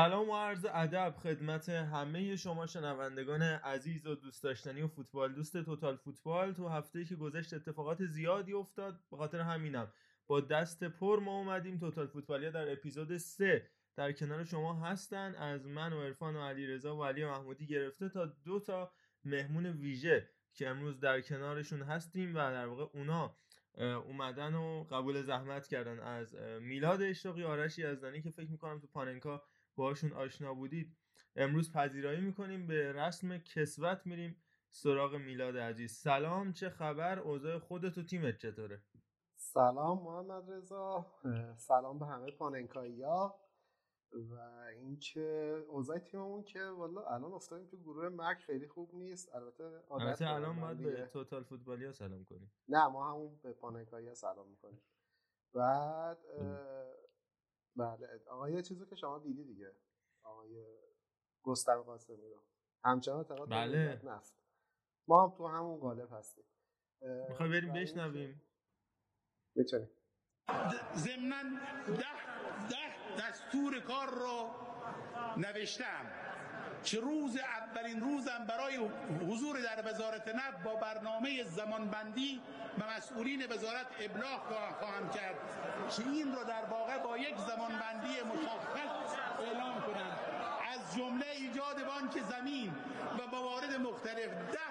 سلام و عرض ادب خدمت همه شما شنوندگان عزیز و دوست داشتنی و فوتبال. دوست توتال فوتبال تو هفته که گذشت اتفاقات زیادی افتاد. به خاطر همینم با دست پر ما اومدیم. توتال فوتبالیا در اپیزود 3 در کنار شما هستن. از من و عرفان و علی رضا و علی محمودی گرفته تا دو تا مهمون ویژه که امروز در کنارشون هستیم و در واقع اونا اومدن و قبول زحمت کردن. از میلاد اشتاقی آرش یزدانی که فکر می‌کنم تو پاننکا باشون آشنا بودید. امروز پذیرایی می‌کنیم به رسم کسوت میریم سراغ میلاد عزیز. سلام چه خبر؟ اوضاع خودت و تیمت چطوره؟ سلام محمد رضا. سلام به همه پاننکایی ها و اینکه اوضاع تیممون که والا الان افتادیم تو گروه مرگ خیلی خوب نیست. البته البته الان باید به توتال فوتبالیا سلام کنیم. نه ما همون به پاننکایی سلام می‌کنیم. بعد بله. آقا یه چیزی که شما دیدی دیگه. آقای گستر قاسمی رو. همچنان اعتقاد بله. نفت. ما هم تو همون قالب هستیم. می‌خوای بریم بشنویم؟ می‌تونیم ضمنا ده ده دستور کار رو نوشتم. که روز اولین روزم برای حضور در وزارت نفت با برنامه زمانبندی به مسئولین وزارت ابلاغ خواهم کرد که این رو در واقع با یک زمانبندی مشخص اعلام کنم. از جمله ایجاد بانک زمین و موارد مختلف ده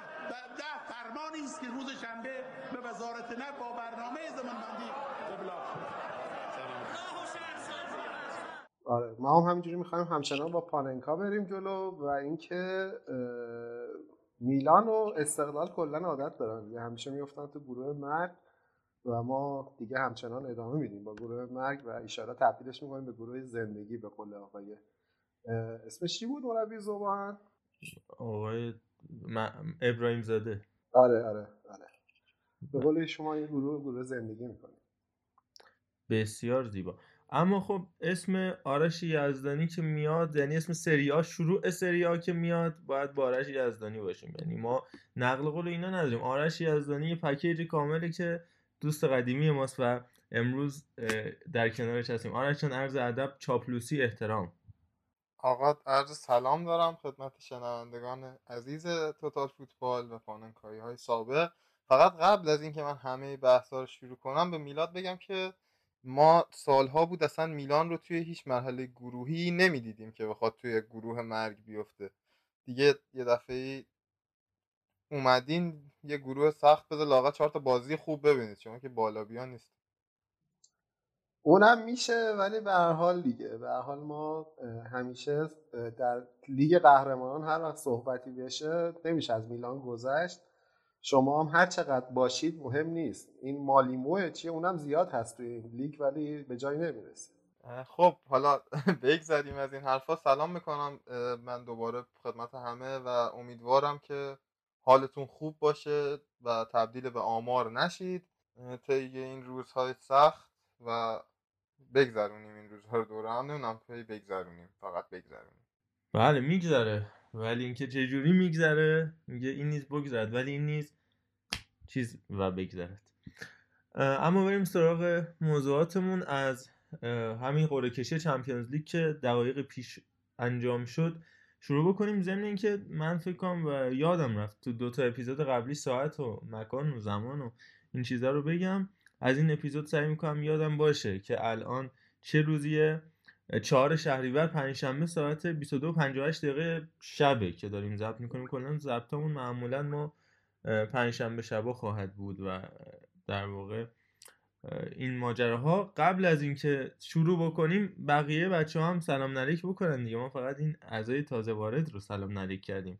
ده فرمانی است که روز شنبه به وزارت نفت با برنامه زمانبندی ابلاغ شد. آره ما هم همینجوری می‌خوایم همچنان با پاننکا بریم جلو و اینکه میلان و استقلال کلا عادت دارن. یه همیشه میفتن تو گروه مرگ و ما دیگه همچنان ادامه میدیم با گروه مرگ و ایشالا تبدیلش می‌کنیم به گروه زندگی به قول آقای اسمش چی بود مربی زبان؟ آقای ابراهیم زاده. آره آره آره. به قول شما این گروه گروه زندگی می‌کنیم بسیار زیبا. اما خب اسم آرش یزدانی که میاد یعنی اسم سریا شروع سریا که میاد باید با آرش یزدانی باشیم. یعنی ما نقل قول اینا نداریم. آرش یزدانی یه پکیج کامله که دوست قدیمی ماست و امروز در کنارش هستیم. آرش چون عرض ادب چاپلوسی احترام. آقا عرض سلام دارم خدمت شنوندگان عزیز توتال فوتبال و پاننکایی های سابق. فقط قبل از اینکه من همه بحثا رو شروع کنم به میلاد بگم که ما سالها بود اصلا میلان رو توی هیچ مرحله گروهی نمی‌دیدیم که بخواد توی گروه مرگ بیفته. دیگه یه دفعه اومدین یه گروه سخت بذار لاغت چهار تا بازی خوب ببینید. شما که بالا بیا نیست. اونم میشه ولی به هر حال دیگه. به هر حال ما همیشه در لیگ قهرمانان هر وقت صحبتی بشه نمیشه از میلان گذشت. شما هم هر چقدر باشید مهم نیست. این مالیموه چیه؟ اونم زیاد هست توی این لیگ ولی به جایی نمی‌رسه. خب حالا بگذریم از این حرفا. سلام می‌کنم. من دوباره خدمت همه و امیدوارم که حالتون خوب باشه و تبدیل به آمار نشید. طی این روزهای سخت و بگذرونیم این روزها رو دوره. هم نمی‌دونم بگذرونیم. فقط بگذرونیم. بله میگذره. ولی اینکه چه جوری میگذره؟ میگه این نیز بگذرد. ولی این نیز چیز و بگذرد. اما بریم سراغ موضوعاتمون. از همین قرعه کشی چمپیونز لیگ که دقایق پیش انجام شد شروع بکنیم ضمن اینکه من فکر کنم و یادم رفت تو دو تا اپیزود قبلی ساعت و مکان و زمان و این چیزا رو بگم. از این اپیزود سعی می‌کنم یادم باشه که الان چه روزیه. چهار شهریور پنجشنبه ساعت 22 58 دقیقه شبه که داریم ضبط می‌کنیم. کلا ضبطمون معمولا ما پنجشنبه شبا خواهد بود و در واقع این ماجراها. قبل از اینکه شروع بکنیم بقیه بچه هم سلام نلیک بکنن دیگه. ما فقط این اعضای تازه وارد رو سلام نلیک کردیم.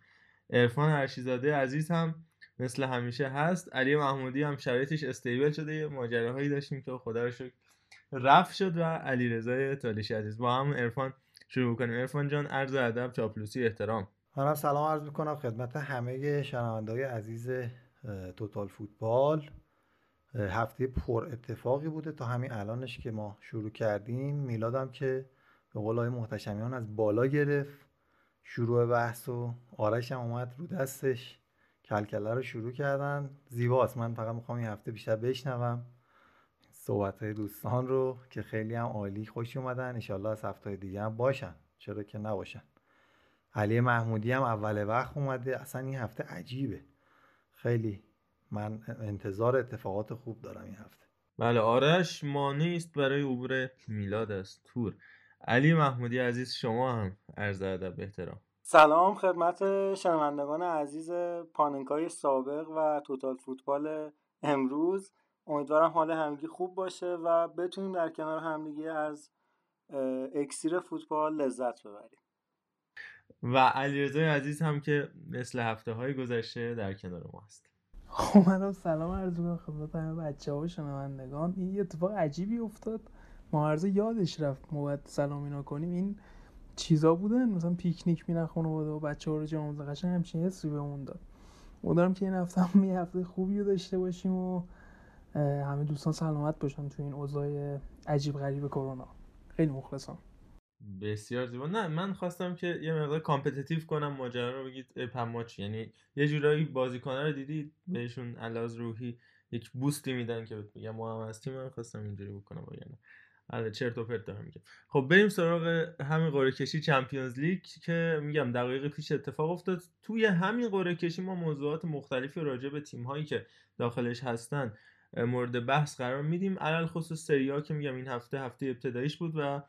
عرفان هرشیزاده عزیز هم مثل همیشه هست. علی محمودی هم شرایطش استیبل شده. یه ماجراهایی داشتیم که خدا رو شکر رفت شد و علی رضای تالیشی عزیز. با هم عرفان شروع کنیم. عرفان جان عرض ادب چاپلوسی احترام. منم سلام عرض می‌کنم خدمت همه شنوندهای عزیز اه، توتال فوتبال. هفته پر اتفاقی بوده تا همین الانش که ما شروع کردیم. میلادم که به قول آقای محتشمیان از بالا گرفت. شروع بحث و آرش هم اومد رو دستش. کلکله رو شروع کردن. زیباست. من فقط می‌خوام این هفته بیشتر بشنوم. صحبت های دوستان رو که خیلی هم عالی خوش اومدن. انشالله از هفته دیگه هم باشن. چرا که نباشن. علی محمودی هم اول وقت اومده. اصلا این هفته عجیبه. خیلی من انتظار اتفاقات خوب دارم این هفته. بله آرش مانعی است برای عبور میلاد از تور. علی محمودی عزیز شما هم عرض ادب احترام. سلام خدمت شنوندگان عزیز پاننکای سابق و توتال فوتبال امروز. امیدوارم حال همگی خوب باشه و بتونیم در کنار همدیگه از اکسیر فوتبال لذت ببریم. و علیرضا عزیز هم که مثل هفته های گذشته در کنار ما است. خب منم سلام عرض می‌کنم خدمت همه بچه ها و شنوندگان. این یه اتفاق عجیبی افتاد. معرضه یادش رفت ما باید سلام اینا کنیم. این چیزا بودن. مثلا پیکنیک میرن خانواده و بچه ها رو جا موزه قشنگ همچین حسی بهمون داد. امیدوارم که این هفته هم یه هفته خوبی رو داشته باشیم و همه دوستان سلامت باشن تو این اوضاع عجیب غریب کرونا. خیلی مخلصم. بسیار زیبا. نه من خواستم که یه مقدار competitive کنم ماجرا رو بگید. pre-match. یعنی یه جورایی بازیکن‌ها رو دیدید بهشون به لحاظ روحی یک boost ی میدن که میگم ما هم از تیم خواستم اینجوری بکنم وگرنه آره چرت و پرت دارم میگم. خب بریم سراغ همین قرعه کشی Champions League که میگم دقایق پیش اتفاق افتاد. توی همین قرعه کشی ما موضوعات مختلفی راجع به تیم هایی که داخلش هستن مورد بحث قرار میدیم. علی‌الخصوص سری آ که میگم این هفته هفته ابتداییش بود و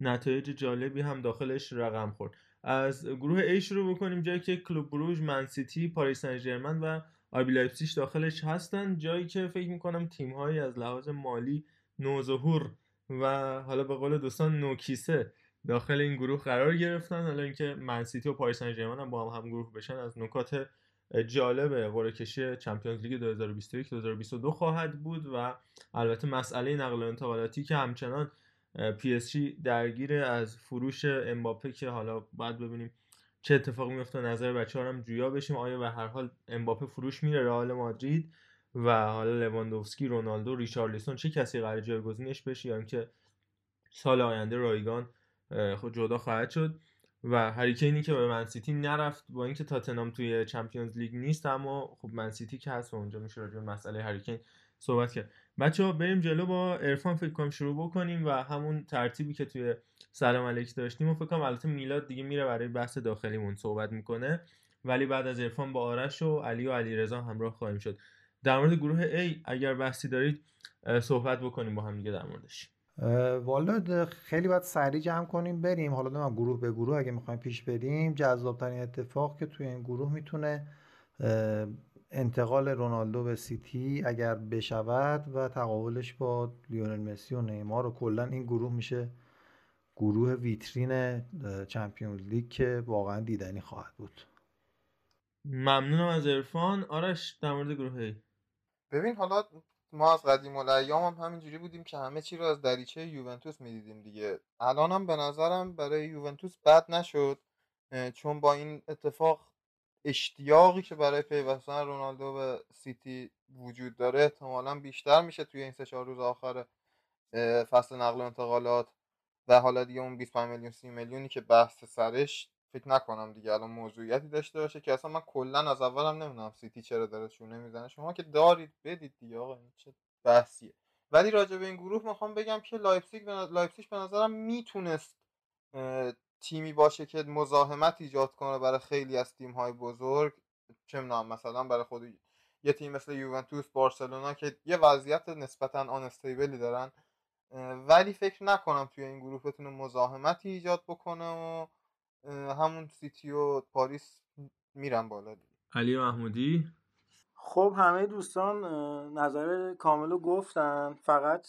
نتایج جالبی هم داخلش رقم خورد. از گروه A شروع بکنیم. جایی که کلوب بروژ، منسیتی، پاریس سن و RB لایپزیگ داخلش هستن. جایی که فکر می‌کنم تیم های از لحاظ مالی نوظهور و حالا به قول دوستان نوکیسه داخل این گروه قرار گرفتن. حالا اینکه منسیتی و پاریس سن هم با هم هم گروه بشن از نکات جالب قرعه کشی Champions League 2021 2022 خواهد بود و البته مسئله نقل و انتقالاتی که همچنان PSG درگیر از فروش امباپه که حالا باید ببینیم چه اتفاقی میفته نظر بچه‌ها هم جویا بشیم. آیا به هر حال امباپه فروش میره رئال مادرید و حالا لواندوفسکی رونالدو ریچارلیسون چه کسی قراره جایگزینش بشه یا اینکه سال آینده رایگان خود جدا خواهد شد؟ و هریکینی که به منسیتی نرفت با اینکه تاتنام توی چمپیونز لیگ نیست اما خب منسیتی که هست و اونجا میشه راجع به مسئله هریکین صحبت کرد. بچه ها بریم جلو با ارفان فکر کنم شروع بکنیم و همون ترتیبی که توی سلام علیک داشتیم و فکر کنم البته میلاد دیگه میره برای بحث داخلیمون صحبت می‌کنه. ولی بعد از ارفان با آرش و علی و علیرضا همراه خواهیم شد. در مورد گروه A اگر بحثی دارید صحبت بکنیم با هم دیگه در موردش. والا خیلی باید سریع جمع کنیم بریم. حالا نمی‌دونم گروه به گروه اگه می‌خوایم پیش بریم جذابترین اتفاق که توی این گروه می‌تونه انتقال رونالدو به سیتی اگر بشود و تقابلش با لیونل مسی و نیمار و کلا این گروه میشه گروه ویترین چمپیونز لیگ که واقعا دیدنی خواهد بود. ممنونم از ارفان آرش در مورد گروه A ببین حالا ما از قدیم الایام هم همینجوری بودیم که همه چی رو از دریچه یوونتوس می‌دیدیم دیگه. الان هم به نظرم برای یوونتوس بد نشد چون با این اتفاق اشتیاقی که برای پیوستن رونالدو به سیتی وجود داره احتمالا بیشتر میشه توی این سه چهار روز آخر فصل نقل و انتقالات. و حالا دیگه اون 25 میلیون 30 میلیونی که بحث سرش فکر نکنم دیگه الان موضوعیتی داشته باشه که اصلا من کلا از اولم نمی‌دونم سیتی چرا داره چونه می‌زنه. شما که دارید بدید دیگه آقا این چه بحثیه. ولی راجع به این گروه می‌خوام بگم که لایپزیگ به لایپزیگ به نظرم می‌تونست تیمی باشه که مزاحمت ایجاد کنه برای خیلی از تیم های بزرگ. چه می‌دونم مثلا برای خود یه تیم مثل یوونتوس بارسلونا که یه وضعیت نسبتا unstable ی دارن ولی فکر نکنم توی این گروه بتونه مزاحمتی ایجاد بکنه و همون سیتی و پاریس میرن بالا دیگه. علی محمودی؟ خب همه دوستان نظر کامل رو گفتن. فقط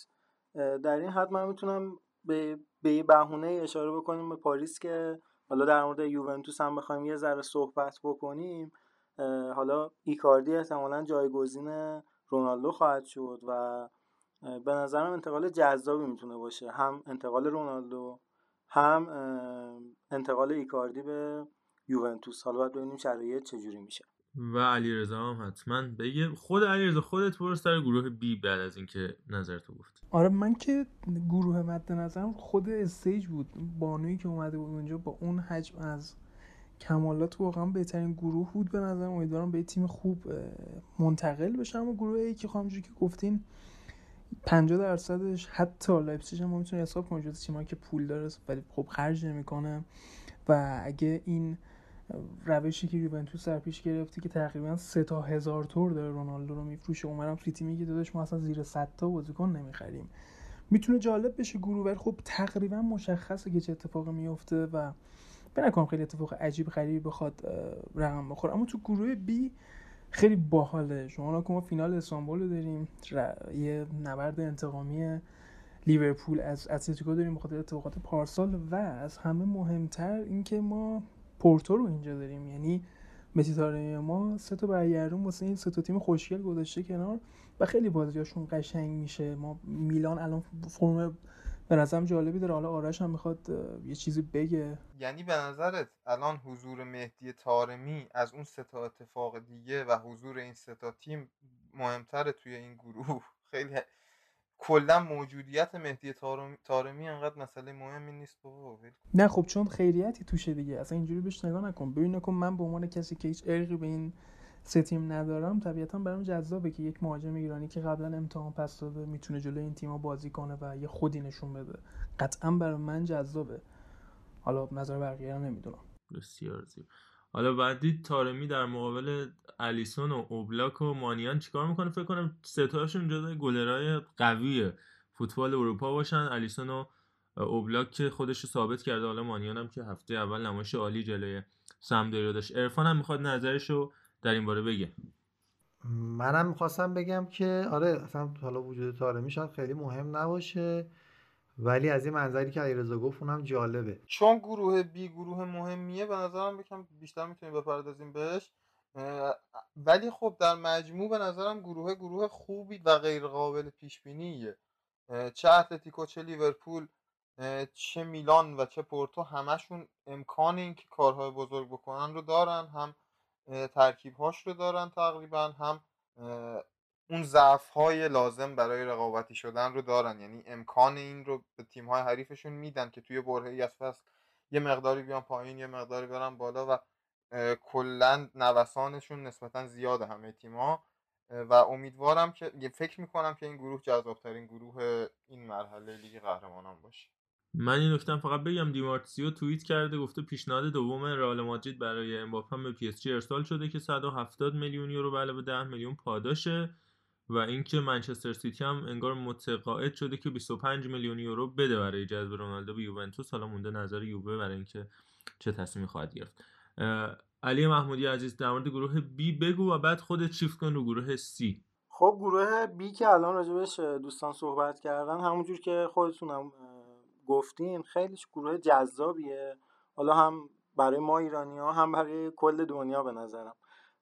در این حد من می‌تونم به به یه بهونه اشاره بکنیم به پاریس که حالا در مورد یوونتوس هم بخوایم یه ذره صحبت بکنیم. حالا ایکاردی احتمالا جایگزین رونالدو خواهد شد و به نظرم انتقال جذابی می‌تونه باشه. هم انتقال رونالدو هم انتقال ایکاردی به یوونتوس. حالا باید ببینیم شرایط چجوری میشه. و علیرضا هم حتما. بگه خود علیرضا خودت برو سر گروه B بعد از اینکه نظرتو گفت. آره من که گروه مد نظرم خود stage بود. بانویی که اومده بود اونجا با اون حجم از کمالات واقعا بهترین گروه بود به نظرم. امیدوارم به تیم خوب منتقل بشم. و گروه A که همونجوری که گفتین 50 درصدش حتی لایپزیگ هم می‌تونه حساب کنه جز تیمایی که پول داره ولی خب خرج نمی‌کنه. و اگه این روشی که یوونتوس در پیش گرفته که تقریبا سه تا هزار تور داره رونالدو رو میفروشه اونم سیتی میگه داداش ما اصلا زیر 100 تا بازیکن نمی‌خریم. می‌تونه جالب بشه گروه ولی خب تقریبا مشخصه که چه اتفاقی میفته و به نکنم خیلی اتفاق عجیب غریبی بخواد رقم بخوره. اما تو گروه بی خیلی باحاله. شما ما فینال استانبول رو داریم یه نبرد انتقامی لیورپول از اتلتیکو داریم بخاطر اتفاقات پارسال و از همه مهمتر اینکه ما پورتو رو اینجا داریم. یعنی مسی ما سه تا برگردون واسه این سه تا تیم خوشگل گذاشته کنار و خیلی بازیاشون قشنگ میشه. ما میلان الان فرم به نظرم جالبی داره. حالا آرش هم می‌خواد یه چیزی بگه. یعنی به نظرت الان حضور مهدی تارمی از اون سه تا اتفاق دیگه و حضور این سه تا تیم مهمتره توی این گروه؟ خیلی کلا موجودیت مهدی تارمی انقدر مسئله مهمی نیست بابا نه خب چون خیریتی توشه دیگه. اصلا اینجوری بهش نگاه نکن. ببین نکن من به عنوان کسی که هیچ ارقی به این سه تیم ندارم طبیعتا برام جذابه که یک مهاجم ایرانی که قبلا امتحان پس داده می‌تونه جلوی این تیم‌ها بازی کنه و یه خودی نشون بده. قطعا برای من جذابه. حالا نظر بقیه نمی‌دونم. بسیار زیبا حالا بعدی تارمی در مقابل الیسون و اوبلاک و مانیان چیکار می‌کنه؟ فکر کنم ستاشون جزو گلرای قوی فوتبال اروپا باشن. الیسون و اوبلاک که خودش ثابت کرده. حالا مانیان هم که هفته اول نمایش عالی جلوی سمدوری داشت. ارفان هم می‌خواد نظرش رو در این باره بگه. منم می‌خواستم بگم که آره اصلا حالا وجود تارمی شاید خیلی مهم نباشه ولی از این منظری که علیرضا گفت اونم جالبه. چون گروه بی گروه مهمیه به نظرم بکنم بیشتر می‌تونیم بپردازیم بهش. ولی خب در مجموع به نظرم گروه گروه خوبی و غیر قابل پیش بینیه چه اتلتیکو چه لیورپول چه میلان و چه پورتو همشون امکان اینکه کارهای بزرگ بکنن رو دارن هم ترکیب هاش رو دارن تقریبا هم اون ضعف های لازم برای رقابتی شدن رو دارن. یعنی امکان این رو به تیم های حریفشون میدن که توی برهه از فصل یه مقداری بیان پایین یه مقداری برن بالا و کلا نوسانشون نسبتا زیاده همه تیما و امیدوارم که فکر می‌کنم که این گروه جذابترین گروه این مرحله لیگ قهرمانان باشه. من این نکته فقط بگم. دیمارتسیو توییت کرده گفته پیشنهاد دوم رئال مادرید برای امباپه به PSG ارسال شده که 170 میلیون یورو به علاوه 10 میلیون پاداشه و اینکه منچستر سیتی هم انگار متقاعد شده که 25 میلیون یورو بده برای جذب رونالدو به یوونتوس. حالا مونده نظر یووه برای اینکه چه تصمیمی خواهد گرفت. علی محمودی عزیز در مورد گروه بی بگو و بعد خودت شیفت کن رو گروه سی؟ خب گروه بی که الان راجبش دوستان صحبت کردن همونجور که خودتونم گفتین خیلی گروه جذابیه. حالا هم برای ما ایرانی ها هم برای کل دنیا به نظرم.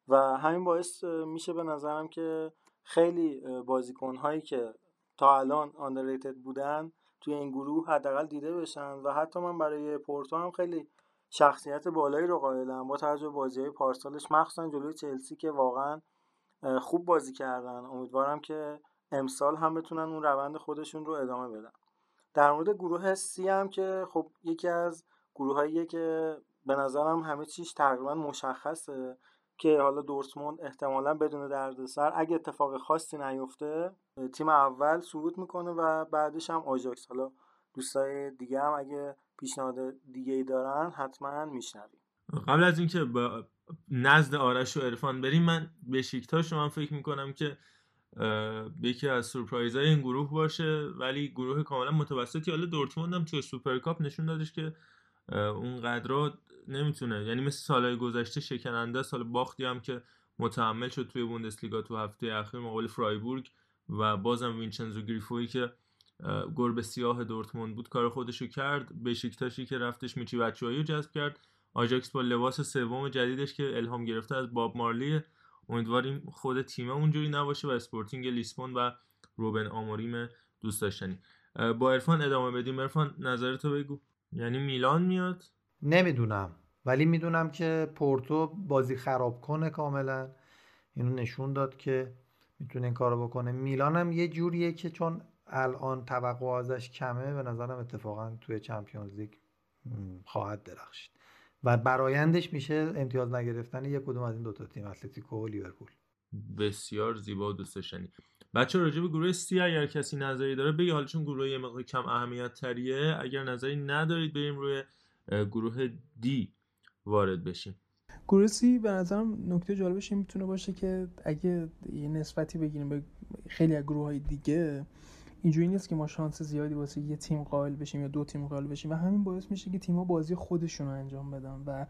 و همین باعث میشه به نظرم که خیلی بازیکن هایی که تا الان آندرریتد بودن توی این گروه حداقل دیده بشن. و حتی من برای پورتو هم خیلی شخصیت بالایی رو قائلم. با توجه بازی های پارسالش مخصوصا جلوی چلسی که واقعا خوب بازی کردن. امیدوارم که امسال هم بتونن اون روند خودشون رو ادامه بدن. در مورد گروه سی هم که خب یکی از گروهاییه که به نظرم همه چیش تقریبا مشخصه که حالا دورتموند احتمالا بدون دردسر اگه اتفاق خاصی نیفته تیم اول صعود می‌کنه و بعدش هم آژاکس. حالا دوستای دیگه هم اگه پیشنهاد دیگه ای دارن حتما میشنویم. قبل از اینکه با نزد آرش و عرفان بریم من بشیکتاش من فکر می‌کنم که یکی از سورپرایزهای این گروه باشه ولی گروه کاملا متوسطی. حالا دورتموند هم توی سوپرکاپ نشون دادش که اون قدرها نمی‌تونه. یعنی مثل سالهای گذشته شکننده سال باختی هم که متحمل شد توی بوندسلیگا تو هفته اخیر مقابل فرایبورگ و بازم وینچنزو گریفوی که گربه سیاه دورتموند بود کار خودشو کرد. بشیکتاشی که رفتش میشی باتشوایی رو جذب کرد. آجاکس با لباس سوم جدیدش که الهام گرفته از باب مارلی امیدواریم خود تیم اونجوری نباشه و اسپورتینگ لیسبون و روبن آموریم دوست داشتنی. با عرفان ادامه بدیم. عرفان نظرتو بگو. یعنی میلان میاد؟ نمی‌دونم. ولی می‌دونم که پورتو بازی خراب کنه کاملا. اینو نشون داد که می‌تونه این کارو بکنه. میلان هم یه جوریه که چون الان توقع ازش کمه به نظرم اتفاقا توی چمپیونز لیگ خواهد درخشید. و برایندش میشه امتیاز نگرفتن یک کدوم از این دوتا تیم اتلتیکو و لیورپول. بسیار زیبا و دوست داشتنی. بچه راجع به گروه سی اگر کسی نظری داره بگی حالا چون گروه یه مقدار کم اهمیت تریه اگر نظری ندارید بریم روی گروه دی وارد بشیم. گروه سی به نظرم نکته جالبش این می‌تونه باشه که اگه یه نسبتی بگیریم به خیلی از گروه های دیگه اینجوری نیست که ما شانس زیادی واسه یه تیم قائل بشیم یا دو تیم قائل بشیم. و همین باعث میشه که تیم‌ها بازی خودشون رو انجام بدن و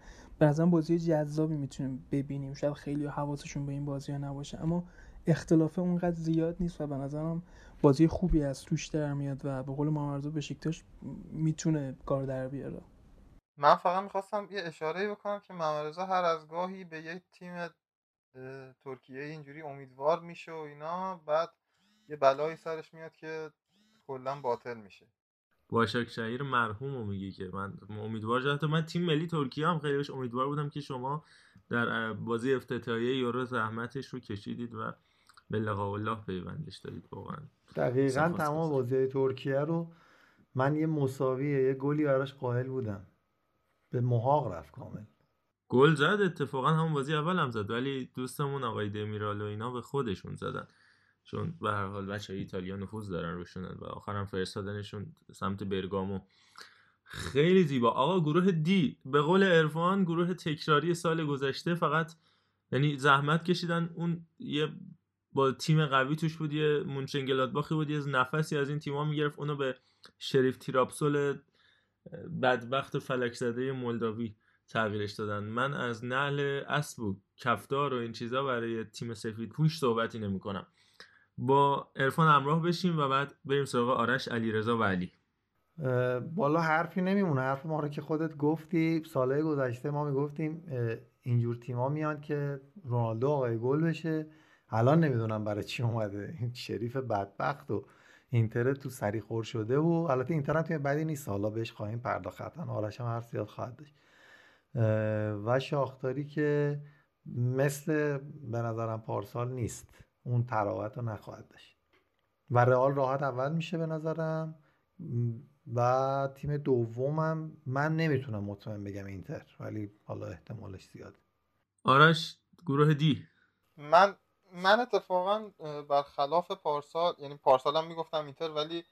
نظرم بازی جذابی می‌تونیم ببینیم. شاید خیلی حواسشون به این بازی ها نباشه. اما اختلاف اونقدر زیاد نیست و به نظرم بازی خوبی از توش در میاد و به قول محمد بشیکتاش می‌تونه کار در بیاره. من فقط می‌خواستم یه اشاره بکنم که محمد هر از گاهی به یه تیم ترکیه اینجوری امیدوار میشه و اینا. بعد یه بلایی سرش میاد که کلا باطل میشه. باشک شهیر مرحوم رو میگی که من امیدوار جهت من تیم ملی ترکیه هم خیلی امیدوار بودم که شما در بازی افتتاحیه یورو زحمتش رو کشیدید و به لقاء الله پیوندش دارید واقعا. دقیقا تمام بازی ترکیه رو من یه مساویه یه گلی براش قائل بودم. به محاق رفت کامل. گل زد اتفاقا همون بازی اول هم زد ولی دوستمون آقای دمیرال و اینا به خودشون زدن. چون به هر حال بچه ایتالیا نفوذ دارن روشونن و آخرم فرستادنشون سمت برگامو. خیلی زیبا. آقا گروه دی به قول ارفان گروه تکراری سال گذشته فقط یعنی زحمت کشیدن اون یه با تیم قوی توش بود یه مونچنگلادباخی بود یه نفسی از این تیم‌ها می‌گرفت. اونو به شریف تیراپسول بدبخت فلک زده مولداوی تغییرش دادن. من از نعل اسب و کفدار و این چیزا برای تیم سفید پوش صحبتی نمی کنم با ارفان همراه بشیم و بعد بریم سراغ آرش علیرضا و علی. بالا حرفی نمیمونه حرف ما رو که خودت گفتی ساله گذشته ما می‌گفتیم اینجور تیما میان که رونالدو آقای گل بشه. الان نمی‌دونم برای چی اومده. این شریف بدبخت و اینتر تو سری خور شده و البته اینتر هم تیم بدی نیست. حالا بهش خواهیم پرداخت حتما آرش هم حرف زیاد خواهد داشت. و شاختاری که مثل به نظرم پارسال نیست. اون تراوت رو نخواهد داشت. و رئال راحت اول میشه به نظرم. و تیم دومم من نمی‌تونم مطمئن بگم اینتر ولی حالا احتمالش زیاده. آرش گروه دی. من من اتفاقا برخلاف پارسال یعنی پارسال هم می‌گفتم اینتر ولی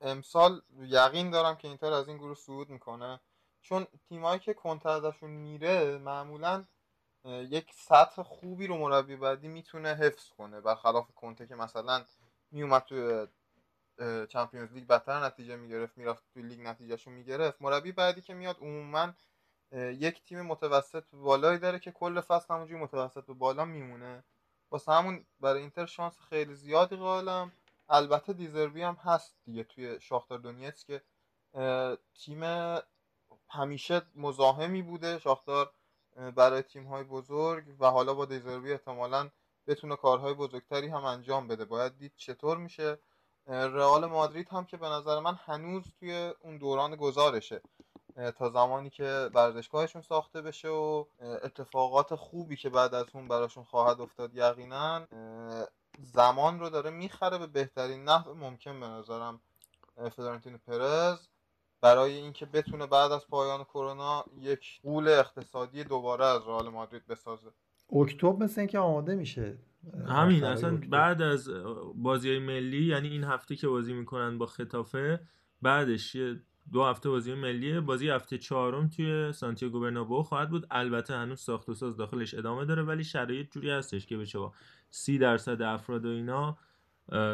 امسال یقین دارم که اینتر از این گروه صعود می‌کنه. چون تیمایی که کنتر ازشون میره معمولا یک سطح خوبی رو مربی بعدی می‌تونه حفظ کنه برخلاف کنته که مثلا میومد توی چمپیونز لیگ بدتر نتیجه می‌گرفت می‌رفت توی لیگ نتیجهشو می‌گرفت. مربی بعدی که میاد عموما یک تیم متوسط بالایی داره که کل فصل همونجوری متوسط به بالا میمونه. واسه همون برای اینتر شانس خیلی زیادی قائلم. البته دیزربی هم هست دیگه توی شاختار دونیتس که تیم همیشه مزاحمی بوده. شاختار برای تیم های بزرگ و حالا با دیزربی احتمالا بتونه کارهای بزرگتری هم انجام بده. باید دید چطور میشه. رئال مادرید هم که به نظر من هنوز توی اون دوران گذارشه تا زمانی که ورزشگاهشون ساخته بشه و اتفاقات خوبی که بعد از اون براشون خواهد افتاد یقینا زمان رو داره می‌خره به بهترین نحو ممکن به نظرم فلورنتینو پرز. برای اینکه بتونه بعد از پایان کرونا یک قول اقتصادی دوباره از رئال مادرید بسازه. اکتبر مثل اینکه آماده میشه. همین اصلا بعد از بازی ملی یعنی این هفته که بازی می‌کنن با خطافه بعدش دو هفته بازی ملیه بازی هفته چهارم توی سانتیاگو برنابو خواهد بود. البته هنوز ساخت و ساز داخلش ادامه داره ولی شرایط جوری هستش که بشه با سی درصد افراد و اینا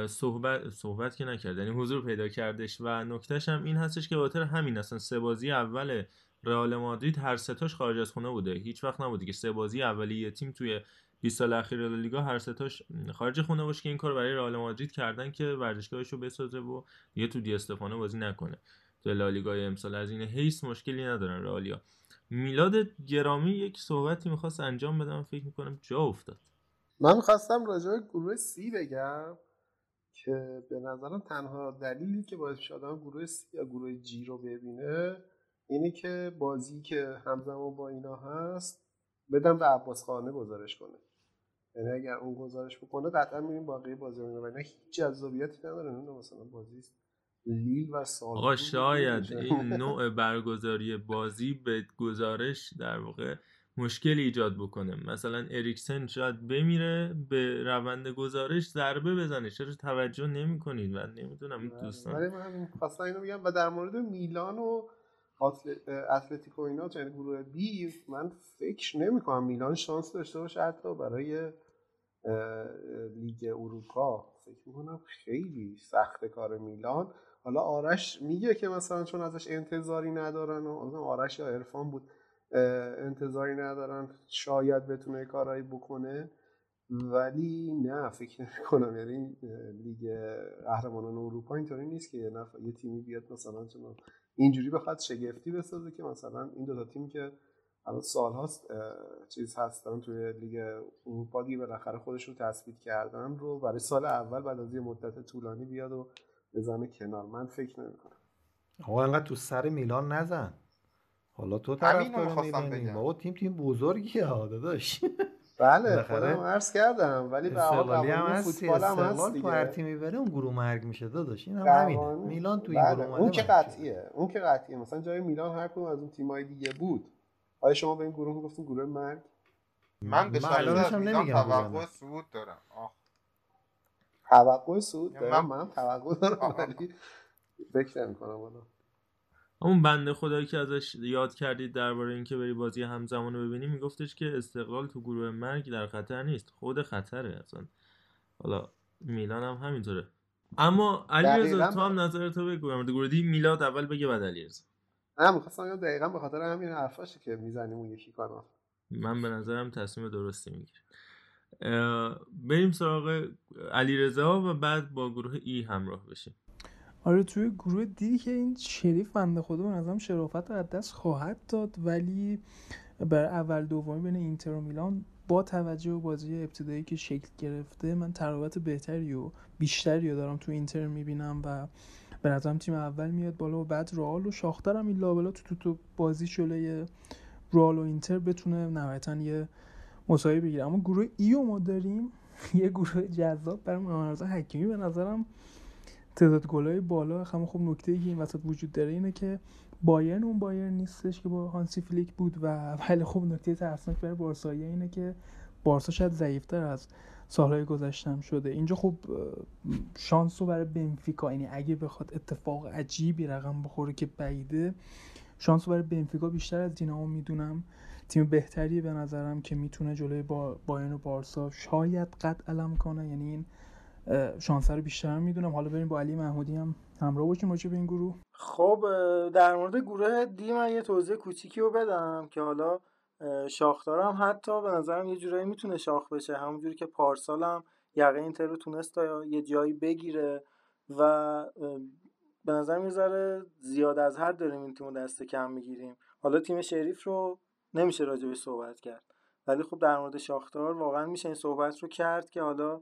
صحبت صحبت که نکرد. یعنی حضور پیدا کردش و نکتهش هم این هستش که بخاطر همین اصلا سه بازی اول رئال مادرید هر ستاش خارج از خونه بوده. هیچ وقت نبوده که سه بازی اولی یه تیم توی 20 سال اخیر لیگا هر ستاش خارج خونه باشه که این کار برای رئال مادرید کردن که ورزشگاهش رو بسازه و دیگه تو دی استفانه بازی نکنه. تو لالیگای امسال از این حیث مشکلی ندارن رئالیا. میلاد گرامی یک صحبتی می‌خواست انجام بدم. فکر می‌کنم جا افتاد. من می‌خواستم راجع به گروه سی بگم. که به نظرم تنها دلیلی که باعث شده آدم گروه سی یا گروه جی رو ببینه اینه که بازی که همزمان با اینا هست بدم به عباس خانه گزارش کنه. یعنی اگر اون گزارش بکنه قطعا میریم باقی بازی رو و هیچ جذابیتی نداره. نه مثلا بازی لیل و سال آقا شاید این نوع برگزاری بازی به گزارش در واقع مشکل ایجاد بکنه. مثلا اریکسن شاید بمیره به روند گزارش ضربه بزنه. چرا توجه نمی کنید و نمی‌دونم این دوستان. ولی من خواستم اینو بگم و در مورد میلان و اتلتیکو اینا یعنی گروه بی من فکر نمی کنم میلان شانس داشته باشه حتی برای لیگ اروپا. فکر می‌کنم خیلی سخت کار میلان. حالا آرش میگه که مثلا چون ازش انتظاری ندارن و آرش یا عرفان بود. انتظاری ندارن شاید بتونه کارایی بکنه ولی نه فکر کنم یعنی لیگ قهرمانان اروپا اینطوری نیست که یه یه تیمی بیاد مثلا چون اینجوری بخواد شگفتی بسازه که مثلا این دو تا تیم که الان سال هاست چیز هستن توی لیگ اروپا دیگه بالاخره خودشون تثبیت کردن رو برای سال اول بعد از یه مدت طولانی بیاد و بزنه کنار. من فکر نمی‌کنم. آقا انقدر تو سر میلان نزن. حالا تو طرفدار می‌خواستم. بابا تیم تیم بزرگیه ها داداش. بله خودم عرض کردم. ولی به حال هم فوتبال هم هست استقلال تو هر دیگه تیمی بره اون گروه مرگ میشه داداش. این هم همینه. میلان تو این بله، گروه اون اومده که مرگ. قطعیه اون که قطعیه. مثلا جای میلان هر کدوم از اون تیمای دیگه بود. آیا شما به این گروه گفتین گروه مرگ؟ من به هم میلان توقع. صعود دارم. توقع سود یعنی دارم من- من توقع دارم. ولی فکر نمی‌کنم اون بنده خدایی که ازش یاد کردید درباره اینکه بری بازی همزمان رو ببینی میگفتش که استقلال تو گروه مرگ در خطر نیست. خود خطره اصلا. حالا میلان هم همینطوره. اما علیرضا دقیقاً تو هم نظر تو بگو. در مورد گروه دی میلاد اول بگه بعد علیرضا. نه می‌خواستم بگم دقیقا به خاطر همین حرفاشه که می‌زنیم اون یکی کانال من به نظرم تصمیم درستی می‌گیره. بریم سراغ علیرضا و بعد با گروه ای همراه بشیم. آره توی گروه دی که این شریف بنده خدا به نظرم شرافت رو از دست خواهد داد ولی برای اول دومی بین اینتر و میلان با توجه به بازی ابتدایی که شکل گرفته من تراوت بهتری و بیشتری دارم تو اینتر می‌بینم و به نظرم تیم اول میاد بالا و بعد رئال و شاختر هم این لابلا تو تو, تو بازی شله رئال و اینتر بتونه نهایتا یه مساوی بگیره. اما گروه ای رو ما داریم. یه گروه جذاب برای محمد حکیمی به نظرم تعداد گلای بالا هم خب نکته ای این وسط وجود داره اینه که بایرن اون بایرن نیستش که با هانسی فلیک بود و ولی خب نکته ترسناک برای بارسایی اینه که بارسا شاید ضعیفتر از سالهای گذشتم شده. اینجا خب شانس رو برای بنفیکا یعنی اگه بخواد اتفاق عجیبی رقم بخوره که بعیده شانس رو برای بنفیکا بیشتر از دینامو می‌دونم. تیم بهتری به نظرم که می‌تونه جلوی با بایرن و بارسا شاید قد علم کنه. یعنی این شانس رو بیشتر می‌دونم. حالا بریم با علی محمودی هم همراه باشیم راجع به این گروه. خب در مورد گروه دی من یه توضیح کوچیکی رو بدم که حالا شاختارم حتی به نظرم یه جورایی می‌تونه شاخ بشه. همونجوری که پارسال هم یقه اینتر رو تونست تا یه جایی بگیره و به نظر یه زیاد از حد داریم این تیم دست کم می‌گیریم. حالا تیم شریف رو نمیشه راجع به صحبت کرد. ولی خب در مورد شاختار واقعا میشه این صحبت رو کرد که حالا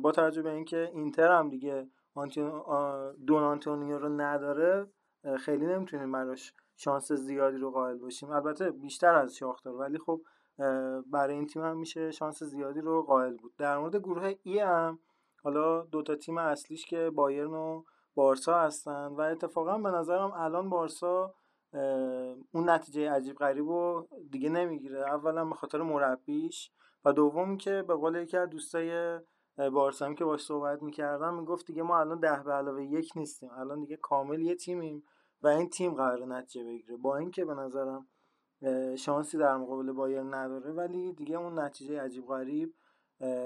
با توجه به اینکه اینتر هم دیگه دون آنتونیو رو نداره خیلی نمی‌تونیم براش شانس زیادی رو قائل باشیم. البته بیشتر از شاختار ولی خب برای این تیم هم میشه شانس زیادی رو قائل بود. در مورد گروه ای هم حالا دوتا تیم اصلیش که بایرن و بارسا هستن و اتفاقا به نظرم الان بارسا اون نتیجه عجیب غریب رو دیگه نمی‌گیره. اولا به خاطر مربیش و دوم که به قول یکی از دوستای بارسا هم که باش صحبت می‌کردم می‌گفت دیگه ما الان ده به علاوه یک نیستیم. الان دیگه کامل یه تیمیم و این تیم قرار نتیجه بگیره. با اینکه به نظرم شانسی در مقابل بایرن نداره ولی دیگه اون نتیجه عجیب غریب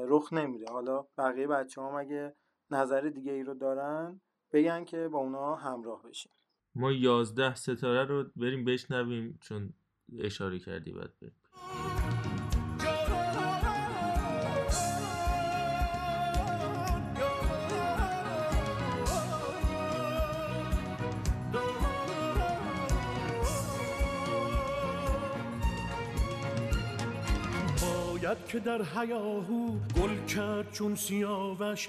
رخ نمیده. حالا بقیه بچه هم اگه نظر دیگه ای رو دارن بگن که با اونا همراه بشیم. ما یازده ستاره رو بریم بشنویم چون اشاره کردی باید بریم. که در حیاهو گل کرد چون سیاوش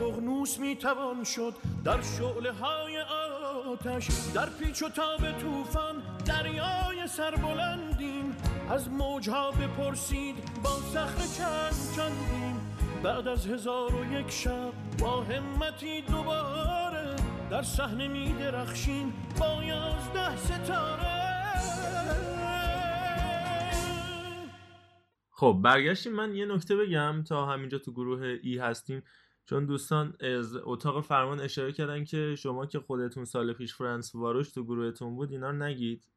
قغنوس می‌توان شد در شعله های آتش. در پیچ و تاب توفان دریای سربلندیم از موجها بپرسید با صخره چند چندیم. بعد از هزار و یک شب با همتی دوباره در صحنه می درخشیم با یازده ستاره خب برگشتیم. من یه نکته بگم تا همینجا تو گروه ای هستیم. چون دوستان از اتاق فرمان اشاره کردن که شما که خودتون سال پیش فرانس واروش تو گروهتون بود اینا نگید.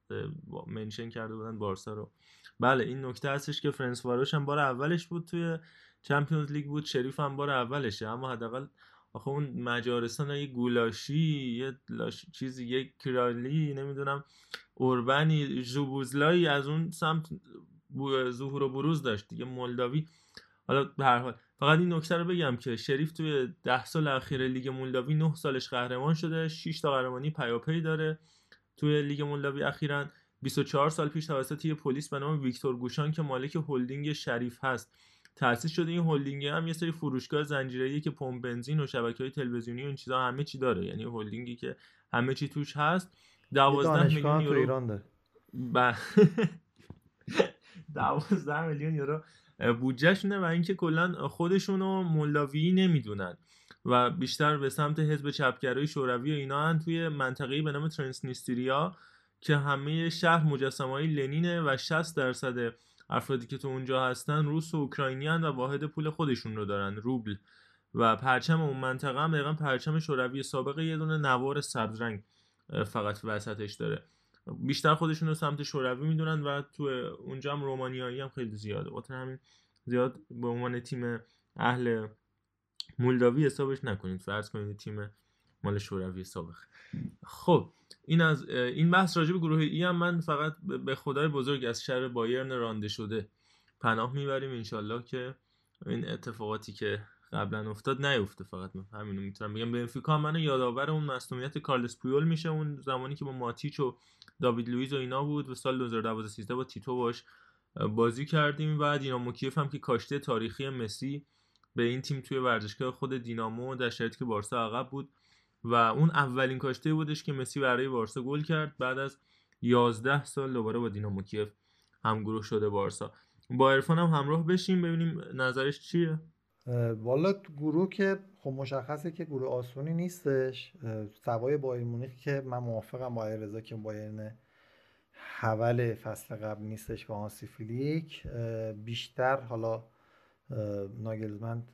منشن کرده بودن بارسا رو. بله این نکته هستش که فرانس واروش هم بار اولش بود توی چمپیونز لیگ بود. شریف هم بار اولشه. اما حداقل آخه اون مجارستان یه گولاشی یه لاش... چیزی یه کرالی نمی‌دونم اوربنی ژوبوزلایی از اون سمت ظهور و بروز داشت دیگه مولداوی. حالا به هر حال فقط این نکته رو بگم که شریف توی ده سال اخیر لیگ مولداوی 9 سالش قهرمان شده 6 تا قهرمانی پیاپی داره توی لیگ مولداوی اخیرا. 24 سال پیش توسط یه پلیس به نام ویکتور گوشان که مالک هلدینگ شریف هست. تأسیس شده این هلدینگ هم یه سری فروشگاه زنجیره‌ای که پمپ بنزین و شبکه‌های تلویزیونی و این چیزا همه چی داره. یعنی هلدینگی که همه چی توش هست. یه 12 دانشگاه میلیون یورو ایران داره. ب... 12 میلیون یورو بودجهشونه و اینکه کلا خودشون رو مولداوی نمی‌دونن و بیشتر به سمت حزب چپگرای شوروی و اینا هن توی منطقه‌ای به نام ترنسنیستریا که همه شهر مجسمه های لنینه و 60 درصد افرادی که تو اونجا هستن روس و اوکراینی و واحد پول خودشون رو دارن روبل. و پرچم اون منطقه هم دقیقا پرچم شوروی سابق یه دونه نوار سبز رنگ فقط وسطش داره. بیشتر خودشون رو سمت شوروی می‌دونن و تو اونجا هم رومانیایی هم خیلی زیاده. واسه همین زیاد به عنوان تیم اهل مولداوی حسابش نکنید. فرض کنید تیم مال شوروی سابق خب این از این بحث راجع به گروه ای هم من فقط به خدای بزرگ از شر بایرن رانده شده پناه می‌بریم. انشالله که این اتفاقاتی که قبلا افتاد نیفته. فقط من همینو می‌تونم بگم. بنفیکا منو یادآور اون مصونیت کارلس پویول میشه. اون زمانی که با ماتیچ و داوید لوئیز و اینا بود و سال 2012 13 با تیتو باش بازی کردیم. و دینامو کیف هم که کاشته تاریخی مسی به این تیم توی ورزشگاه خود دینامو در شرایطی که بارسا عقب بود. و اون اولین کاشته بودش که مسی برای بارسا گل کرد. بعد از 11 سال دوباره با دینامو کیف همگروه شده بارسا. با عرفان هم همراه بشیم ببینیم نظرش چیه. والا گروه که خب مشخصه که گروه آسونی نیستش. سوای بایر مونیخ که من موافقم با رضا که بایرن حول فصل قبل نیستش و هانسی فلیک. بیشتر حالا ناگلزمند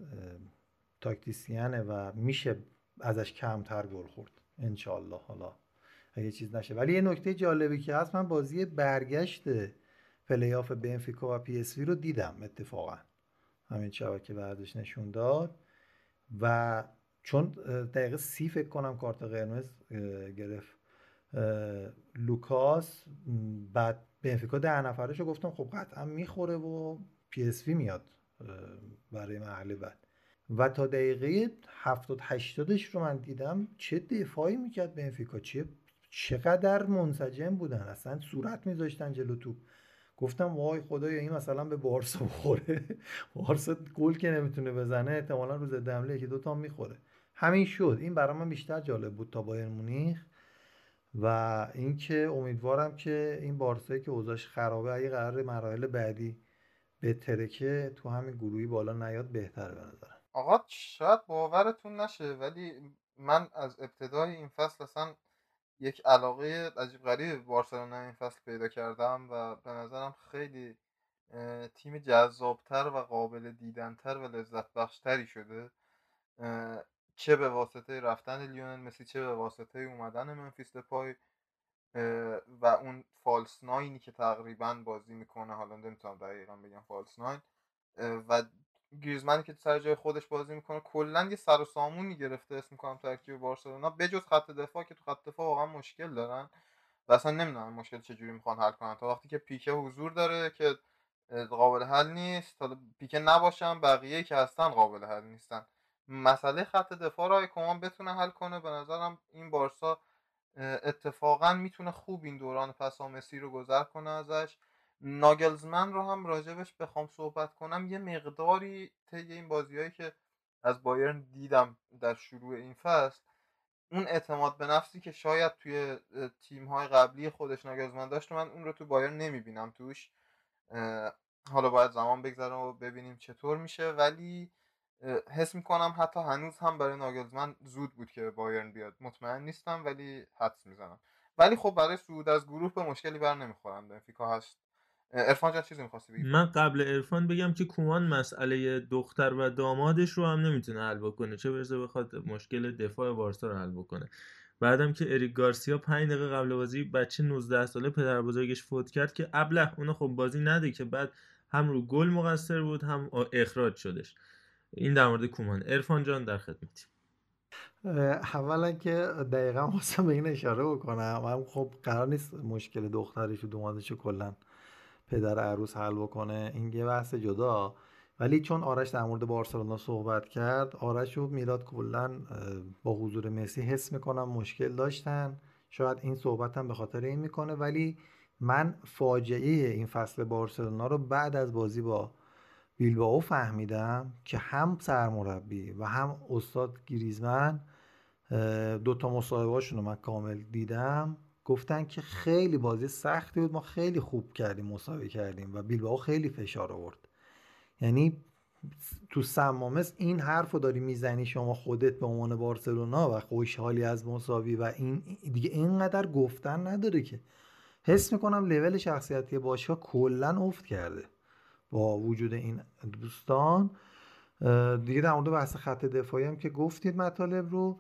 تاکتیسیانه و میشه ازش کمتر گل خورد. انشالله حالا اگه چیز نشه. ولی یه نکته جالبی که هست من بازی برگشت پلی آف بنفیکا و پی اس وی رو دیدم اتفاقا. همین شبکه ورزش نشون داد. و چون دقیقه سی فکر کنم کارت قرمز گرفت. لوکاس بعد بنفیکا ده نفرش رو گفتم خب قطعا می‌خوره و پی اس وی میاد برای مرحله بعد. و تا دقیقه 70 80 رو من دیدم چه دفاعی می‌کرد بنفیکا چه چقدر منسجم بودن اصلا صورت میذاشتن جلو توپ گفتم وای خدایا این مثلا به بارسا بخوره. بارسا گل که نمی‌تونه بزنه احتمالا روز دمله که دوتا می‌خوره. همین شد. این برای من بیشتر جالب بود تا بایر مونیخ. و اینکه امیدوارم که این بارسایی که اوضاعش خرابه اگه قرار مراحل بعدی به ترکه تو همین گروهی بالا نیاد بهتره به نظرم. آقا شاید باورتون نشه ولی من از ابتدای این فصل اصلا یک علاقه عجیب غریب بارسلونا این فصل پیدا کردم و به نظرم خیلی تیم جذابتر و قابل دیدنتر و لذت بخشتری شده چه به واسطه رفتن لیونل مسی چه به واسطه اومدن منفیس پای و اون فالس ناینی که تقریبا بازی می‌کنه حالا نمی‌تونم دقیقا بگم فالس ناین و گریزمنی که سر جای خودش بازی می‌کنه کلا یه سر و سامونی گرفته اسم می‌کنم ترکیب بارسلونا بجز خط دفاع که تو خط دفاع واقعا مشکل دارن و اصلا نمی‌دونم مشکل چجوری می‌خوان حل کنن. تا وقتی که پیکه حضور داره که قابل حل نیست تا پیکه نباشن بقیه که هستن قابل حل نیستن. مسئله خط دفاع رو کمان بتونه حل کنه به نظرم این بارسا اتفاقا می‌تونه خوب این دوران پسا مسی رو گذر کنه ازش. ناگلزمن رو هم راجبش بخوام صحبت کنم. یه مقداری طی این بازیهایی که از بایرن دیدم در شروع این فصل اون اعتماد به نفسی که شاید توی تیم های قبلی خودش ناگزمن داشت من اون رو تو بایرن نمی‌بینم توش. حالا باید زمان بگذره و ببینیم چطور میشه. ولی حس می‌کنم حتی هنوز هم برای ناگلزمن زود بود که بایرن بیاد. مطمئن نیستم ولی حدس می‌زنم. ولی خب برای صعود از گروه به مشکلی بر نمی‌خورم. بنفیکا هست ارفان جان چیزی می‌خواستی بگی؟ من قبل ارفان بگم که کومان مسئله دختر و دامادش رو هم نمی‌تونه حل بکنه. چه برسه بخواد مشکل دفاع بارسا رو حل بکنه. بعدم که اریک گارسیا 5 دقیقه قبل بازی بچه 19 ساله پدر بزرگش فوت کرد که ابله اونو خب بازی نده که بعد هم رو گل مقصر بود هم اخراج شدش. این در مورد کومان. ارفان جان در خدمتی اولا که دقیقا واسه به این اشاره بکنم. من خب قرار نیست مشکل دخترش و دومادش کلا پدر عروس حل بکنه این یه بحث جدا. ولی چون آرش در مورد بارسلونا صحبت کرد آرش و میلاد کلا با حضور مسی حس می‌کنم مشکل داشتن. شاید این صحبت هم به خاطر این می‌کنه. ولی من فاجعه این فصل بارسلونا رو بعد از بازی با بیلباو فهمیدم که هم سرمربی و هم استاد گریزمن دو تا مصاحبهاشون رو من کامل دیدم. گفتن که خیلی بازی سختی بود ما خیلی خوب کردیم مساوی کردیم و بیلباو خیلی فشار آورد. یعنی تو سمامس این حرف رو داری می‌زنی شما خودت به عنوان بارسلونا و خوشحالی از مساوی و این دیگه اینقدر گفتن نداره که. حس می‌کنم لول شخصیتی باشگاه کلا افت کرده با وجود این دوستان. دیگه در مورد بحث خط دفاعی هم که گفتید مطالب رو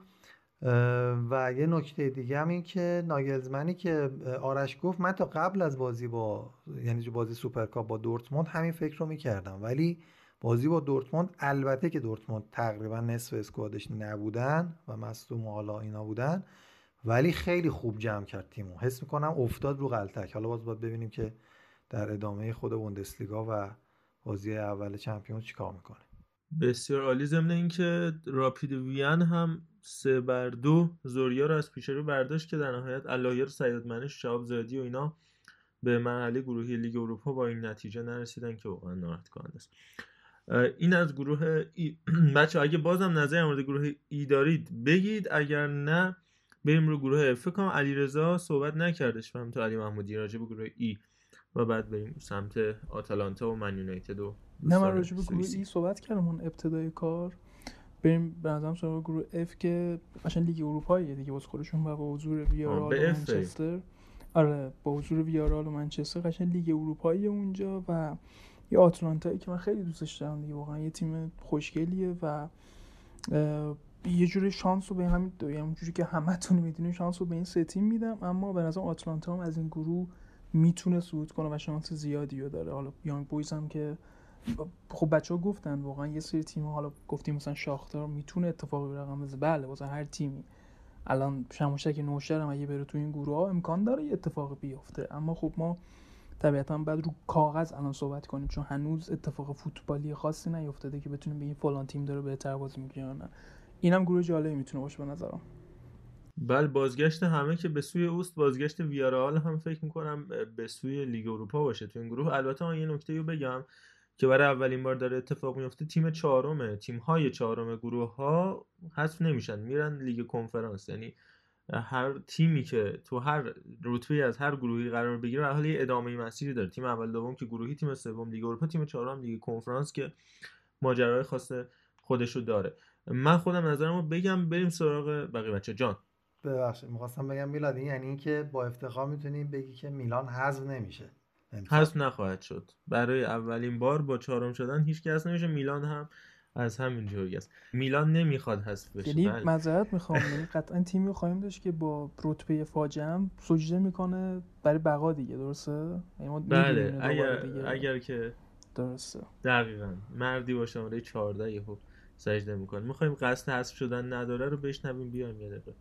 و یه نکته دیگه هم این که ناگلزمنی که آرش گفت من تا قبل از بازی با یعنی بازی سوپرکاپ با دورتموند همین فکر رو می‌کردم. ولی بازی با دورتموند البته که دورتموند تقریبا نصف squad ش نبودن و مصدوم حالا اینا بودن ولی خیلی خوب جمع کرد تیمو. حس می‌کنم افتاد رو غلطک حالا باز باید ببینیم که در ادامه خود بوندسلیگا و بازی اول چمپیونز چیکار می‌کنه. بسیار عالی. ضمن اینکه راپید وین هم سه بر دو زوریا رو از پیش رو برداشت که در نهایت الهیر سیادمنش شهاب زادی و اینا به مرحله گروهی لیگ اروپا با این نتیجه نرسیدن که واقعا ناراحت کننده است این از گروه ای... بچه اگه بازم نظر مورد گروه ای دارید بگید. اگر نه بریم رو گروه اف کنم علیرضا صحبت نکردش فهم تو علی محمودی راجع به گروه ای و بعد بریم سمت آتالانتا و من یونایتد و نه من راجع به گروه A صحبت کردم اون ابتدای کار. بریم به نظرم سراغ گروه F که قشنگ لیگ اروپاییه دیگه. باز خودشون با حضور ویارال و منچستر. آره با حضور ویارال و منچستر قشنگ لیگ اروپایی اونجا و یه آتلانتایی که من خیلی دوستش دارم دیگه. واقعا یه تیم خوشگلیه و یه جوری شانس رو به همین دو یعنی جوری که همتون می‌دونید شانس رو به این سه تیم میدم. اما به نظر آتلانتا هم از این گروه می‌تونه صعود کنه و شانس زیادی رو داره. حالا یانگ بویز هم که خب بچه ها گفتن واقعا یه سری تیم حالا گفتیم مثلا شاختار می‌تونه اتفاقی رقم بزنه بله واسه هر تیمی. الان شموشک نوشتر هم اگه بره تو این گروه ها امکان داره یه اتفاقی بیفته. اما خب ما طبیعتا بعد رو کاغذ الان صحبت کنیم چون هنوز اتفاق فوتبالی خاصی نیفتاده که بتونیم بگیم فلان تیم داره بهتر بازی می‌کنه نه. اینم گروه جالبی می‌تونه باشه به نظرم. بله بازگشت همه که به سوی اوست بازگشت ویارال هم فکر می‌کنم به سوی لیگ اروپا باشه تو این گروه. البته من یه نکته رو بگم. که برای اولین بار داره اتفاق میفته تیم چهارمه. تیم های چهارم گروه ها حذف نمیشن میرن لیگ کنفرانس. یعنی هر تیمی که تو هر رتبه از هر گروهی قرار بگیره در حال ادامه مسیری داره. تیم اول دوم که گروهی تیم سوم لیگ اروپا تیم چهارم لیگ کنفرانس که ماجرای خاص خودشو داره. من خودم نظرمو بگم بریم سراغ بقیه بچه جان. ببخشید می‌خواستم بگم میلاد یعنی اینکه با افتخار می‌تونیم بگی که میلان حذف نمیشه. حذف نخواهد شد. برای اولین بار با چهارم شدن هیچ کس نمیشه. میلان هم از همین جوری است. میلان نمی‌خواد حذف بشه. یعنی معذرت می‌خوام. یعنی قطعا تیمی رو خواهیم داشت که با رتبه فاجعه هم سجده می‌کنه برای بقا دیگه. درسته؟ یعنی ما بله. اگر دیگه. اگر که درسته. دقیقا. مردی با شماره 14 یهو سجده می‌کنه. می‌خوایم قصد حذف شدن نداره رو بشنویم. بیایم یه دقیقه.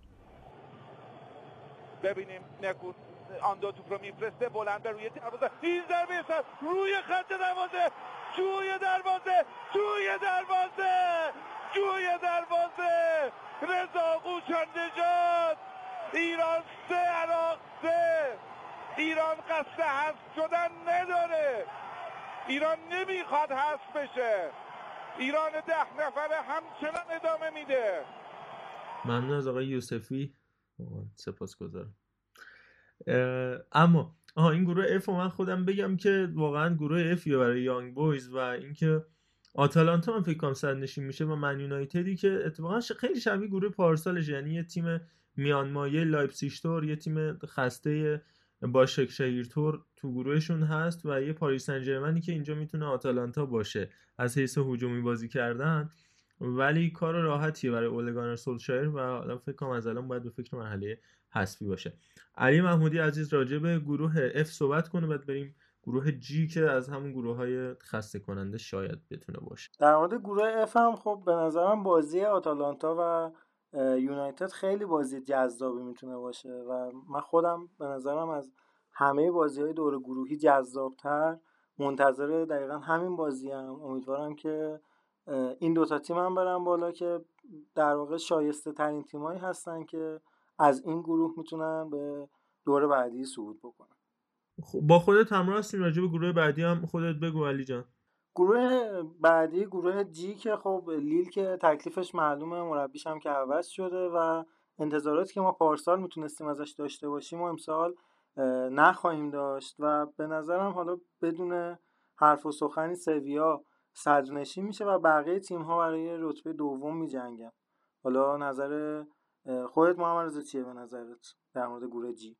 ببینیم. نکون آندو توپ رو میفرسته بلند روی دروازه. این ضربه سر روی خط دروازه. جوی دروازه. جوی دروازه. جوی دروازه. رضا قوچان نجات. ایران سه عراق سه. ایران قصد حذف شدن نداره. ایران نمی‌خواد حذف بشه. ایران ده نفره همچنان ادامه میده. ممنون از آقای یوسفی. سپاس گذارم اما آها این گروه اف من خودم بگم که واقعا گروه افیه برای یانگ بویز و اینکه آتالانتا من فکر کنم صد نشین میشه و من یونایتدی که اتفاقا خیلی شبیه گروه پارسالش یعنی یه تیم میانمایه لایپسیشتور یه تیم خسته با شکشهیرتور تو گروهشون هست و یه پاریس سن که اینجا می‌تونه آتالانتا باشه. از حیث هجومی بازی کردن. ولی کار راحتیه برای اولگانر سولشایر و فکر کنم از الان باید به فکر مرحله حذفی باشه. علی محمودی عزیز راجع به گروه F صحبت کنه بعد بریم گروه جی که از همون گروه های خسته کننده شاید بتونه باشه. در مورد گروه F هم خب به نظرم بازی آتالانتا و یونایتد خیلی بازی جذابی می‌تونه باشه و من خودم به نظرم از همه بازی های دور گروهی جذابتر. منتظر دقیقا همین بازی هم امیدوارم که این دوتا تیم هم برن بالا که در واقع شایسته ترین تیمایی هستن که از این گروه می‌تونن به دور بعدی صعود بکنن خب، با خودت همراه هستیم راجع به گروه بعدی هم خودت بگو علی جان. گروه بعدی گروه جی که خب لیل که تکلیفش معلومه مربیش هم که عوض شده و انتظاراتی که ما پارسال می‌تونستیم ازش داشته باشیم و امسال نخواهیم داشت و به نظرم حالا بدون حرف و سخنی سویا صدرنشین میشه و بقیه تیم ها برای رتبه دوم میجنگن. حالا نظر خودت محمد رضا چیه به نظرت در مورد گروه جی؟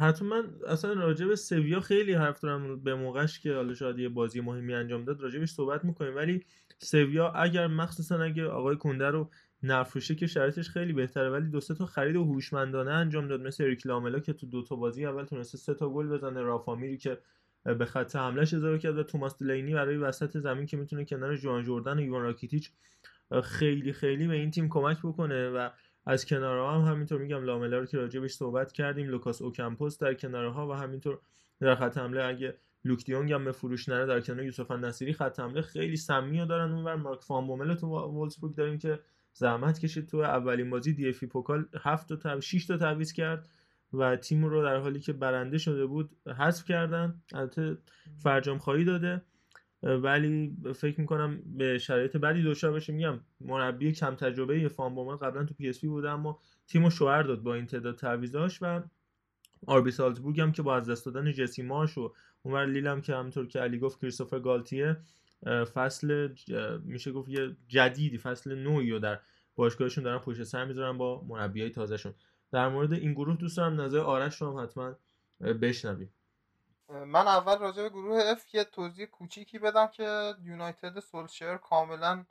حتما من اصلا راجع به سویا خیلی حرف دارم. به موقعش که حالا شاید یه بازی مهمی انجام داد راجبش صحبت می‌کنیم. ولی سویا اگر مخصوصا اگه آقای کنده رو نفروشه که شرایطش خیلی بهتره. ولی دو تا خرید و هوشمندانه انجام داد. مثل اریک لاملا که تو دو تا بازی اول تونسته سه تا گل بزنه. رافا میری که به خط حمله‌ش اضافه کرد و توماس دلینی برای وسط زمین که می‌تونه کنار جوان جردن و ایوان راکیتیچ خیلی خیلی به این تیم کمک بکنه و از کنارها هم همینطور میگم لاملا رو که راجبش صحبت کردیم لوکاس اوکمپوس در کنارها و همینطور در خط حمله اگه لوک دیونگ هم به فروش نره در کنار یوسف نصیری خط حمله خیلی سمی دارن. اونور مارک فان تو وولسبورگ داریم که زحمت کشید تو اولین بازی. دی افی پوکال 7 تا 6 تا تعویض کرد و تیم رو در حالی که برنده شده بود حذف کردن. البته فرجام خواهی داده. ولی فکر می‌کنم به شرایط بدی دچار بشه. میگم مربی کم تجربه فان بومن قبلا تو پی اس پی بوده اما تیمو شوهر داد با این تعداد تعویضاش و آربی سالزبورگ هم که با از دست دادن جسی مارش و اونور لیل هم که همونطور که علی گفت کریستوفر گالتیه فصل میشه گفت یه جدیدی فصل نوعی رو در باشگاهشون دارن پشت سر می‌ذارن با مربیای تازهشون. در مورد این گروه دوست دارم نظر آرش رو هم حتما بشنویم. من اول راجع به گروه اف یه توضیح کوچیکی بدم که یونایتد سولشر کاملا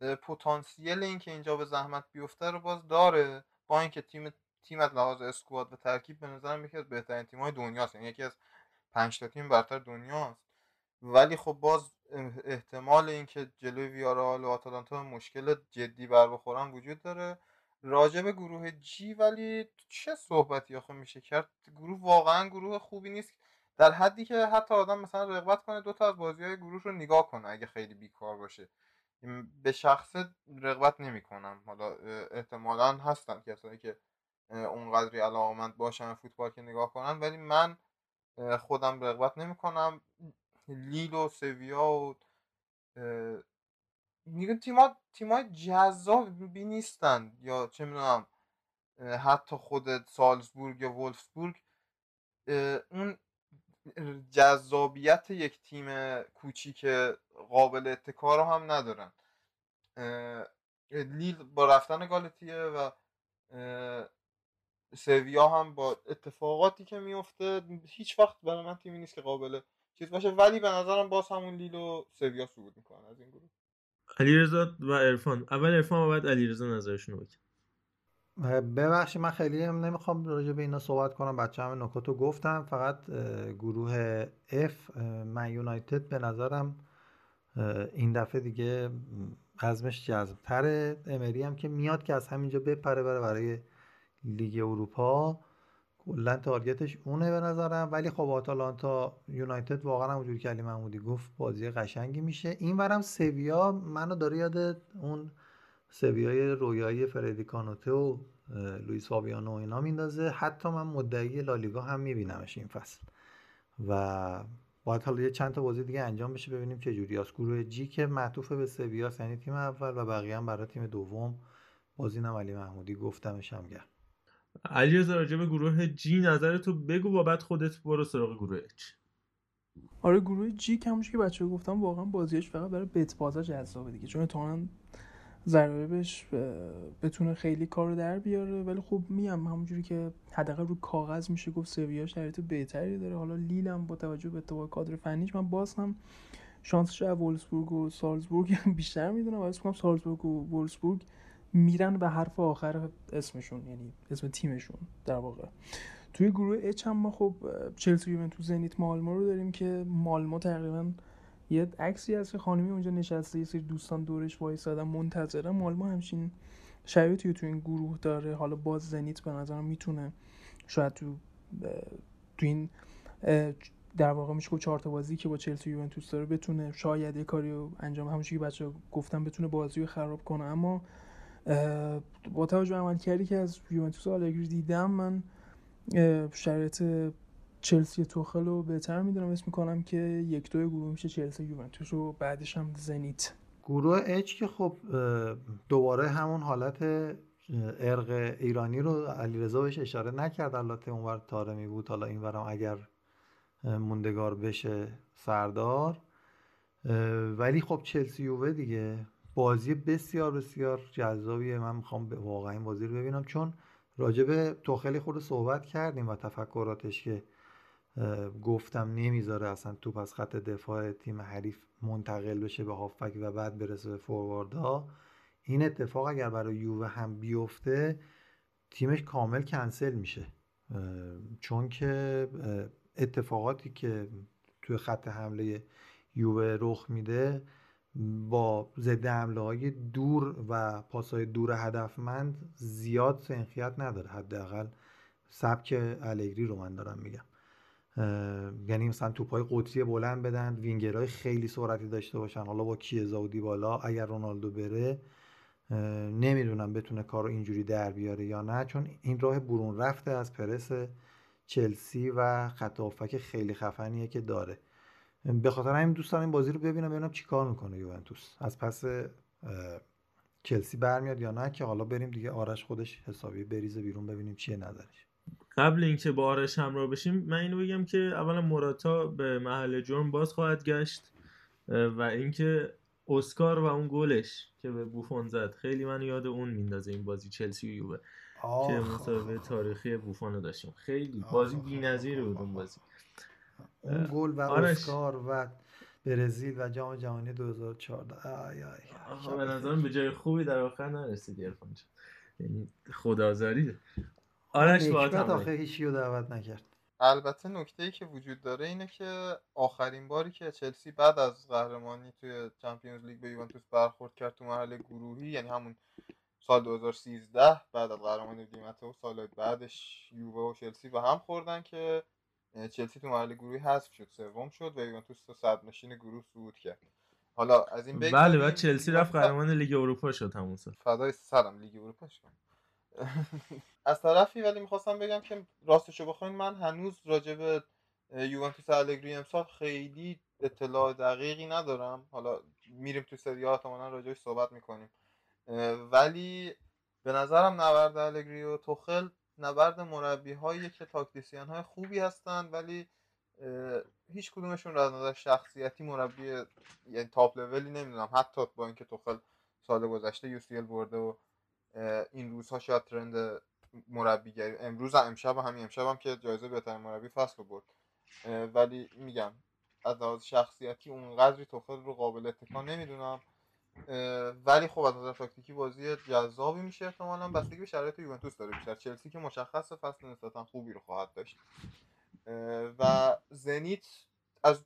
پتانسیل این که اینجا به زحمت بیفته رو باز داره با اینکه تیم تیم از لحاظ اسکواد و ترکیب به نظرم یکی از بهترین تیم های دنیاست یعنی یکی از پنج تا تیم برتر دنیاست. ولی خب باز احتمال اینکه جلوی ویارال و آتالانتا مشکل جدی بر بخورن وجود داره. راجع به گروه جی ولی چه صحبتی آخه میشه کرد؟ گروه واقعا گروه خوبی نیست. در حدی که حتی آدم مثلا رغبت کنه دو تا از بازی های گروه رو نگاه کنه اگه خیلی بیکار باشه. به شخص رغبت نمی‌کنم. حالا احتمالا هستن کسایی که اونقدری علاقمند باشن فوتبال که نگاه کنن ولی من خودم رغبت نمی‌کنم. لیل و سویا و میگن تیما تیمای جذابی نیستن یا چه می‌دونم حتی خود سالزبورگ یا ولفسبورگ اون جذابیت یک تیم کوچیک قابل اتکار رو هم ندارن. لیل با رفتن گالتیه و سویا هم با اتفاقاتی که میفته هیچ وقت برای من تیمی نیست که قابل چیز باشه. ولی به نظرم باز همون لیل و سویا صعود می‌کنن از این گروه. علیرضا و عرفان. اول عرفان و بعد علیرضا نظرشون رو ببخشید من خیلی هم نمی‌خوام راجع به اینا صحبت کنم. بچه همه نکات رو گفتم فقط گروه F من یونایتد به نظرم این دفعه دیگه عزمش جذب تره امری هم که میاد که از همینجا بپره بره برای لیگ اروپا. کلا تارگتش اونه به نظرم. ولی خب آتالانتا یونایتد واقعا همونجوری که علی محمودی گفت بازی قشنگی میشه. این ورم سویا منو داره یاد اون سویای رویایی فردی کانوته و لوئیس فابیانو اینا میندازه. حتی من مدعی لالیگا هم میبینمش این فصل. و باید حالا یه چند تا بازی دیگه انجام بشه ببینیم چه جوری. است گروه جی که معطوف به سویاس یعنی تیم اول و بقیه هم برای تیم دوم. باز اینم علی محمودی گفتمش هم گرم. علیرضا راجع به گروه جی نظرتو بگو و بعد خودت برو سراغ گروه اچ آره گروه جی کموش که بچه گفتم واقعا بازیش فقط برای بت بازا جذابه دیگه. چون اتفاقا ضرایبش بتونه خیلی کار در بیاره. ولی خب میم همونجوری که حداقل رو کاغذ میشه گفت سویا شرایط بهتری داره. حالا لیلم با توجه به اتفاق کادر فنیش من باز هم شانسش از وولسبورگ و سالزبورگ بیشتر می‌دونم. واسه کنم سالزبورگ و وولسبورگ میرن به حرف آخر اسمشون یعنی اسم تیمشون در واقع. توی گروه اچ هم ما خب چلسی یوونتوس زنیت مالمو رو داریم که مالمو تقریبا یه عکسی که خانمی اونجا نشسته یه سری دوستان دورش وایسادن منتظرن مالمو همچین شرایطی تو این گروه داره. حالا باز زنیت به نظرم می‌تونه شاید تو تو این در واقع میشه گفت چهار بازی که با چلسی یوونتوس داره بتونه شاید یه کاری رو انجام همون که بچه گفتم بتونه بازی رو خراب کنه. اما با توجه به عملکردی که از یوونتوس آلگری دیدم من شرایط چلسی توخل رو بهتر می‌دونم. اسم می‌کنم که یک دو گروه میشه چلسی یوونتوس و بعدش هم زنیت. گروه اچ که خب دوباره همون حالت ارق ایرانی رو علیرضا بهش اشاره نکرد. البته اونور تارمی بود. حالا اینورم اگر موندگار بشه سردار. ولی خب چلسی یووه دیگه. بازی بسیار بسیار جذابیه. من می‌خوام واقعا این بازی رو ببینم. چون راجب توخلی خود صحبت کردیم و تفکراتش که گفتم نمی‌ذاره اصلا توپ از خط دفاع تیم حریف منتقل بشه به هافک و بعد برسه به فورواردا. این اتفاق اگر برای یووه هم بیفته تیمش کامل کنسل میشه. چون که اتفاقاتی که توی خط حمله یووه رخ میده با ضد حمله های دور و پاسهای دور هدفمند زیاد سنخیت نداره. حداقل سبک الگری رو من دارم میگم. یعنی مثلا توپای قطری بلند بدن وینگرهای خیلی سرعتی داشته باشن. حالا با کیزا و دیبالا اگر رونالدو بره نمی‌دونم بتونه کار رو اینجوری در بیاره یا نه. چون این راه برون رفته از پرس چلسی و خط خیلی خفنیه که داره. به خاطر همین دوست دارم این بازی رو ببینم ببینم چیکار می‌کنه یوونتوس. از پس چلسی برمیاد یا نه که حالا بریم دیگه آرش خودش حسابی بریزه بیرون ببینیم چیه نظرش. قبل اینکه با آرش همراه بشیم من اینو بگم که اولا موراتا به محل جرم باز خواهد گشت و اینکه اسکار و اون گلش که به بوفون زد خیلی من یاد اون میندازه این بازی چلسی و یووه که مسابقه تاریخی بوفون رو داشتیم. خیلی بازی بی‌نظیر بود اون بازی. اون گل و اسکار و برزیل و جام جهانی 2014 آی آی به نظرم به جای خوبی در آخر نرسید یعنی خدازاری آرش باید آخه هیچی رو دعوت نکرد. البته نکته ای که وجود داره اینه که آخرین باری که چلسی بعد از قهرمانی توی چمپیونز لیگ به یوونتوس برخورد کرد تو مرحله گروهی یعنی همون سال 2013 بعد از قهرمانی دیمته و سال بعدش یووه و چلسی و هم خوردن که چلسی تو مرحله گروهی حذف شد سوم شد و یوونتوس تو صد نشین گروه صعود کرد. حالا از این بله بعد چلسی رفت قهرمان لیگ اروپا شد همون سال فدای سرم لیگ اروپا شد از طرفی ولی می‌خواستم بگم که راستشو بخواین من هنوز راجع به یوونتوس الگری امسال خیلی اطلاع دقیقی ندارم. حالا میریم تو سری ها احتمالاً راجعش صحبت می‌کنیم. ولی به نظرم نبرد الگری و توخل نبرد مربی هایی که تاکتیسیان های خوبی هستن ولی هیچ کدومشون از نظر شخصیتی مربی یعنی تاپ لولی نمی‌دونم. حتی با اینکه توخل سال گذشته یو برده و این روزها شاید ترند مربیگری امروز هم امشب همین امشب هم که جایزه بهترین مربی فصل برد. ولی میگم از لحاظ شخصیتی اونقدری توخل رو قابل اتکا نمی‌دونم. ولی خب از نظر تاکتیکی بازی جذابی میشه احتمالا. بستگی به شرایط یوونتوس داره. بیشتر چلسی که مشخص فصل نسبتا خوبی رو خواهد داشت. و زنیت از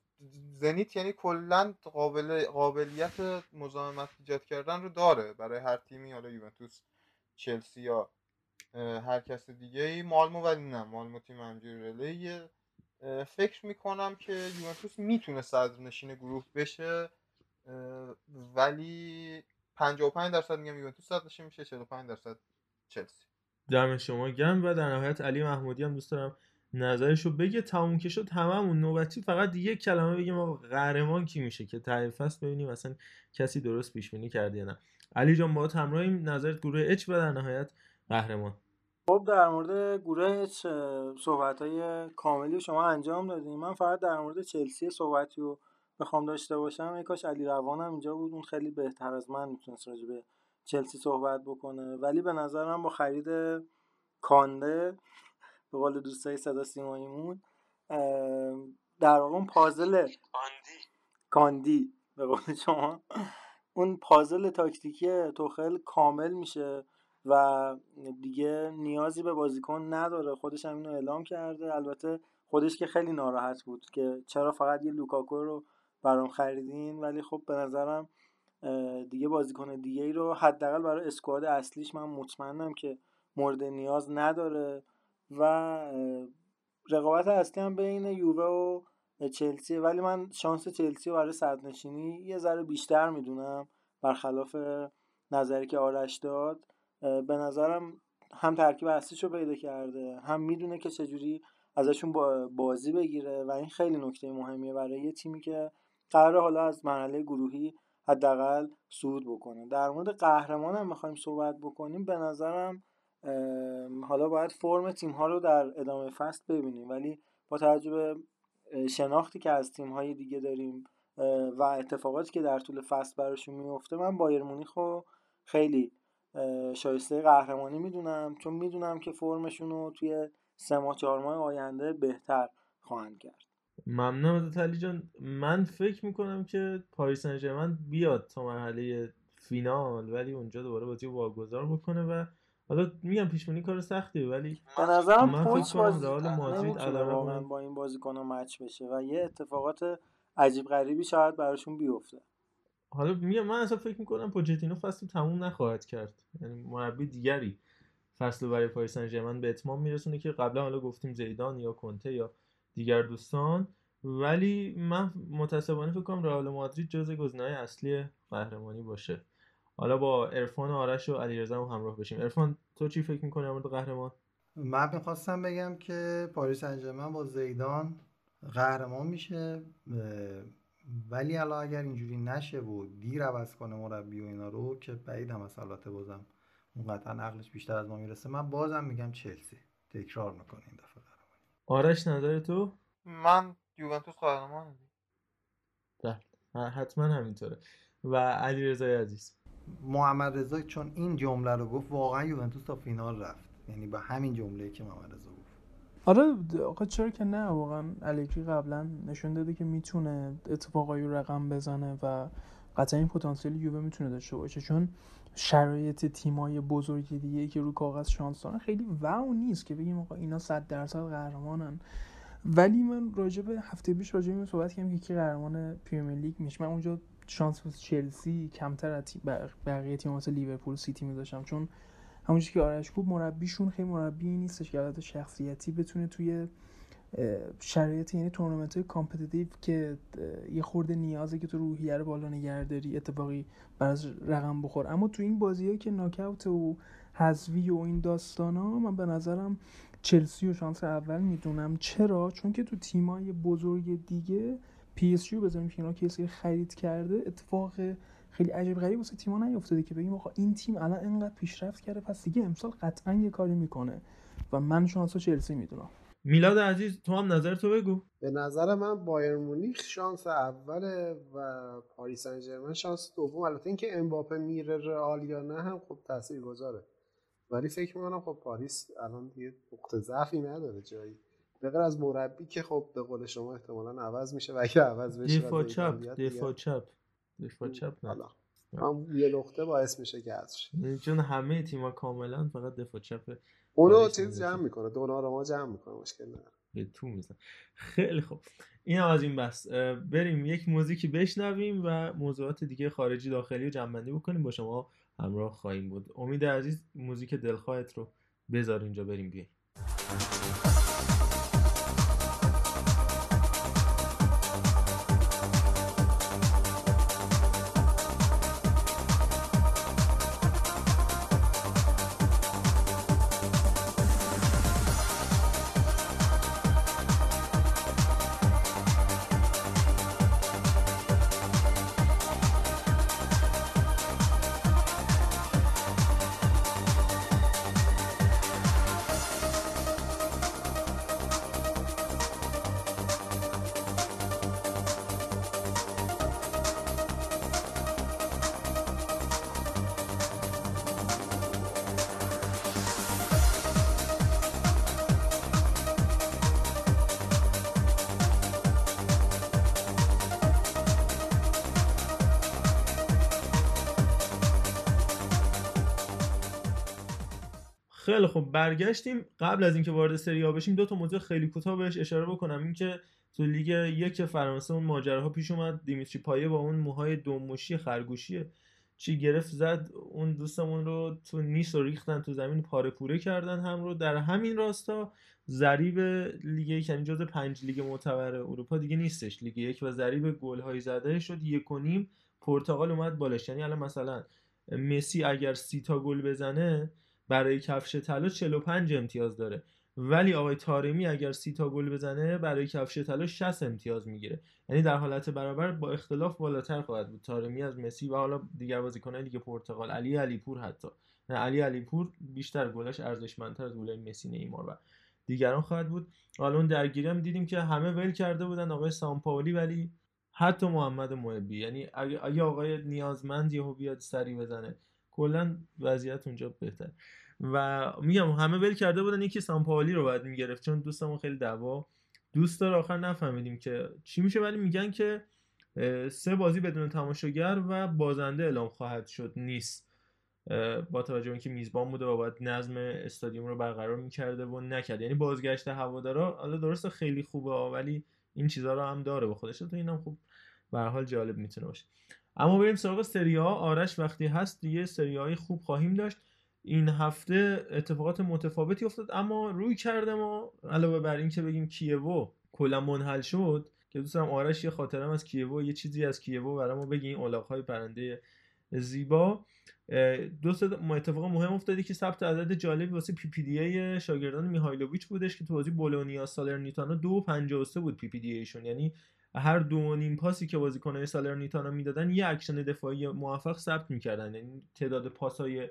زنیت یعنی کلا قابل قابلیت مزاحمت ایجاد کردن رو داره برای هر تیمی. حالا یوونتوس چلسی یا هر کس دیگه ای. مالمو ولی نه مالمو تیم همجوری فکر می‌کنم که یوونتوس می‌تونه صدر گروه بشه. ولی 55 درصد میگم یوونتوس صد نشین میشه 45 درصد چلسی. دم شما گم و در نهایت علی محمودی هم دوست دارم نظرشو بگه. تموم که شد هممون. نوبتی فقط یک کلمه بگیم آقا قهرمان کی میشه که ته فصل ببینیم اصلا کسی درست پیش بینی کرده یا نه. علی جان با همراهیم نظرت گروه اچ و در نهایت قهرمان. خب در مورد گروه صحبت های کاملی شما انجام دادیم. من فقط در مورد چلسی صحبتی رو بخوام داشته باشم. ای کاش علی روانم اینجا بود. اون خیلی بهتر از من می‌تونست راجع به چلسی صحبت بکنه. ولی به نظرم با خرید کانده به قول دوستای صدا سیماییمون در واقع اون پازل کاندی به قول شما. اون پازل تاکتیکی توخل کامل میشه و دیگه نیازی به بازیکن نداره. خودش هم اینو اعلام کرده. البته خودش که خیلی ناراحت بود که چرا فقط یه لوکاکو رو برام خریدین؟ ولی خب به نظرم دیگه بازیکن دیگه ای رو حداقل برای اسکواد اصلیش من مطمئنم که مورد نیاز نداره و رقابت اصلی هم بین یووه و چلسی ولی من شانس چلسی برای صدرنشینی یه ذره بیشتر می‌دونم برخلاف نظری که آرش داد. به نظرم هم ترکیب اصلیش رو پیدا کرده هم می‌دونه که چجوری ازشون بازی بگیره و این خیلی نکته مهمیه برای یه تیمی که قرار حالا از مرحله گروهی حداقل صعود بکنه. در مورد قهرمان هم می‌خوایم صحبت بکنیم. به نظرم حالا باید فرم تیم ها رو در ادامه فصل ببینیم ولی با توجه به شناختی که از تیم های دیگه داریم و اتفاقاتی که در طول فصل براشون میفته من بایر مونیخ رو خیلی شایسته قهرمانی می‌دونم چون می‌دونم که فرمشون رو توی سه ماه چهار ماه آینده بهتر خواهند کرد. ممنونم ازت علی جان. من فکر می‌کنم که پاریس سن بیاد تا مرحله فینال ولی اونجا دوباره بازی واگذار بکنه و حالا میگم پیش کار سختیه ولی به نظرم پوچ بازی واقعا با این بازیکن مچ بشه و یه اتفاقات عجیب غریبی شاید براشون بیفته. حالا میگم من اصلا فکر می‌کنم پوچتینو فصل تموم نخواهد کرد. یعنی مربی دیگری فصل برای پاریس سن به اتمام میرسونه که قبلا حالا گفتیم زیدان یا کنته یا دیگر دوستان. ولی من متاسفانه فکر کنم رئال مادرید جزء گزینه‌های اصلی قهرمانی باشه. حالا با عرفان و آرش و علیرضا هم همراه بشیم. عرفان تو چی فکر می‌کنی مورد قهرمان؟ من می‌خواستم بگم که پاریس انجمن با زیدان قهرمان میشه ولی الان اگر اینجوری نشه و دیر عوض کنه مربی و اینا رو که بعیدم از البته بازم اون قطعا عقلش بیشتر از ما می‌رسه. من بازم میگم چلسی. تکرار می‌کنه این دفعه قهرمانی. آرش نظر تو؟ من یوونتوس قهرمان بله. حتما همینطوره. و علی رضای عزیز. محمد رضا چون این جمله رو گفت واقعا یوونتوس تا فینال رفت. یعنی با همین جمله که محمد رضا گفت. آره آقا چرا که نه؟ واقعا الگری قبلا نشون داده که می‌تونه اتفاقایی رقم بزنه و قطعا این پتانسیل یووه می‌تونه داشته باشه. چون شرایط تیمای بزرگی دیگه که رو کاغذ شانس دارن خیلی واو نیست که بگیم آقا اینا 100 درصد قهرمانن. ولی من راجع به هفته پیش راجع به صحبت کردم که کی قهرمان پریمیر لیگ میشه. من اونجا شانس واسه چلسی کمتر از بقیه تیم واسه لیورپول سیتی میذاشتم چون همونجوری که آرش گفت مربیشون خیلی مربی نیستش که شخصیتی بتونه توی شرایط یعنی تورنمنت های competitive که یه خورده نیازه که تو روحیه رو بالا نگهداری اتفاقی براش رقم بخوره. اما تو این بازی که ناکاوت و حذوی و این داستان ها من به نظرم چلسی و شانس اول می‌دونم. چرا؟ چون که تو تیمای بزرگ دیگه پی اس جی رو بذاریم که اینا کسی خرید کرده اتفاق خیلی عجیب غریب واسه تیم‌ها نیافتاده که بگیم آقا این تیم الان انقدر پیشرفت کرده پس دیگه امسال قطعا یه کاری می‌کنه و من شانس چلسی می‌دونم. میلاد عزیز تو هم نظر تو بگو. به نظر من بایر مونیخ شانس اوله و پاریس سن شانس دوم. البته اینکه امباپه میره رئال یا نه هم خب تاثیرگذاره. ولی فکر می‌کنم خب پاریس الان دیگه نقطه ضعفی نداره جایی. بغیر از مربی که خب به قول شما احتمالا عوض میشه و اگه عوض بشه دفاع چپ دفاع چپ. دفاع چپ نه. هم یه نقطه باعث میشه که حذف چون همه تیم‌ها کاملا فقط دفاع چپ اونو چیز جمع می‌کنه. ما جمع می‌کنه مشکل نداره. به تو میزن خیلی خوب. این از این بس. بریم یک موزیکی بشنویم و موضوعات دیگه خارجی داخلی رو جمع بکنیم. با شما همراه خواهیم بود. امید عزیز موزیک دلخواهت رو بذار اینجا بریم بیایم. خب برگشتیم قبل از اینکه وارد سری آ بشیم دو تا موضوع خیلی کوتاه بهش اشاره بکنم. اینکه تو لیگ یک فرانسه اون ماجراها پیش اومد. دیمیتری پایه با اون موهای دوموشی خرگوشی چی گرفت زد. اون دوستمون رو تو نیس رو ریختن تو زمین پاره پوره کردن هم رو. در همین راستا ضریب لیگ یک یعنی جز پنج لیگ معتبر اروپا دیگه نیستش. لیگ یک و ضریب گل های زده شد. یک و نیم پرتغال اومد بالاش. یعنی الان مثلا مسی اگر سی تا گل بزنه برای کفش طلا 45 امتیاز داره. ولی آقای تارمی اگر سی تا گل بزنه برای کفش طلا 60 امتیاز می‌گیره. یعنی در حالت برابر با اختلاف بالاتر خواهد بود. تارمی از مسی و حالا دیگر بازیکنان دیگه پرتغال علی علیپور حتی. نه علی علیپور بیشتر گلش ارزشمندتر از گلای مسی نیمار و دیگران خواهد بود. حالا اون درگیری هم دیدیم که همه ول کرده بودن آقای سامپاولی ولی حتی محمد محبی. یعنی اگه آقای نیازمند یهو بیاد سری بزنه کلا وضعیت اونجا بهتر. و میگم همه ول کرده بودن یکی سامپاولی رو باید می‌گرفت چون دوستمون خیلی دعوا دوست داره آخر نفهمیدیم که چی میشه ولی میگن که سه بازی بدون تماشاگر و بازنده اعلام خواهد شد نیست. با توجه به اینکه میزبان بوده و باید نظم استادیوم رو برقرار می‌کرده و نکرد. یعنی بازگشت هوادارا حالا درسته خیلی خوبه ولی این چیزها رو هم داره به خودش. تو اینم خوب به حال جالب می‌تونه باشه. اما بریم سراغ سری آرش وقتی هست دیگه سری های خوب خواهیم داشت. این هفته اتفاقات متفاوتی افتاد اما روی کرده ما علاوه بر این که بگیم کیوو کلا منحل شد که دوست دارم آرش یه خاطرم از کیوو یه چیزی از کیوو برای ما بگیم اولاغ های پرنده زیبا. دو تا اتفاق مهم افتادی که ثبت عدد جالبی واسه پی پی دی ای شاگردان میهایلوویچ بودش که تو بازی بولونیا سالرنیتانا دو پنجاه بود پی پی دی ایشون. یعنی هر دو نیم پاسی که بازیکن‌های سالرنیتانا می‌دادن یه اکشن دفاعی موفق ثبت می‌کردن. یعنی تعداد پاسای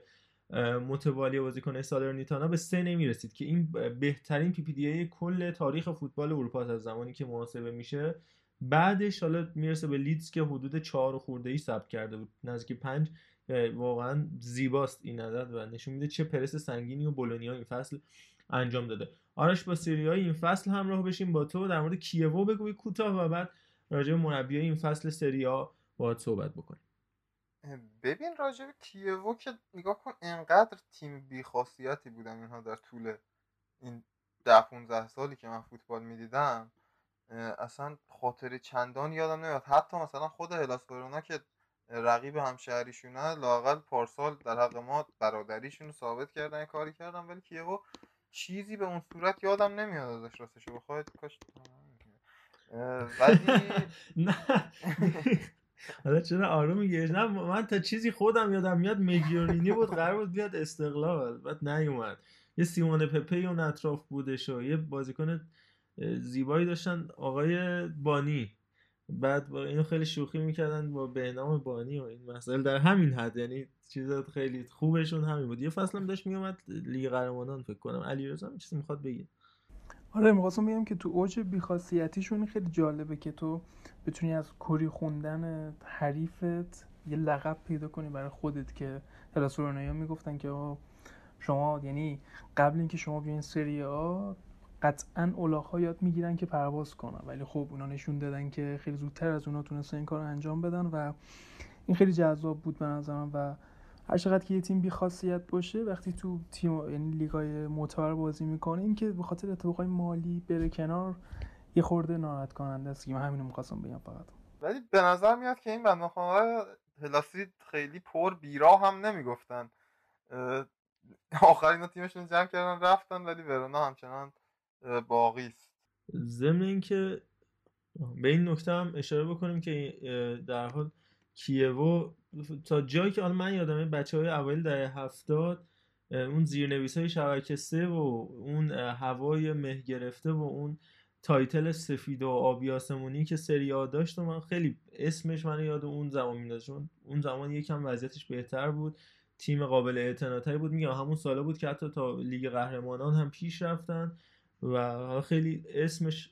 متوالی بازیکن سالرنیتانا به سه نمی‌رسید که این بهترین PPD کل تاریخ فوتبال اروپا از زمانی که محاسبه میشه. بعدش حالا می‌رسه به لیدز که حدود چهار خورده ای ثبت کرده بود. نزدیک پنج واقعا زیباست این عدد و نشون میده چه پرس سنگینی رو بولونیا این فصل انجام داده. آرش با سری های این فصل همراه بشیم با تو در مورد کیوو بگوی کوتاه و بعد راجع به مربی این فصل سری ها باهات صحبت بکنیم. ببین راجع به کیوو که نگاه کن انقدر تیم بیخاصیتی بودن اینها در طول این ده 15 سالی که من فوتبال می‌دیدم اصلا خاطر چندان یادم نمیاد. حتی مثلا خود هلاس ورونا که رقیب همشهریشونه لاقل پارسال در حق ما برادریشون رو ثابت کردن کاری کردن ولی کیوو چیزی به اون صورت یادم نمیاد ازش راستش. بخواید کاش ولی نه. حالا چرا آروم میگیش نه من تا چیزی خودم یادم میاد میگیورینی بود قرار بود بیاد استقلال بعد نیومد. یه سیمون پپه اون اطراف بودش و یه بازیکن زیبایی داشتن آقای بانی. بعد با اینو خیلی شوخی می‌کردن با به نام بانی و این مسائل در همین حد یعنی چیزات خیلی خوبشون همین بود. یه فصل هم داشت میومد لیگ قهرمانان فکر کنم. علیرضا هم چیزی می‌خواد بگه. آره می‌خواستم بگم که تو اوج بیخاصیتیشون خیلی جالبه که تو بتونی از کری خوندن حریفت یه لقب پیدا کنی برای خودت که هلاسورانیا می‌گفتن که شما یعنی قبل اینکه شما بیاین سری ها قطعا اولاغ یاد می‌گیرن که پرواز کنن. ولی خب اونا نشون دادن که خیلی زودتر از اونا تونستن این کار انجام بدن و این خیلی جذاب بود به نظرم و هر چقدر که یه تیم بی خاصیت باشه وقتی تو تیم یعنی لیگای معتبر بازی می‌کنه این که به خاطر اتفاقای مالی بره کنار یه خورده ناراحت کننده است که من همینو می‌خواستم بگم فقط. ولی به نظر میاد که این بنده خدا پلاسی خیلی پر بیرا هم نمی‌گفتن. آخر اینا تیمشون جمع کردن رفتن ولی ورونا همچنان باقی است. ضمن اینکه به این نکته هم اشاره بکنیم که در حال کیوو تا جایی که حالا من یادمه بچه های اوایل دهه هفتاد اون زیرنویس های شبکه سه و اون هوای مه گرفته و اون تایتل سفید و آبی آسمونی که سری داشت و من خیلی اسمش من یاد اون زمان میاد چون اون زمان یکم وضعیتش بهتر بود تیم قابل اعتناتری بود. میگم همون ساله بود که حتی تا لیگ قهرمانان هم پیش رفتن. و خیلی اسمش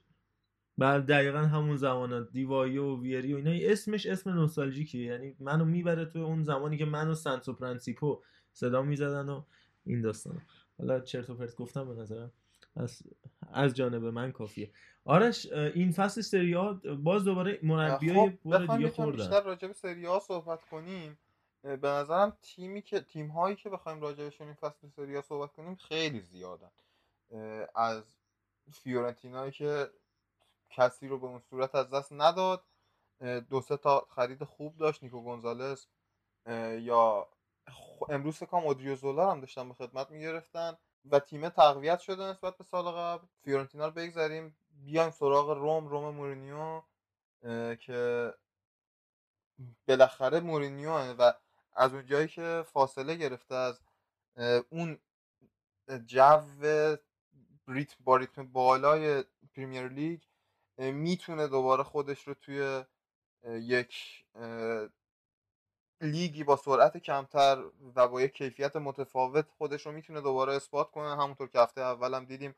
بعد دقیقا همون زمانات دیوایی و ویری و اینا. اسمش اسم نوستالژیکیه. یعنی منو می‌بره تو اون زمانی که منو سنسو پرنسیپو صدا می‌زدن و این داستان. حالا چرت و پرت گفتم به نظرم از از جانب من کافیه. آرش این فصل سری باز دوباره مربیای خب دیگه خوردن. بیشتر راجع به سری صحبت کنیم. به نظرم تیمی که تیم هایی که بخوایم راجبشون این فصل سریا صحبت کنیم خیلی زیادن. از فیورنتینایی که کسی رو به اون صورت از دست نداد دو سه تا خرید خوب داشت نیکو گونزالس یا امروز کنم اودریوزولا هم داشتن به خدمت می‌گرفتن و تیم تقویت شده نسبت به سال قبل. فیورنتینا رو بگذاریم. بیایم سراغ روم روم مورینیو که بالاخره مورینیو و از اون جایی که فاصله گرفته از اون جو ریتم با ریتم بالای Premier League می‌تونه دوباره خودش رو توی یک لیگی با سرعت کمتر و با یک کیفیت متفاوت خودش رو می‌تونه دوباره اثبات کنه. همونطور که هفته اولم دیدیم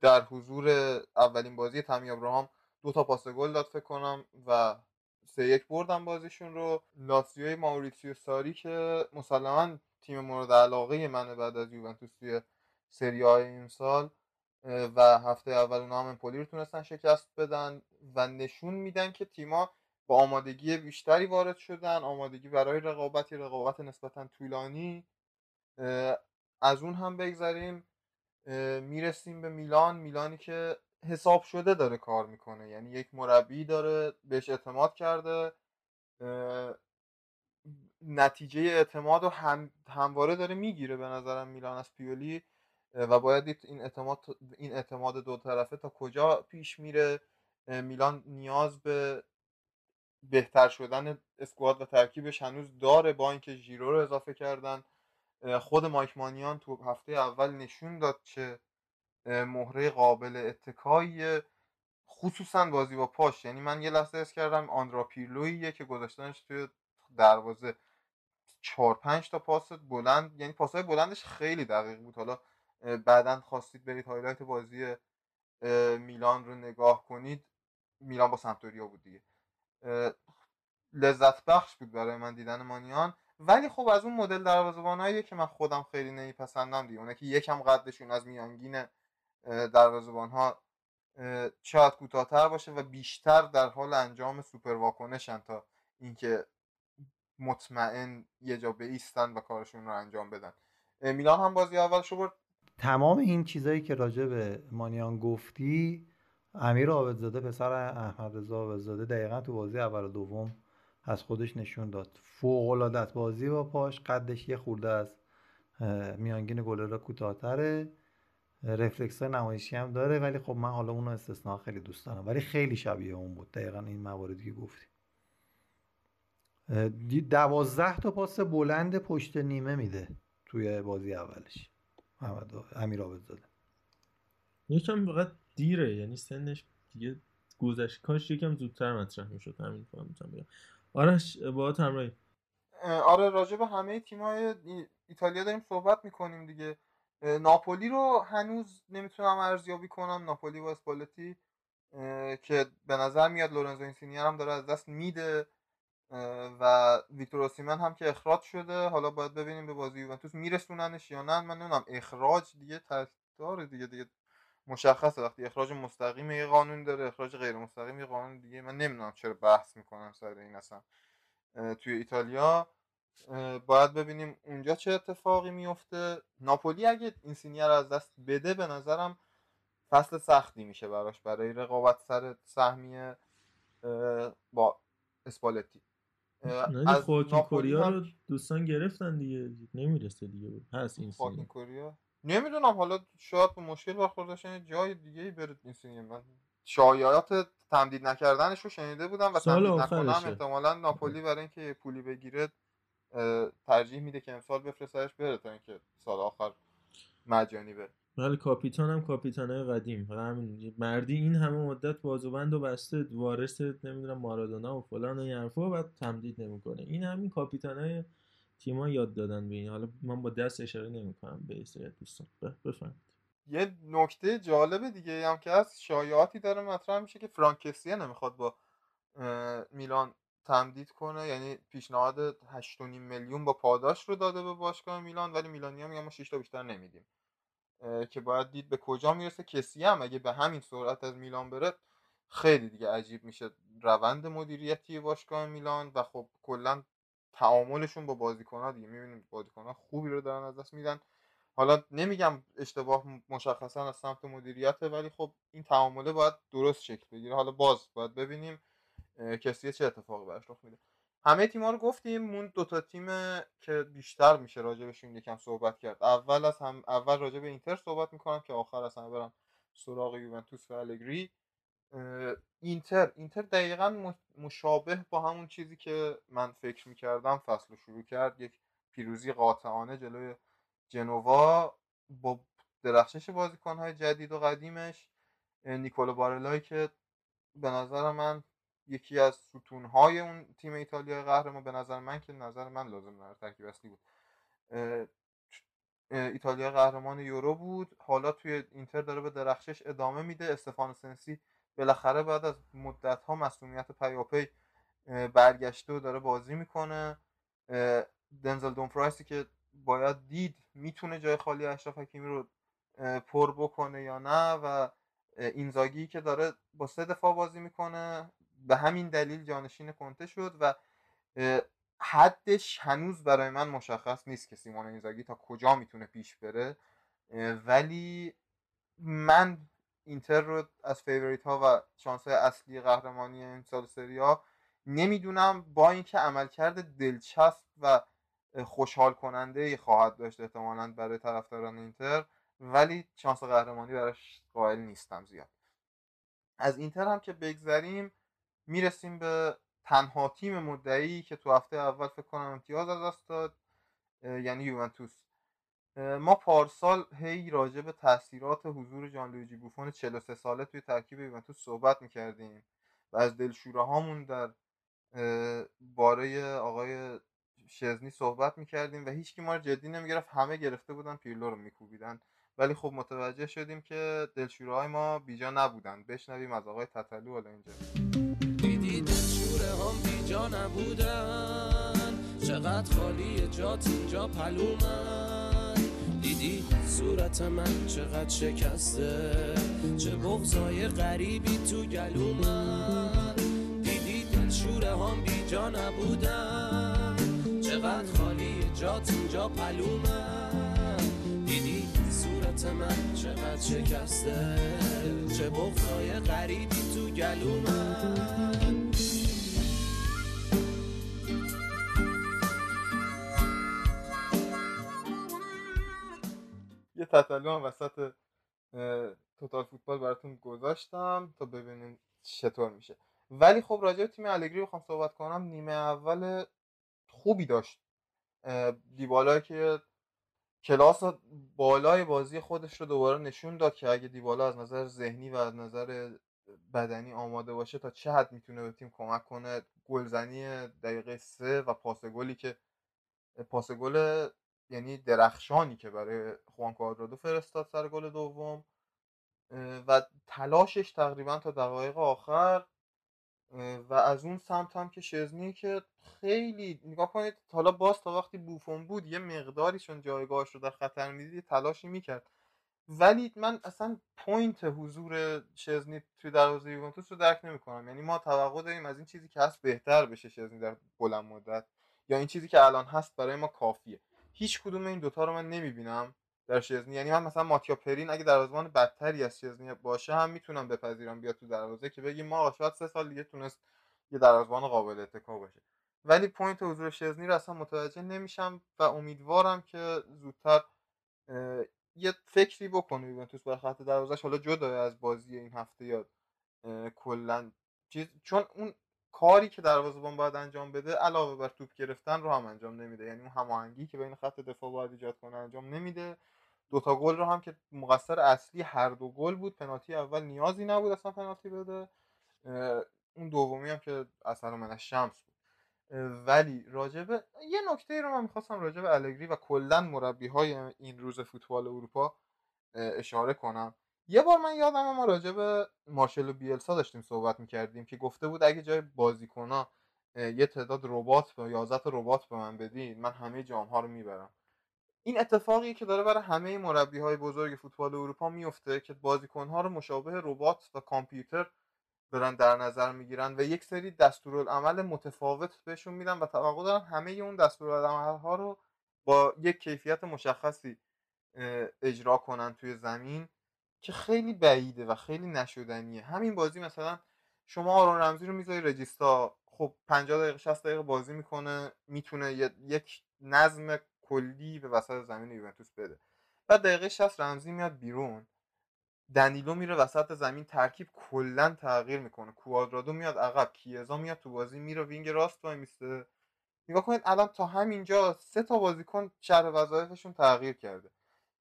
در حضور اولین بازی تامی ابراهام دو تا پاس گل داد فکر کنم و سه یک بردن بازیشون رو. لاتزیوی ماوریتسیو ساری که مسلما تیم مورد علاقه منه بعد از یوونتوس توی سری های این سال و هفته اول اونا هم امپولی رو تونستن شکست بدن و نشون میدن که تیما با آمادگی بیشتری وارد شدن آمادگی برای رقابتی رقابت نسبتا طولانی. از اون هم بگذریم. می‌رسیم به میلان. میلانی که حساب شده داره کار می‌کنه یعنی یک مربی داره بهش اعتماد کرده. نتیجه اعتماد رو هم همواره داره می‌گیره به نظرم میلان از پیولی. و باید دید این اعتماد این اعتماد دو طرفه تا کجا پیش میره میلان نیاز به بهتر شدن اسکواد و ترکیبش هنوز داره با اینکه ژیرو رو اضافه کردن. خود مایک مانیان تو هفته اول نشون داد اه، مهره قابل اتکاییه. خصوصا بازی با پاش یعنی من یه لحظه حس کردم آندرا پیرلوییه که گذاشتنش توی دروازه. چهار پنج تا پاس بلند یعنی پاسهای بلندش خیلی دقیق بود. حالا بعدا خواستید برید highlight بازی میلان رو نگاه کنید. میلان با سمپدوریا بود دیگه. لذت بخش بود برای من دیدن مانیان. ولی خب از اون مدل دروازه‌بانایی که من خودم خیلی نمیپسندم دیگه. اونایی که یکم قدشون از میانگین دروازه‌بان ها شاید کوتاهتر باشه و بیشتر در حال انجام سوپر واکنشن تا اینکه مطمئن یه جا بیستن و کارشون رو انجام بدن. میلان هم بازی اول شو برد. تمام این چیزایی که راجع به مانیان گفتی امیر عابدزاده پسر احمد رضا عابدزاده دقیقا تو بازی اول و دوم از خودش نشون داد. فوق العاده بازی با پاش قدش یه خورده از میانگین گلر کوتاهتره. رفلکس نمایشی هم داره ولی خب من حالا اونو استثناء خیلی دوست دارم. ولی خیلی شبیه اون بود دقیقا این مواردی که گفتی. دوازده تا پاس بلند پشت نیمه میده توی بازی اولش. محمد امیر عابدزاده. یکم فقط دیره یعنی سنش دیگه گذشت. کاش یکم زودتر مطرح می‌شد همین فقط می‌تونم بگم. آرش با همراهی اه، آره راجع به همه تیمای ایتالیا داریم صحبت می‌کنیم دیگه. ناپولی رو هنوز نمی‌تونم ارزیابی کنم. ناپولی با اسپالتی که به نظر میاد لورنزو اینسینیه هم داره از دست میده. و ویکتور اوسیمن هم که اخراج شده. حالا باید ببینیم به بازی یوونتوس میرسوننش یا نه. من نمی‌دونم اخراج دیگه داره دیگه دیگه مشخصه. وقتی اخراج مستقیم یه قانون داره اخراج غیر مستقیم یه قانون دیگه. من نمی‌دونم چرا بحث می‌کنن سر این اصلا. توی ایتالیا. باید ببینیم اونجا چه اتفاقی میفته ناپولی اگه اینسینیه رو از دست بده به نظرم فصل سختی میشه براش. برای رقابت سر سهمیه با اسپالتی. از خواکین کوریا رو دوستان گرفتن دیگه. نمی‌رسه دیگه هست این خواکین کوریا. نمی‌دونم حالا شاید به مشکل برخورد داشتن یه جای دیگه ای بره اینسینیه من شایعات تمدید نکردنش رو شنیده بودم و تمدید نکنم. احتمالا ناپولی برای اینکه پولی بگیره ترجیح میده که امسال بفرستش بره تا اینکه سال آخر مجانی بره. ولی کاپیتان هم کاپیتانه قدیم. فقط همین مردی این همه مدت بازوبند و بسته وارث نمی‌دونم مارادونا و فلان و این حرفا بعد تمدید نمی‌کنه. این همین کاپیتانای تیما یاد دادن به این. حالا من با دست اشاره نمی‌کنم به سری دوستان. ب- بفرمایید. یه نکته جالب دیگه هم که هست. شایعاتی داره مطرح میشه که فرانکسیه نمی‌خواد با میلان تمدید کنه. یعنی پیشنهاد 8.5 میلیون با پاداش رو داده به باشگاه میلان ولی میلانیا میگن ما 6 تا بیشتر نمیدیم. که باید دید به کجا می‌رسه. کسی هم اگه به همین سرعت از میلان بره خیلی دیگه عجیب میشه. روند مدیریتی باشگاه میلان و خب کلا تعاملشون با بازیکن‌ها دیگه. می‌بینیم بازیکن‌ها خوبی رو دارن از دست میدن. حالا نمیگم اشتباه مشخصا از سمت مدیریته ولی خب این تعامله باید درست شکل بگیره. حالا باز باید ببینیم کسی چه اتفاقی براش رخ میده. همه تیم‌ها رو گفتیم مون دو تا تیم که بیشتر میشه راجع بهشون یکم صحبت کرد. اول از هم اول راجع به اینتر صحبت می‌کنم که آخر از همه برم سراغ یوونتوس و الگری. اینتر اینتر دقیقا مشابه با همون چیزی که من فکر می‌کردم فصل رو شروع کرد. یک پیروزی قاطعانه جلوی جنوا با درخشش بازیکنهای جدید و قدیمش. نیکولو بارلای که به نظر من یکی از ستونهای اون تیم ایتالیا قهرمان به نظر من که نظر من لازم داره ترکیب اصلی بود ایتالیا قهرمان یورو بود. حالا توی اینتر داره به درخشش ادامه میده. استفانو سنسی بالاخره بعد از مدت ها مسئولیت پیاپی برگشته و داره بازی می‌کنه. دنزل دونفرایسی که باید دید می‌تونه جای خالی اشرف حکیمی رو پر بکنه یا نه و اینزاگی که داره با سه دفاع بازی می‌کنه. به همین دلیل جانشین کنته شد و حدش هنوز برای من مشخص نیست که سیمون اینزاگی تا کجا می‌تونه پیش بره ولی من اینتر رو از favorite ها و شانس اصلی قهرمانی این سال سری آ نمی‌دونم با اینکه عملکرد دلچسب و خوشحال کننده خواهد داشت احتمالا برای طرفداران اینتر ولی شانس قهرمانی براش قائل نیستم زیاد. از اینتر هم که بگذریم می‌رسیم به تنها تیم مدعی که تو هفته اول فکر کنم امتیاز از دست داد یعنی یوونتوس. ما پارسال هی راجع به تاثیرات حضور جان لویجی بوفون 43 ساله توی ترکیب یوونتوس صحبت می‌کردیم و از دلشوره هامون در باره آقای شزنی صحبت می‌کردیم و هیچکی ما رو جدی نمی‌گرفت. همه گرفته بودن پیرلو رو میکوبیدن. ولی خب متوجه شدیم که دلشوره های ما بیجا نبودن. بشنویم از آقای تتلو حالا اینجا. دلشوره هم بیجا نبودن. چقدر خالی جات اینجا پهلومن. دیدی صورت من چقدر شکسته. چه بغضای غریبی تو گلومن. دیدی دلشوره هم بیجا نبودن. چقدر خالی جات اینجا پلومن. دیدی صورت من چقدر شکسته. چه بغضای غریبی تو گلومن. یه تطلو هم وسط توتال فوتبال براتون گذاشتم تا ببینیم چطور میشه. ولی خب راجع به تیم الگری بخوام صحبت کنم نیمه اول خوبی داشت. دیبالا که کلاس بالای بازی خودش رو دوباره نشون داد که اگه دیبالا از نظر ذهنی و از نظر بدنی آماده باشه تا چه حد می‌تونه به تیم کمک کنه گلزنی دقیقه سه و پاس گلی که پاس گل یعنی درخشانی که برای خوان کوادرادو فرستاد سر گل دوم و تلاشش تقریبا تا دقایق آخر و از اون سمت هم که شزنی که خیلی نگاه کنید حالا باز تا وقتی بوفون بود یه مقداری چون جایگاهش رو در خطر می‌دید تلاشی می‌کرد. ولی من اصلا point حضور شزنی توی دروازه یوونتوس رو درک نمی‌کنم. یعنی ما توقع داریم از این چیزی که هست بهتر بشه شزنی در بلند مدت یا این چیزی که الان هست برای ما کافیه. هیچ کدوم این دوتا رو من نمی‌بینم در شزنی یعنی من مثلا ماتیا پرین اگه دروازه‌بان بدتری از شزنی باشه هم می‌تونم بپذیرم بیاد تو دروازه که بگیم ما شاید سه سال دیگه تونست یه دروازه‌بان قابل اتکا باشه. ولی point حضور شزنی رو اصلا متوجه نمیشم و امیدوارم که زودتر یه فکری بکنه یوونتوس بر خط دروازش حالا جدا از بازی این هفته یا کلا چون اون کاری که دروازه‌بان باید انجام بده علاوه بر توپ گرفتن رو هم انجام نمیده. یعنی اون هماهنگی که بین خط دفاع باید ایجاد کنه انجام نمیده. دوتا گل رو هم که مقصر اصلی هر دو گل بود پنالتی اول نیازی نبود اصلا پنالتی بده. اون دومی هم که اثر من شمس بود. ولی راجبه یه نکته رو من می‌خواستم راجب الگری و کلا مربی های این روز فوتبال اروپا اشاره کنم. یه بار من یادم ما راجع به مارشلو بیلسا داشتیم صحبت می‌کردیم که گفته بود اگه جای بازیکنها یه تعداد ربات به 11 تا ربات به من بدین من همه جام ها رو می‌برم. این اتفاقی که داره برای همه مربی های بزرگ فوتبال اروپا میفته که بازیکن ها رو مشابه ربات و کامپیوتر دارن در نظر می‌گیرن و یک سری دستورالعمل متفاوت بهشون میدن و توقع دارن همه اون دستورالعمل ها رو با یک کیفیت مشخصی اجرا کنن توی زمین. که خیلی بعیده و خیلی نشدنیه. همین بازی مثلا شما آرون رمزی رو می‌ذاری رجیستا خب 50 دقیقه 60 دقیقه بازی می‌کنه می‌تونه یک نظم کلی به وسط زمین یوونتوس بده. بعد دقیقه 60 رمزی میاد بیرون دنیلو میره وسط زمین ترکیب کلا تغییر می‌کنه. کوادرادو میاد عقب کیزا میاد تو بازی میره وینگ راست وای میسته. نگاه کنید الان تا همینجا سه تا بازیکن شهر وظایفشون تغییر کرده.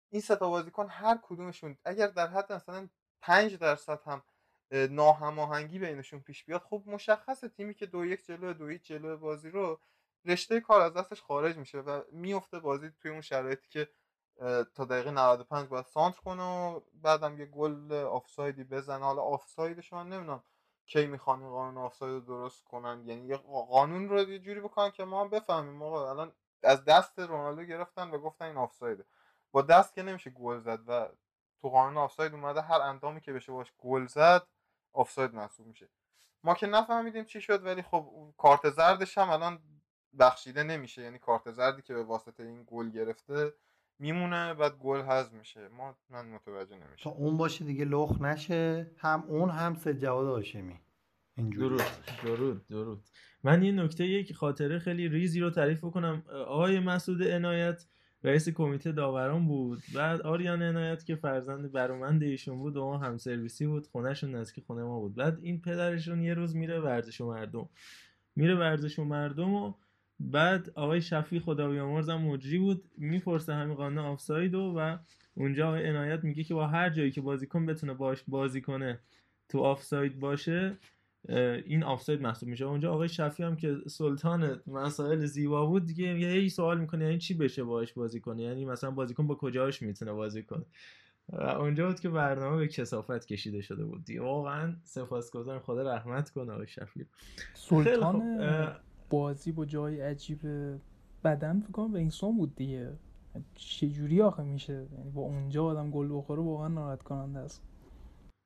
این سه تا بازیکن هر کدومشون اگر در حد مثلا 5 درصد هم ناهماهنگی بینشون پیش بیاد خب مشخصه تیمی که دو یک جلو دو یک جلو بازی رو رشته کار از دستش خارج میشه و میفته بازی توی اون شرایطی که تا دقیقه 95 باید سانتر کنه و بعدم یه گل آفسایدی بزنه. حالا آفسایدش من نمی‌دونم کی می‌خوان قانون آفساید رو درست کنن. یعنی یه قانون رو یه جوری بکنن که ما هم بفهمیم. آقا الان از دست رونالدو گرفتن و گفتن این آفسایده. با دست که نمیشه گل زد و تو قانون آفساید اومده هر اندامی که بشه باش گل زد آفساید محسوب میشه. ما که نفهمیدیم چی شد ولی خب کارت زردش هم الان بخشیده نمیشه. یعنی کارت زردی که به واسطه این گل گرفته میمونه بعد گل حذف میشه. ما من متوجه نمیشه تا اون باشه دیگه لخ نشه. هم اون هم سه جواد هاشمی. اینجوری. درود درود درود. من یه نکته یک خاطره خیلی ریزی رو تعریف کنم آقای مسعود عنایت رئیس کمیته داوران بود. بعد آریان عنایت که فرزند برومند ایشون بود و ما هم سرویسی بود خونهشون نزدیک خونه ما بود. بعد این پدرشون یه روز میره ورزش و مردم. میره ورزش و مردم و بعد آقای شفی خدا بیامرزم مجری بود. می‌پرسه همین قانون آفساید و اونجا آقای عنایت میگه که با هر جایی که بازیکن بتونه باش بازی کنه تو آفساید باشه این آفساید محسوب میشه. اونجا آقای شفی هم که سلطان مسائل زیبا بود دیگه یه ای سوال می‌کنه یعنی چی بشه باش بازی کنه؟ یعنی مثلا بازیکن با کجاش می‌تونه بازی کنه؟ و اونجا بود که برنامه به کسافت کشیده شده بود دیگه. واقعا سپاسگزارم. خدا رحمت کنه آقای شفی. سلطان بازی با جای عجیب بدن فکر کنم اینسان بود دیگه. چجوری آخه میشه؟ یعنی با اونجا آدم گل بخوره واقعا ناراحت کننده است.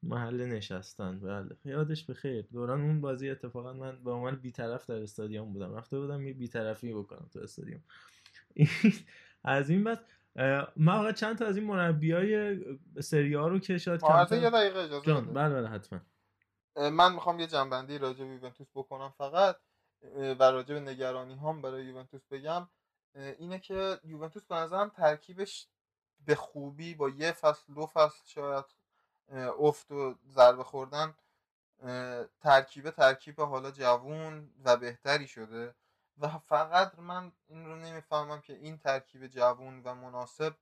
محل نشستن. بله. یادش بخیر دوران اون بازی اتفاقا من به عنوان بیطرف در استادیوم بودم. رفته بودم یه بیطرفی بکنم تو استادیوم. از این بعد من واقعا چند تا از این مربی های سری ها رو که شاید کمتر یه دقیقه اجازه جان بله بله حتما. من می‌خوام یه جنبندی راجع به یوونتوس بکنم فقط و راجع به نگرانی هم برای یوونتوس بگم. اینه که یوونتوس به نظرم ترکیبش به خوبی با یه فصل دو فصل شاید افت و ضربه خوردن ترکیب ترکیب حالا جوون و بهتری شده و فقط من این رو نمی‌فهمم که این ترکیب جوون و مناسب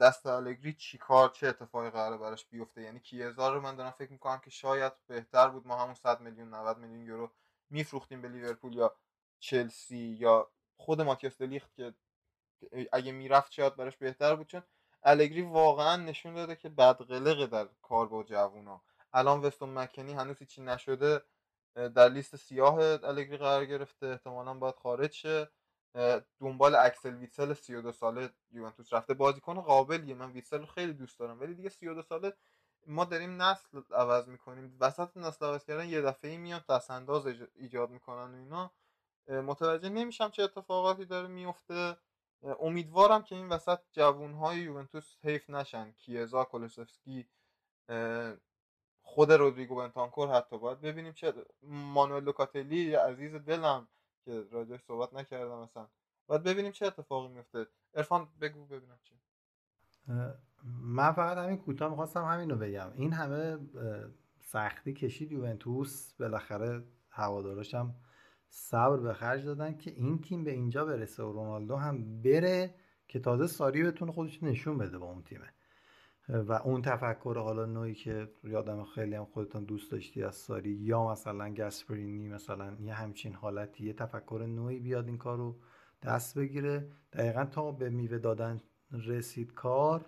دست الگری چی کار چه اتفاقی قراره براش بیفته؟ یعنی کیزا رو من دارم فکر می‌کنم که شاید بهتر بود ما همون 100 میلیون 90 میلیون یورو میفروختیم به لیورپول یا چلسی یا خود ماتیاس دلیخت که اگه می‌رفت شاید براش بهتر بود چون الگری واقعا نشون داده که بدقلقه در کار با جوونا. الان وستون مکنی هنوز هیچی نشده در لیست سیاه الگری قرار گرفته احتمالا باید خارج شه. دنبال اکسل ویتسل 32 ساله یوونتوس رفته. بازیکن قابلیه من ویتسل رو خیلی دوست دارم. ولی دیگه 32 ساله ما داریم نسل عوض می‌کنیم. وسط نسل عوض کردن یه دفعه میان پس انداز ایجاد می‌کنن و اینا. متوجه نمیشم چه اتفاقاتی داره میفته امیدوارم که این وسط جوونهای یوونتوس حیف نشن. کیزا کولوسفسکی خود رودریگو بنتانکور حتی. باید ببینیم چه مانوئل لوکاتلی عزیز دلم که راجعش صحبت نکردم مثلا باید ببینیم چه اتفاقی میفته. ارفان بگو ببینم چی. من فقط همین کوتاه می‌خواستم همین رو بگم. این همه سختی کشید یوونتوس. بالاخره هوادارش هم صبر به خرج دادن که این تیم به اینجا برسه و رونالدو هم بره که تازه ساری بتونه خودش نشون بده با اون تیمه. و اون تفکر حالا نوعی که یادم خیلی هم خودتون دوست داشتی از ساری یا مثلا گسپرینی مثلا یه همچین حالتی یه تفکر نوعی بیاد این کار رو دست بگیره. دقیقا تا به میوه دادن رسید کار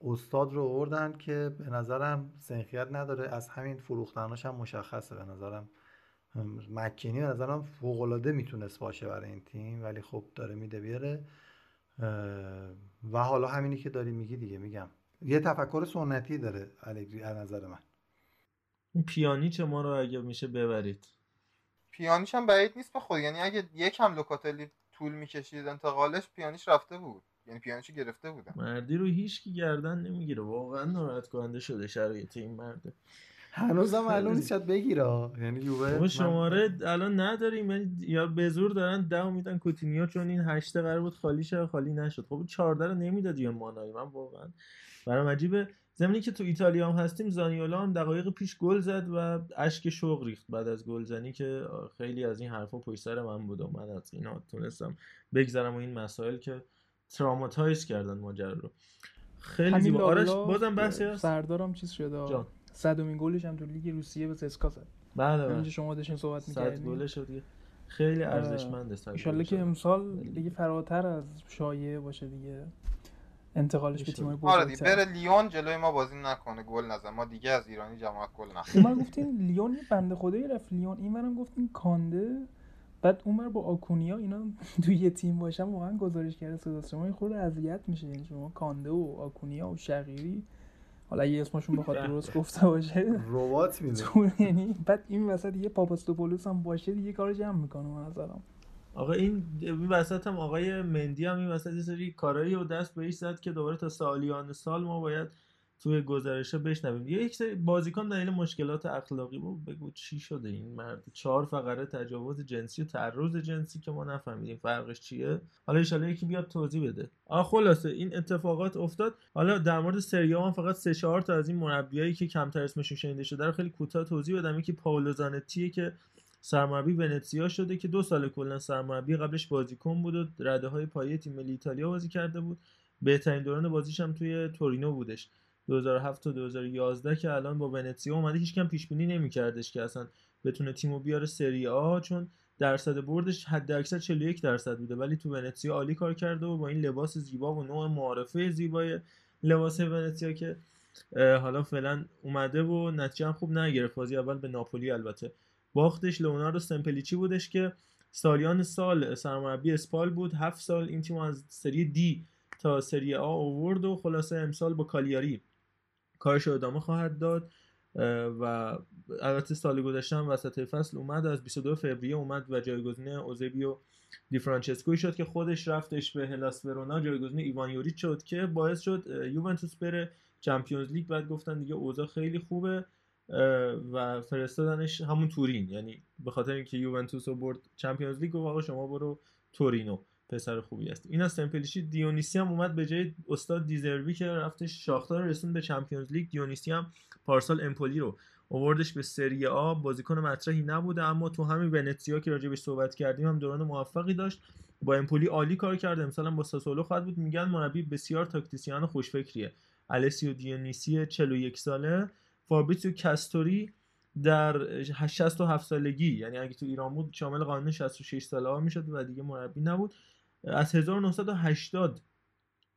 استاد رو آوردن که به نظرم سنخیت نداره. از همین فروختناش هم مشخصه. به نظرم مکنی به نظرم فوقالعاده می‌تونست باشه برای این تیم ولی خب داره میده بیاره. و حالا همینی که داری میگی دیگه میگم. یه تفکر سنتی داره الگری از نظر من. این پیانیچ ما رو اگه میشه ببرید. پیانیش هم بعید نیست به خود. یعنی اگه یکم لوکاتلی طول می‌کشید انتقالش پیانیش رفته بود. یعنی پیانیشو گرفته بودن. مردی رو هیچ کی گردن نمی‌گیره. واقعا ناراحت کننده شده شرایط این مرده هنوزم معلوم نیست شاید بگیره. یعنی یووه ما شماره الان نداریم یعنی یا به زور دارن ده میدن. کوتینیو چون این هشته قرار بود خالی شه خالی نشد. خب 14 رو نمی‌داد یه مانایی. من واقعا برام عجیبه. زمینی که تو ایتالیا هم هستیم زانیولا هم دقایق پیش گل زد و اشک شوق ریخت بعد از گلزنی که خیلی از این حرفا پشت سر من بود و من از اینا تونستم بگذرم و این مسائل که traumatize کردن ماجرا رو. خیلی زیبا. آرش بازم بحثی هست سردارم چیز شده؟ جان. صدومین گلش هم تو لیگ روسیه به سسکا زد. بله بله. شما داشتین صحبت صد می‌کردین. گله شد دیگه. خیلی ارزشمنده صد ایشالله گلش. که امسال دیگه فراتر از شایعه باشه دیگه. انتقالش به آره دیگه بزرگتر. بره لیون جلوی ما بازی نکنه گل نزن. ما دیگه از ایرانی جماعت گل نخوریم. اونور گفتین لیون یه بنده خدایی رفت لیون. اینورم گفتین کانده. بعد اونور با آکونیا اینا توی یه تیم باشن واقعا گزارش کرده صدا شما خورده اذیت میشه. یعنی شما کانده و آکونیا و شقیری حالا اگه اسمشون بخواد درست گفته باشه. ربات میده. تو یعنی بعد این وسط یه پاپاستوپولوس هم باشه دیگه کارو جمع می‌کنه به نظرم. آقا این این وسط هم آقای مندی هم این وسط یه سری کارایی و دست بهش زد که دوباره تا سالیان سال ما باید توی گزارشه بشنویم. یک سری بازیکن دلیل مشکلات اخلاقی بود. بگو چی شده این مرد؟ چهار فقره تجاوز جنسی و تعرض جنسی که ما نفهمیدیم فرقش چیه. حالا ان یکی بیاد توضیح بده. آ خلاصه این اتفاقات افتاد. حالا در مورد سری فقط سه چهار تا از این مربیایی که کمتر اسمشون شنیده شده رو خیلی کوتاه توضیح بدم. یکی پاولو زانتیه که سرمربی ونتسیا شده که دو سال کلا سرمربی قبلش بازیکن بود و رده های پایه تیم ملی ایتالیا بازی کرده بود. بهترین دوران بازیش هم توی تورینو بودش. 2007 تا 2011 که الان با ونتسیا اومده هیچ کم پیش بینی نمیکردش که اصلا بتونه تیمو بیاره سری آ چون درصد بردش حد اکثر 41 درصد بوده. ولی تو ونتسیا عالی کار کرده و با این لباس زیبا و نوع معارفه زیبای لباس ونتسیا که حالا فعلا اومده و نتیجه هم خوب نگرفت. بازی اول به ناپولی البته باختش. لئوناردو سمپلیچی بودش که سالیان سال سرمربی اسپال بود. هفت سال این تیم از سری دی تا سری آ آورد و خلاصه امسال با کالیاری کارش ادامه خواهد داد و البته سال گذشته هم وسط فصل اومد از 22 فوریه اومد و جایگزین اوزبیو دی فرانچسکوی شد که خودش رفتش به هلاس ورونا. جایگزین ایوان یوریچ شد که باعث شد یوونتوس بره Champions League. بعد گفتن دیگه اوضاع خیلی خوبه و فرستادنش همون تورینو. یعنی به خاطر اینکه یوونتوس رو برد Champions League گفت آقا شما برو تورینو. پسر خوبی هست. این از سمپلیچی دیونیسی هم اومد به جای استاد دی زربی که رفتش شاختار رسوند به Champions League. دیونیسی هم پارسال امپولی رو اووردش به سری آ. بازیکن مطرحی نبوده اما تو همین ونتسیا که راجبش صحبت کردیم هم دوران موفقی داشت. با امپولی عالی کار کرده. امسال با ساسولو خواهد بود. میگن مربی بسیار tactician خوشفکریه. السیو دیونیسی 41 ساله. فابریتیو کاستوری در 67 سالگی یعنی اگه تو ایران بود شامل قانون 66 ساله ها می‌شد و دیگه مربی نبود. از 1980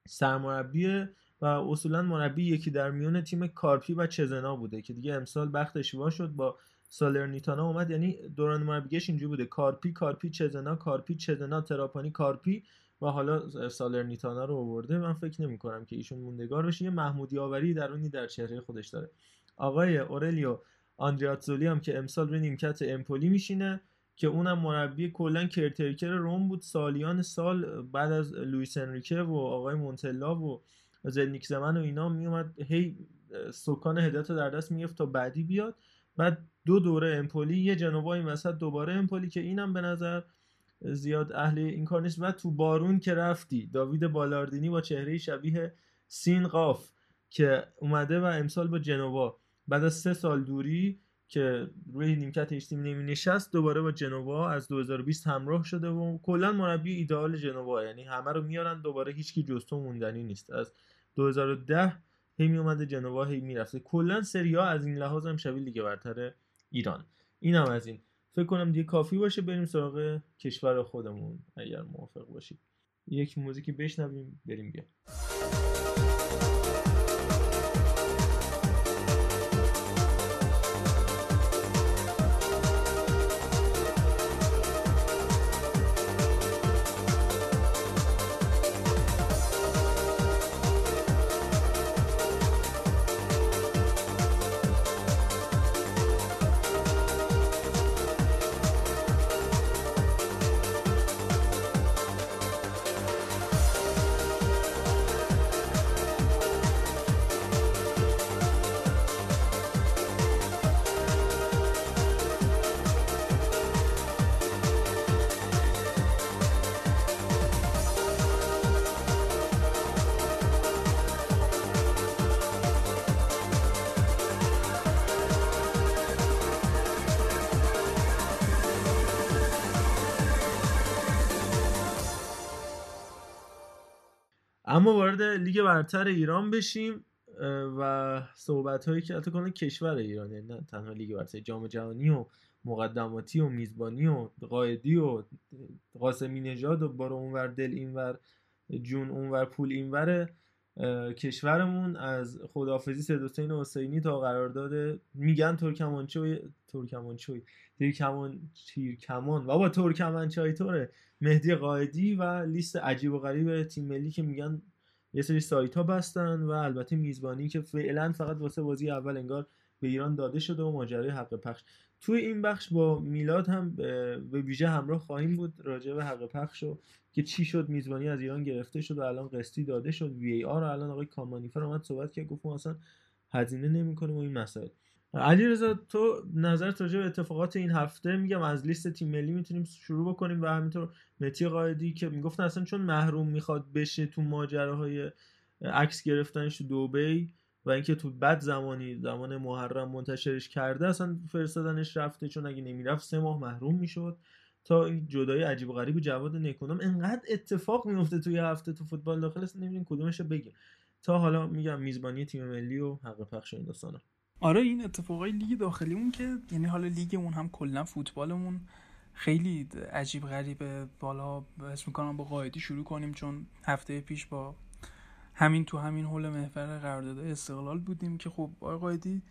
سرمربی و اصولا مربی یکی در میون تیم کارپی و چزنا بوده که دیگه امسال بختش وا شد با سالرنیتانا اومد. یعنی دوران مربیگیش اینجوری بوده. کارپی کارپی چزنا کارپی چزنا تراپانی کارپی و حالا سالرنیتانا رو آورده. من فکر نمی کنم که ایشون موندگار بشه. یه محمودی آوری درونی در چهره خودش داره. آقای اورلیو آندریاتزولی هم که امسال روی نیمکت امپولی میشینه. که اونم مربی کلا caretaker رم بود. سالیان سال بعد از لوئیس انریکه و آقای مونتلا و زلنیک زمن و اینا میومد هی سکان هدایت رو در دست می‌گرفت تا بعدی بیاد. بعد دو دوره امپولی یه جنوا این وسط دوباره امپولی که اینم به نظر زیاد اهل این کار نیست. و تو بارون که رفتی داوید بالاردینی با چهره شبیه سین قاف که اومده و امسال با جنوا بعد از سه سال دوری که روی نیمکت هیچ تیم نمی نشست دوباره با جنوا از 2020 همراه شده و کلا مربی ایدئال جنوا یعنی همه رو میارن دوباره هیچکی جز موندنی نیست. از 2010 هی می اومده جنوا هی می‌رفته. کلا سری ها از این لحاظ هم شبیه لیگ برتر ایران. اینم از این. فکر کنم دیگه کافی باشه بریم سراغ کشور خودمون اگر موافق باشید یک موزیکی بشنویم بریم بیا. لیگ برتر ایران بشیم و صحبت هایی که حتی کلا کشور ایران یعنی نه تنها لیگ برتر جام جهانی و مقدماتی و میزبانی و قائدی و قاسمی نژاد و بارو اونور دل اینور جون اونور پول اینور کشورمون از خدافزی سید حسین حسینی تا قرارداد میگن ترکمانچوی ترکمانچوی ترکمان تیرکمان. بابا ترکمنچای طوره مهدی قائدی و لیست عجیب و غریب تیم ملی که میگن یه سری سایت ها بستن و البته میزبانی که فعلا فقط واسه بازی اول انگار به ایران داده شده و ماجرای حق پخش. توی این بخش با میلاد هم به ویژه همراه خواهیم بود راجع به حق پخش و که چی شد میزبانی از ایران گرفته شد و الان قسطی داده شد. وی آر الان آقای کامانیفر اومد صحبت کرد گفت ما اصلا هزینه نمی‌کنیم و این مسائل. علی رضا تو نظر راجع به اتفاقات این هفته میگم از لیست تیم ملی می‌تونیم شروع بکنیم و همینطور متی قائدی که می‌گفتن اصلا چون محروم می‌خواد بشه تو ماجراهای عکس گرفتنش تو دبی و اینکه تو بد زمانی زمان محرم منتشرش کرده اصلا فرستادنش رفته چون اگه نمی‌رفت سه ماه محروم می‌شد تا این جدای عجیب و غریب جواد نکنم انقدر اتفاق میفته توی هفته تو فوتبال داخل اصلا نمی‌دونیم کدومش رو تا حالا میگم میزبانی تیم ملی و حق پخش این داستانا. آره این اتفاقای لیگ داخلیمون که یعنی حالا لیگمون هم کلا فوتبالمون خیلی عجیب غریبه. بالا اسم می‌کنم با قاعدی شروع کنیم چون هفته پیش با همین تو همین حول محور قرارداد استقلال بودیم که خب آقای قایدی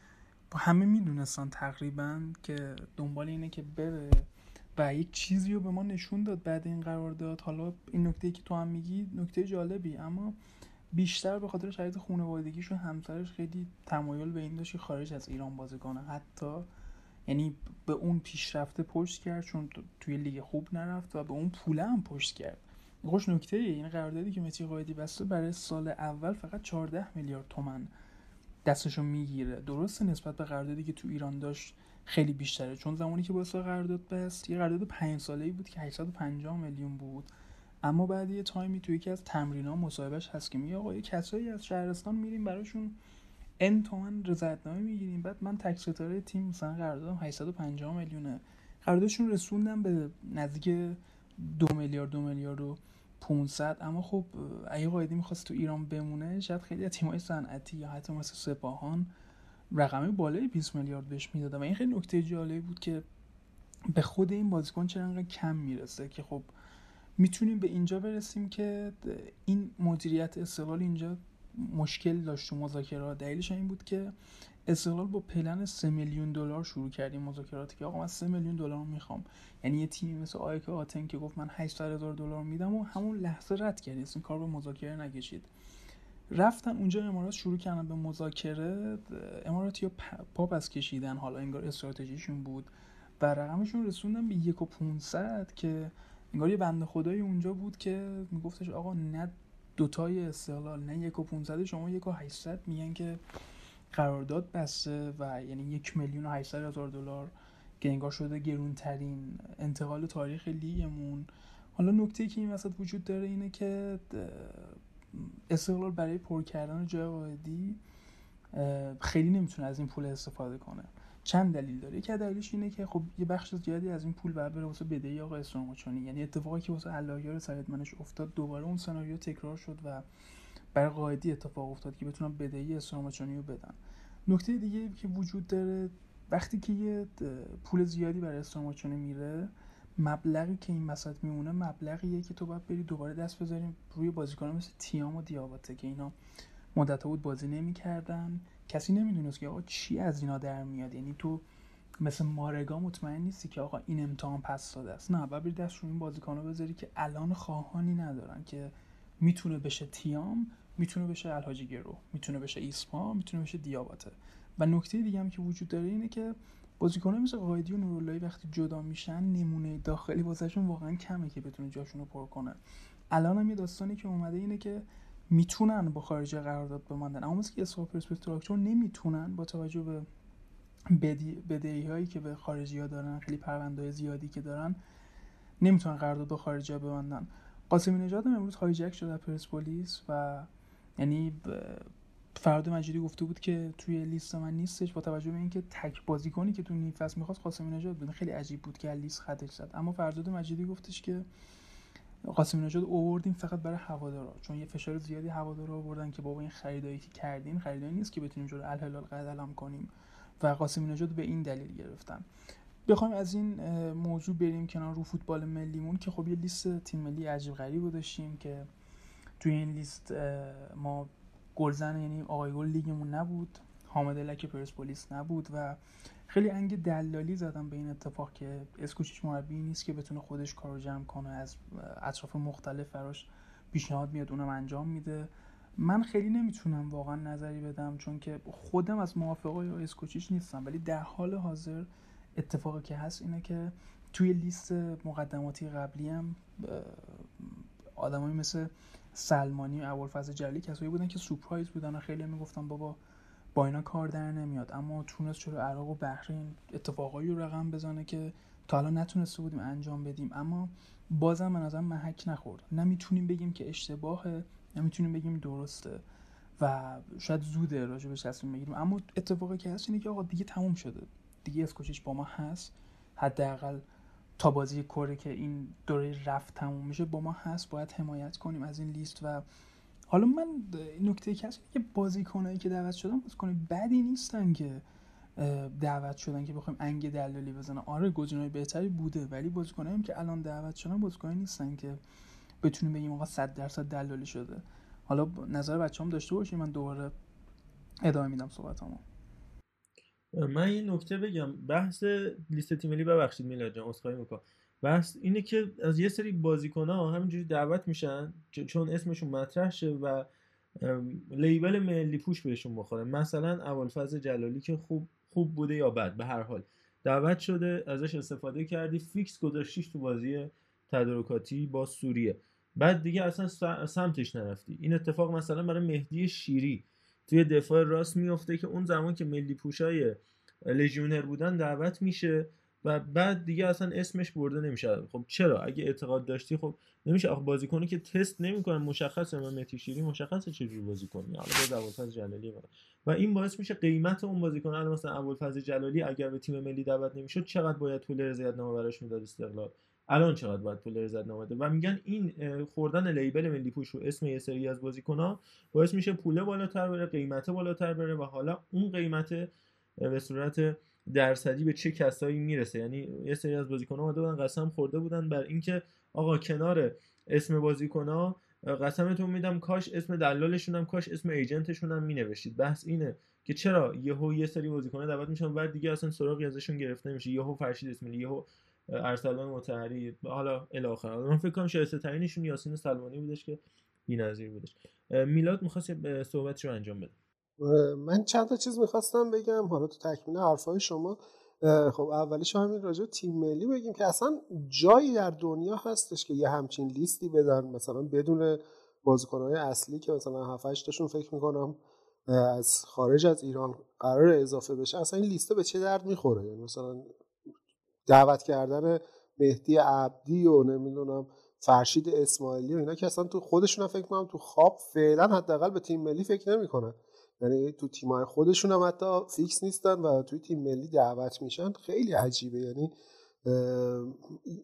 با همه میدونستان تقریبا که دنبال اینه که بره و یک چیزی رو به ما نشون داد بعد این قرارداد. حالا این نکته که تو هم میگی نکته جالبی اما بیشتر به خاطر شرایط خانوادگیش و همسرش خیلی تمایل به این داشت خارج از ایران بازی کنه. حتی یعنی به اون پیشرفته پشت کرد چون توی لیگ خوب نرفت و به اون پوله هم پشت کرد. خوش نکته این یعنی قراردادی که متی قایدی بسته برای سال اول فقط 14 میلیارد تومن دستشو می‌گیره. درسته نسبت به قراردادی که تو ایران داشت خیلی بیشتره. چون زمانی که واسه قرارداد بست یه قرارداد 5 ساله‌ای بود که 850 میلیون بود. اما بعد یه تایمی تو یکی از تمرین‌ها مصاحبهش هست که میگه آقا یه کسایی از شهرستان میریم براشون ان تومن رضایتنامه می‌گیریم. بعد من تک ستاره تیم مثلا قراردادم 850 میلیونه. قراردادشون رسوندم به نزدیک دو میلیارد دو میلیارد و 500 اما خب اگه قایدی می‌خواست تو ایران بمونه شاید خیلی از تیم‌های صنعتی یا حتی مثل سپاهان رقمی بالای 20 میلیارد بهش می‌دادن. و این خیلی نکته جالبی بود که به خود این بازیکن چرا کم می‌رسه که خب می‌تونیم به اینجا برسیم که این مدیریت استقلال اینجا مشکل داشت تو مذاکرات دلیلش این بود که استقلال با پلن 3 میلیون دلار شروع کردیم مذاکراتی که آقا من 3 میلیون دلار می‌خوام. یعنی یه تیمی مثل آیک آتن که گفت من 800 هزار دلار میدم و همون لحظه رد کرد این کار به مذاکره نکشید. رفتن اونجا امارات شروع کردن به مذاکره امارات یا پاپ از کشیدن. حالا انگار استراتژیشون بود. و رقمشون رسوندن به یک و 500 که انگار یه بنده خدایی اونجا بود که میگفتش آقا نه دوتای استقلال نه یک و 500 شما یک و 800 میگن که قرارداد بسته و یعنی یک میلیون و 800 هزار دلار که انگار شده گرونترین انتقال تاریخ لیگمون. حالا نکته که این وسط وجود داره اینه که استقلال برای پر کردن جای خیلی نمی‌تونه از این پول استفاده کنه. چند دلیل داره. یکی دلیلش اینه که خب یه بخش زیادی از این پول بعد بره واسه بدهی آقا اسراماچانی یعنی اتفاقی که واسه علایار سعیدمنش افتاد دوباره اون سناریو تکرار شد و برای قاعدی اتفاق افتاد که بتونن بدهی اسراماچانی رو بدن. نکته دیگه که وجود داره وقتی که یه پول زیادی برای استراماچونه میره مبلغی که این وسط میمونه مبلغیه که تو باید بری دوباره دست بذاریم روی بازیکن مثل تیام و دیاباته که اینا مدت بود بازی نمی‌کردن. کسی نمی‌دونست که آقا چی از اینا در میاد. یعنی تو مثل مارگا مطمئن نیستی که آقا این امتحان پس داده است. نه بری دست روی این بازیکن بذاری که الان خواهانی ندارن که می‌تونه بشه تیام می‌تونه بشه الحاجی گرو می‌تونه بشه ایسپا می‌تونه بشه دیاباته. و نکته دیگه هم که وجود داره اینه که بازیکن‌ها مثل قایدی و نوراللهی وقتی جدا میشن نمونه داخلی واسهشون واقعا کمه که بتونه جاشون رو پر کنه. الان هم یه داستانی که اومده اینه که می‌تونن با خارجی قرارداد بماندن. اما مثل که اسکاپ پرسپکتراکتور نمی‌تونن با توجه به بدهی هایی که به خارجی ها دارن خیلی پرونده زیادی که دارن نمی‌تونن قرارداد با خارجی ها ببندن قاسمی نژاد امروز هایجک شده پرسپولیس و یعنی فراد مجیدی گفته بود که توی لیست من نیستش با توجه به اینکه تک بازیکنی که تو نیم فصل می‌خواست قاسمی نژاد بود خیلی عجیب بود که لیست خطش زد. اما فرداد مجیدی گفتش که قاسم نژاد اووردیم فقط برای هوادارا چون یه فشار زیادی هوادارا آوردن که بابا این خریدایی که کردین خریدایی نیست که بتونیم جلو الهلال قدلم کنیم و قاسم نژاد به این دلیل گرفتن. بخوایم از این موضوع بریم کنار رو فوتبال ملیمون که خب یه لیست تیم ملی عجیب غریب داشتیم که توی این لیست ما گلزن یعنی آقای گل لیگمون نبود حامد لک پرسپولیس نبود و خیلی انگ دلالی زدم به این اتفاق که اسکوچیچ مربی نیست که بتونه خودش کارو جمع کنه از اطراف مختلف براش پیشنهاد میاد اونم انجام میده. من خیلی نمی‌تونم واقعا نظری بدم چون که خودم از موافقای اسکوچیچ نیستم ولی در حال حاضر اتفاقی که هست اینه که توی لیست مقدماتی قبلی هم آدمایی مثل سلمانی و ابوالفضل جلیلی کسایی بودن که سورپرایز بودن و خیلی می‌گفتن بابا با اینا کار در نمیاد. اما تونست چرا عراق و بحرین اتفاقایی رو رقم بزنه که تا حالا نتونسته بودیم انجام بدیم. اما بازم من ازم محک نخورد. نمی‌تونیم بگیم که اشتباهه نمی‌تونیم بگیم درسته و شاید زوده راجع به تصمیم بگیریم. اما اتفاقی که هست اینه که آقا دیگه تموم شده. دیگه اسکوچیچ با ما هست. حداقل تا بازی کره که این دوره رفت تموم میشه با ما هست. باید حمایت کنیم از این لیست و حالا من نکته هست که بازیکنایی که دعوت شدن بازیکن بدی نیستن که دعوت شدن که بخوایم انگ دلالی بزنن. آره گزینه‌های بهتری بوده ولی بازیکنایی که الان دعوت شدن بازیکنایی نیستن که بتونیم بگیم آقا 100 درصد دلالی شده. حالا نظر بچه‌ام داشته باشیم من دوباره ادامه میدم صحبتامو. من یه نکته بگم. بحث لیست تیم ملی ببخشید میلاد جان عذرخواهی می‌کنم. بحث اینه که از یه سری بازیکن ها همینجوری دعوت میشن چون اسمشون مطرح شه و لیبل ملی پوش بهشون بخوره. مثلا اولفاز جلالی که خوب خوب بوده یا بد به هر حال. دعوت شده ازش استفاده کردی فیکس گذاشتیش تو بازی تدارکاتی با سوریه. بعد دیگه اصلا سمتش نرفتی. این اتفاق مثلا برای مهدی شیری توی دفاع راست میفته که اون زمان که ملی پوشای لژیونر بودن دعوت میشه. و بعد دیگه اصلا اسمش برده نمیشه. خب چرا؟ اگه اعتقاد داشتی خب نمیشه. آخه بازیکنی که تست نمی‌کنن مشخصه. من متی شیری مشخصه چجوری بازی کنی حالا با ابوالفضل جلالی و این باعث میشه قیمت اون بازیکن الان مثلا ابوالفضل جلالی اگر به تیم ملی دعوت نمی‌شد چقدر باید پول رضایتنامه براش می‌داد استقلال؟ الان چقدر باید پول رضایتنامه بده و میگن این خوردن لیبل ملی پوش رو اسم یه سری از بازیکن‌ها باعث میشه پول بالاتر بره قیمت بالاتر بره و حالا اون قیمت به صورت درصدی به چه کسایی می‌رسه. یعنی یه سری از بازیکن‌ها اومده بودن قسم خورده بودن بر اینکه آقا کنار اسم بازیکن‌ها قسمتون میدم کاش اسم دلالشون هم کاش اسم ایجنتشون هم مینوشتید بحث اینه که چرا یهو یه سری بازیکن‌ها دعوت میشن بعد دیگه اصلا سراغی ازشون گرفته نمیشه. یهو فرشید اسمیلی یهو ارسلان مطهری حالا الی آخر. من فکر کنم شایسته ترینشون یاسین سلمانی بودش که بی‌نظیر بودش. میلاد می‌خواست صحبتشو انجام بده من چند تا چیز می‌خواستم بگم. حالا تو تکمیل حرفای شما خب اولیش همین راجع تیم ملی بگیم که اصلا جایی در دنیا هستش که یه همچین لیستی بدن. مثلا بدون بازیکنهای اصلی که مثلا 7 تاشون فکر می‌کنم از خارج از ایران قرار اضافه بشه اصلا این لیسته به چه درد می‌خوره؟ یعنی مثلا دعوت کردن مهدی عبدی و نمی‌دونم فرشید اسماعیلی و اینا که اصلا تو خودشون فکر کنم تو خواب فعلا حداقل به تیم ملی فکر نمی‌کنن. یعنی تو تیمای خودشون هم حتی فیکس نیستن و توی تیم ملی دعوت میشن خیلی عجیبه. یعنی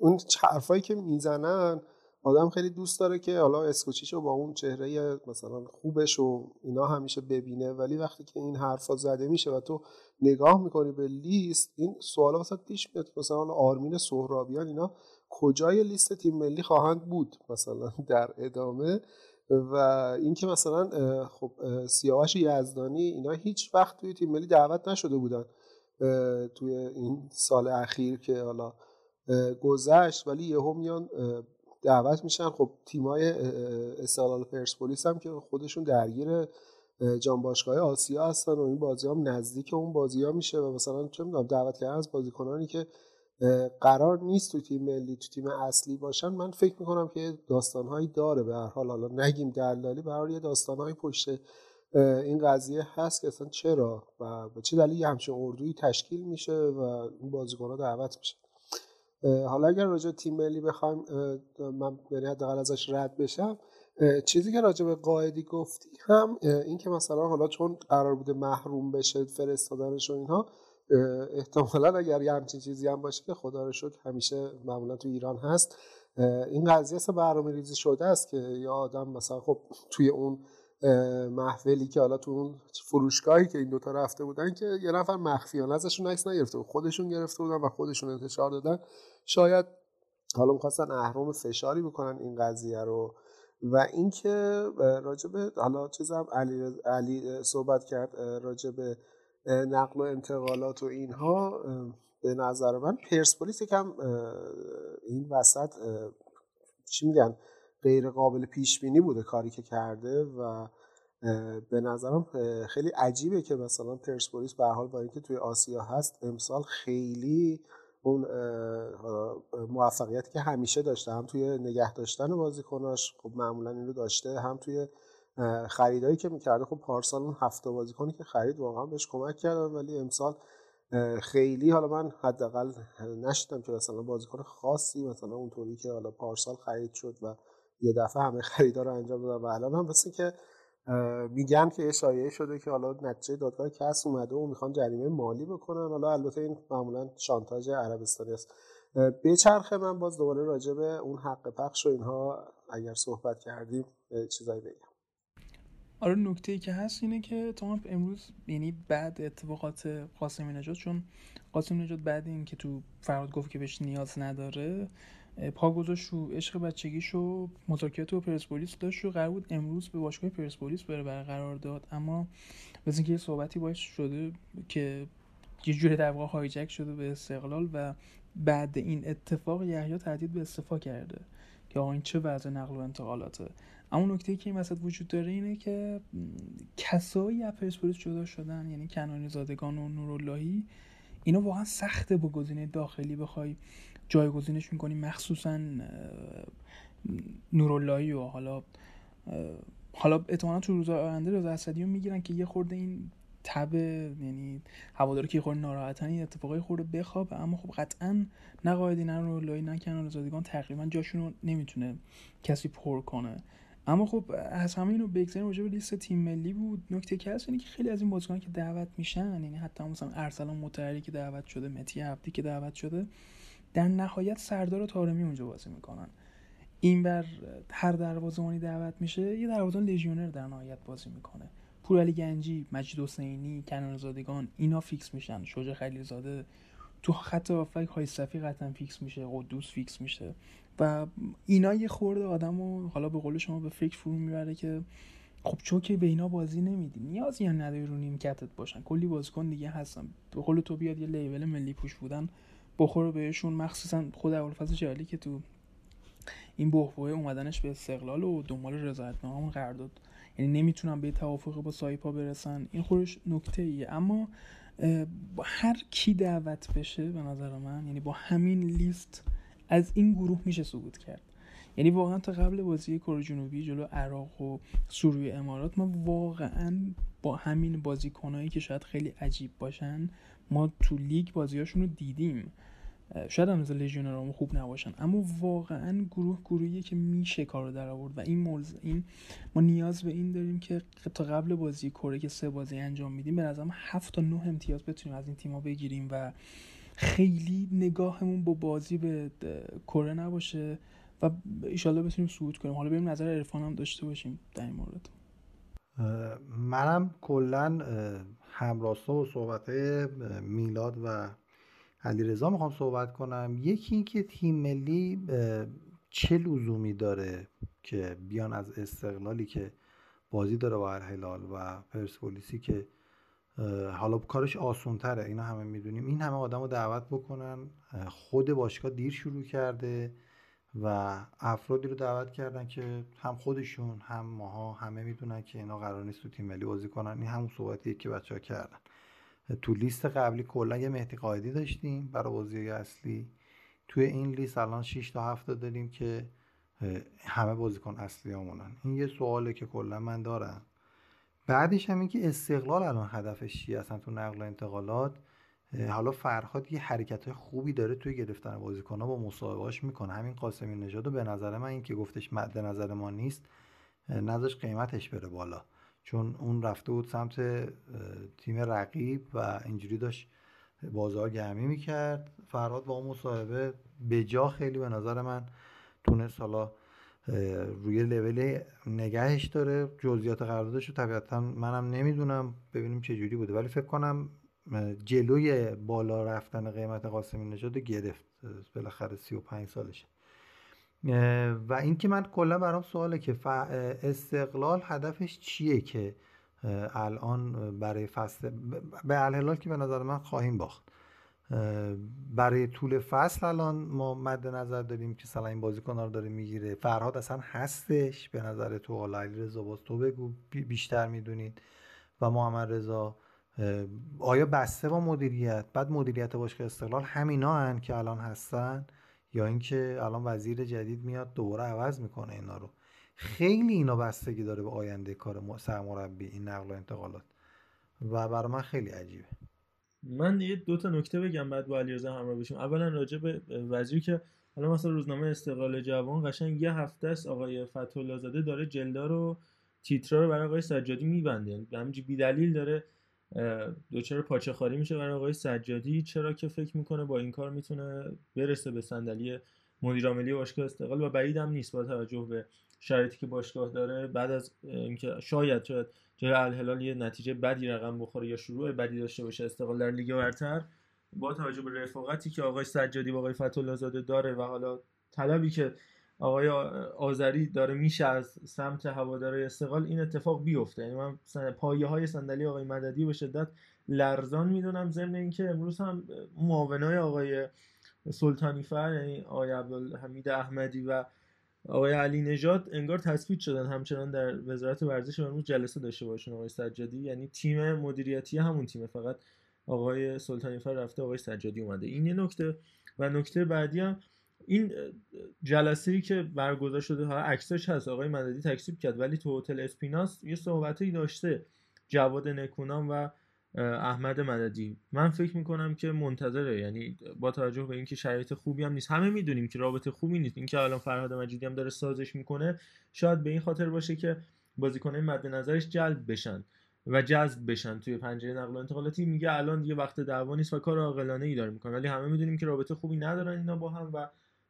اون حرفایی که می‌زنن آدم خیلی دوست داره که حالا اسکوچیش رو با اون چهره مثلا خوبش و اینا همیشه ببینه. ولی وقتی که این حرفا زده میشه و تو نگاه می‌کنی به لیست این سوالا مثلا پیش میاد مثلا آرمین سهرابیان اینا کجای لیست تیم ملی خواهند بود مثلا در ادامه؟ و اینکه مثلا خب سیاوش یزدانی اینا هیچ وقت توی تیم ملی دعوت نشده بودن توی این سال اخیر که حالا گذشت ولی یهو میان دعوت میشن. خب تیمای استقلال پرسپولیس هم که خودشون درگیر جام باشگاه آسیا هستن و این بازی هم نزدیک اون بازی ها میشه و مثلا چه می‌دونم دعوت کردن از بازیکنانی که قرار نیست تو تیم ملی تو تیم اصلی باشن. من فکر می‌کنم که داستانهایی داره. به هر حال حالا نگیم دلالی هر یه داستانهایی پشت این قضیه هست که اصلا چرا و به چه دلیل همچین اردویی تشکیل میشه و این بازیکن‌ها دعوت میشه حالا اگر راجع تیم ملی بخوایم من یعنی حداقل ازش رد بشم چیزی که راجع به قاعدی گفتی هم این که مثلا حالا چون قرار بوده محروم بشه فرستادنش و اینها احتمالا اگر یه همچین چیزی هم باشه که خدا رو شکر همیشه معمولا تو ایران هست. این قضیه اصلا برنامه ریزی شده است که یا آدم مثلا خب توی اون محفلی که حالا تو اون فروشگاهی که این دوتا رفته بودن که یه نفر مخفیانه ازشون عکس نگرفته خودشون گرفته بودن و خودشون انتشار دادن. شاید حالا می‌خواستن اهرام فشاری بکنن این قضیه رو. و اینکه راجب حالا چیزم علی, علی صحبت کرد راجب نقل و انتقالات و اینها به نظر من پرسپولیس یکم این وسط چی میگن غیر قابل پیش بینی بوده کاری که کرده و به نظرم خیلی عجیبه که مثلا پرسپولیس به حال با اینکه توی آسیا هست امسال خیلی اون موفقیتی که همیشه داشته هم توی نگه داشتن بازیکناش خب معمولا این رو داشته هم توی خریدایی که می‌کرده خب پارسال اون هفته بازیکنی که خرید واقعا بهش کمک کردن ولی امسال خیلی حالا من حداقل نشدم که مثلا بازیکن خاصی مثلا اونطوری که حالا پارسال خرید شد و یه دفعه همه خریدا رو انجام دادن و الان هم مثل که میگن که یه شده که حالا نتیجه دادگاه کس اومده و می‌خوان جریمه مالی بکنن. حالا البته این معمولا شانتاژ عربستانی است. به چرخه من باز دوباره راجع به اون حق پخش و اینها اگر صحبت کردیم چیزایی بگم. آره نکته ای که هست اینه که تامپ امروز یعنی بعد اتفاقات قاسمی نجات چون قاسم نجات بعد این که تو فراد گفت که بهش نیاز نداره پا گذاشت رو عشق بچگیش و مذاکرات و پرسپولیس داشت و قرار بود امروز به باشگاه پرسپولیس بره برقرار داد. اما مثل اینکه یه صحبتی باش شده که یه جوری در واقع هایجک شده به استقلال و بعد این اتفاق یحیی تهدید به استفا کرده که آقا این چه وضع نقل و انتقالاته؟ اما نکته که این وسط وجود داره اینه که کسایی از پرسپولیس جدا شدن یعنی کنانی زادگان و نوراللهی اینا واقعا سخته با گزینه داخلی بخوای جایگزینش می‌کنی. مخصوصا نوراللهی و حالا حالا احتمالا تو روز آینده رضا اسدی می‌گیرن که یه خورده این تب یعنی هواداری که خورده ناراحتن این اتفاقای خورده بخوابه. اما خب قطعا نه قایدی نه نوراللهی نه کنان زادگان تقریبا جاشون رو نمی‌تونه کسی پر کنه. اما خب از همه اینو بگذاریم راجع به لیست تیم ملی بود. نکته که هست اینه که خیلی از این بازیکنان که دعوت میشن یعنی حتی مثلا ارسلان مطهری که دعوت شده متی عبدی که دعوت شده در نهایت سردار و تارمی اونجا بازی می‌کنن. این بر هر دروازه‌بانی دعوت میشه یه دروازه‌بان لژیونر در نهایت بازی می‌کنه. پورعلی گنجی مجید حسینی کنان زادگان اینا فیکس میشن. شجاع خلیلزاده تو خط هافبک حاج صفی قطعا فیکس میشه قدوس فیکس میشه. و اینا یه خورده آدم و حالا به قول شما به فکر فرو می‌بره که خب چون که به اینا بازی نمیدی نیازی هم نداری رو نیمکتت باشن. کلی بازیکن دیگه هستن. به قول تو بیاد یه لیول ملی پوش بودن بخوره بهشون. مخصوصا خود اولفاز جالی که تو این بحبوه اومدنش به استقلال و دنبال رضایتنامه قرار داد. یعنی نمی‌تونن به توافق با سایپا برسن. این خودش نکته ایه اما هر کی دعوت بشه به نظر من یعنی با همین لیست از این گروه میشه صعود کرد. یعنی واقعا تا قبل بازی کره جنوبی جلو عراق و سوریه امارات ما واقعا با همین بازیکنایی که شاید خیلی عجیب باشن ما تو لیگ بازیاشون رو دیدیم. شاید هم لژیونرامون خوب نباشن اما واقعا گروه گروهیه که میشه کار رو در آورد و این ملز این ما نیاز به این داریم که تا قبل بازی کره که سه بازی انجام میدیم به نظرم هفت تا نه امتیاز بتونیم از این تیما بگیریم و خیلی نگاهمون با بازی به کره نباشه و ایشالله بتونیم صعود کنیم. حالا بریم نظر عرفان هم داشته باشیم در این مورد. منم کلا همراستا و صحبت میلاد و علیرضا می‌خوام صحبت کنم. یکی اینکه تیم ملی چه لزومی داره که بیان از استقلالی که بازی داره با هلال و پرسپولیسی که حالا کارش آسون تره اینا همه می‌دونیم. این همه آدم رو دعوت بکنن. خود باشگاه دیر شروع کرده و افرادی رو دعوت کردن که هم خودشون هم ماها همه می‌دونن که اینا قرار نیست تو تیم ملی بازی کنن. این همون صحبتیه که بچه ها کردن. تو لیست قبلی کلا یه مهدی قایدی داشتیم برای بازی اصلی. توی این لیست الان 6 تا 7 داریم که همه بازیکن اصلی همونن. این یه سواله که کلا من دارم. بعدش هم این که استقلال الان هدفش چیه؟ اصلا تو نقل و انتقالات حالا فرهاد یه حرکت های خوبی داره توی گرفتن بازیکن ها با مصاحبهاش می‌کنه. همین قاسمی نژاد به نظر من این که گفتش مد نظر ما نیست نذاش قیمتش بره بالا. چون اون رفته بود سمت تیم رقیب و اینجوری داشت بازار گرمی می‌کرد. فرهاد با اون مصاحبه به جا خیلی به نظر من تونست حالا روی لول نگهش داره. جزئیات قراردادش رو طبیعتا منم نمی‌دونم ببینیم چه جوری بوده. ولی فکر کنم جلوی بالا رفتن قیمت قاسمی نژاد گرفت. بالاخره 35 سالشه. و اینکه من کلا برام سواله که استقلال هدفش چیه که الان برای فصل به الهلال که به نظر من خواهیم باخت. برای طول فصل الان ما مد نظر داریم که سلا این بازیکن رو داره می‌گیره. فرهاد اصلا هستش به نظر تو حالا علی رضا باز تو بگو بیشتر می‌دونید. و محمد رضا آیا بسته با مدیریت؟ بعد مدیریت باشگاه استقلال همینا هن که الان هستن. یا اینکه الان وزیر جدید میاد دوباره عوض می‌کنه اینا رو. خیلی اینا بستگی داره به آینده کار سرمربی این نقل و انتقالات. و برای من خیلی عجیبه. من یه دو تا نکته بگم بعد با علیرضا همراه بشیم. اولا راجع به وزیر که حالا مثلا روزنامه استقلال جوان قشنگ یه هفته است آقای فتحالله زاده داره جلدا رو تیترا رو برای آقای سجادی میبنده. یعنی بی دلیل داره. دوچار پاچه خاری میشه برای آقای سجادی. چرا که فکر می‌کنه با این کار می‌تونه برسه به صندلی مدیر عاملی باشگاه استقلال؟ و بعیدم نیست. با توجه به شرایطی که باشگاه داره بعد از اینکه شاید شاید جای الهلال یه نتیجه بدی رقم بخوره یا شروع بدی داشته باشه استقلال در لیگ برتر با توجه به رفاقتی که آقای سجادی با آقای فتحالله زاده داره و حالا طلبی که آقای آذری داره میشه از سمت هواداره استقلال این اتفاق بیفته. یعنی من پایه های صندلی آقای مددی به شدت لرزان می‌دونم. ضمن اینکه امروز هم معاونای آقای سلطانی فر یعنی آقای عبدالحمید احمدی و آقای علی نژاد انگار تثبیت شدن. همچنان در وزارت ورزش امروز جلسه داشته باشون آقای سجادی. یعنی تیم مدیریتی همون تیمه. فقط آقای سلطانی فر رفته آقای سجادی اومده. این یه نکته. و نکته بعدی هم این جلسه ای که برگزار شده ها عکسش هست آقای مددی تکسیب کرد ولی تو هتل اسپیناس یه صحبتی داشته جواد نکونام و احمد مددی. من فکر می‌کنم که منتظره یعنی با توجه به اینکه شرایط خوبی هم نیست. همه می‌دونیم که رابطه خوبی نیست. اینکه الان فرهاد مجیدی هم داره سازش می‌کنه شاید به این خاطر باشه که بازیکنای مد نظرش جلب بشن و جذب بشن. توی پنجره نقل و انتقالاتی میگه الان دیگه وقت دعوا نیست و کار عاقلانه ای داره می‌کنه. ولی همه می‌دونیم که رابطه خوبی ندارن اینا با هم و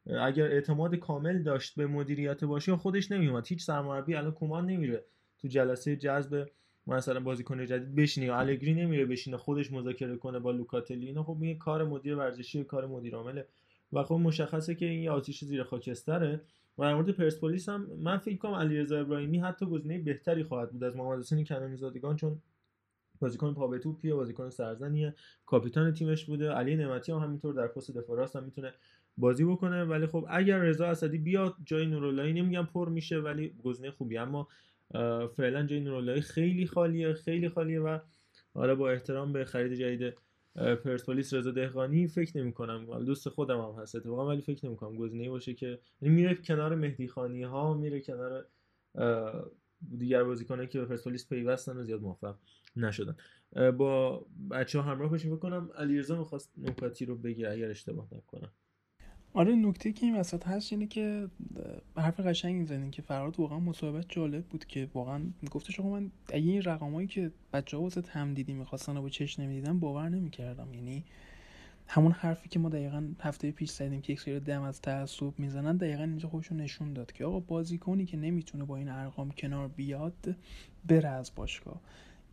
اگر اعتماد کامل داشت به مدیریت باشه خودش نمیومد هیچ سرمربی الان کمان نمیره تو جلسه جذب مثلا بازیکن جدید بشینه یا الگری نمیره بشینه خودش مذاکره کنه با لوکاتلی. اینا خب میگه کار مدیر ورزشی کار مدیر عامله. و خب مشخصه که این آتیش زیر خاکستره. و در مورد پرسپولیس هم من فکر کنم علیرضا ابراهیمی حتی گزینه بهتری خواهد بود از محمد حسین کنانی زادگان چون بازیکن پا بازیکن سرزنیه کاپیتان تیمش بوده. علی نعمتی هم همینطور در پست دفاع راست هم می‌تونه بازی بکنه ولی خب اگر رضا اسدی بیاد جای نوراللهی نمیگم پر میشه ولی گزینه خوبی. اما فعلا جای نوراللهی خیلی خالیه خیلی خالیه و حالا با احترام به خرید جدید پرسپولیس رضا دهقانی فکر نمی کنم دوست خودم هم هست اتفاقا ولی فکر نمی کنم گزینه باشه که یعنی میره کنار مهدی خانی ها میره کنار دیگر بازیکنایی که به پرسپولیس پیوستن و زیاد موفق نشدن. با بچه ها همراه بشیم بکنم علیرضا می‌خواست نکاتی رو بگه اگر اشتباه نکنم. آره نکته که این وسط هست اینه که حرف قشنگی زدین که فرهاد واقعا مصاحبت جالب بود که واقعا گفتش آقا من اگه این رقمایی که بچه ها واسه مددی می‌خواستن و با چش نمی‌دیدن باور نمی‌کردم. یعنی همون حرفی که ما دقیقا هفته پیش زدیم که یک سری دم از تعصب می‌زنن دقیقا اینجا خودشون نشون داد که آقا بازیکنی که نمی‌تونه با این ارقام کنار بیاد بره از باشگاه.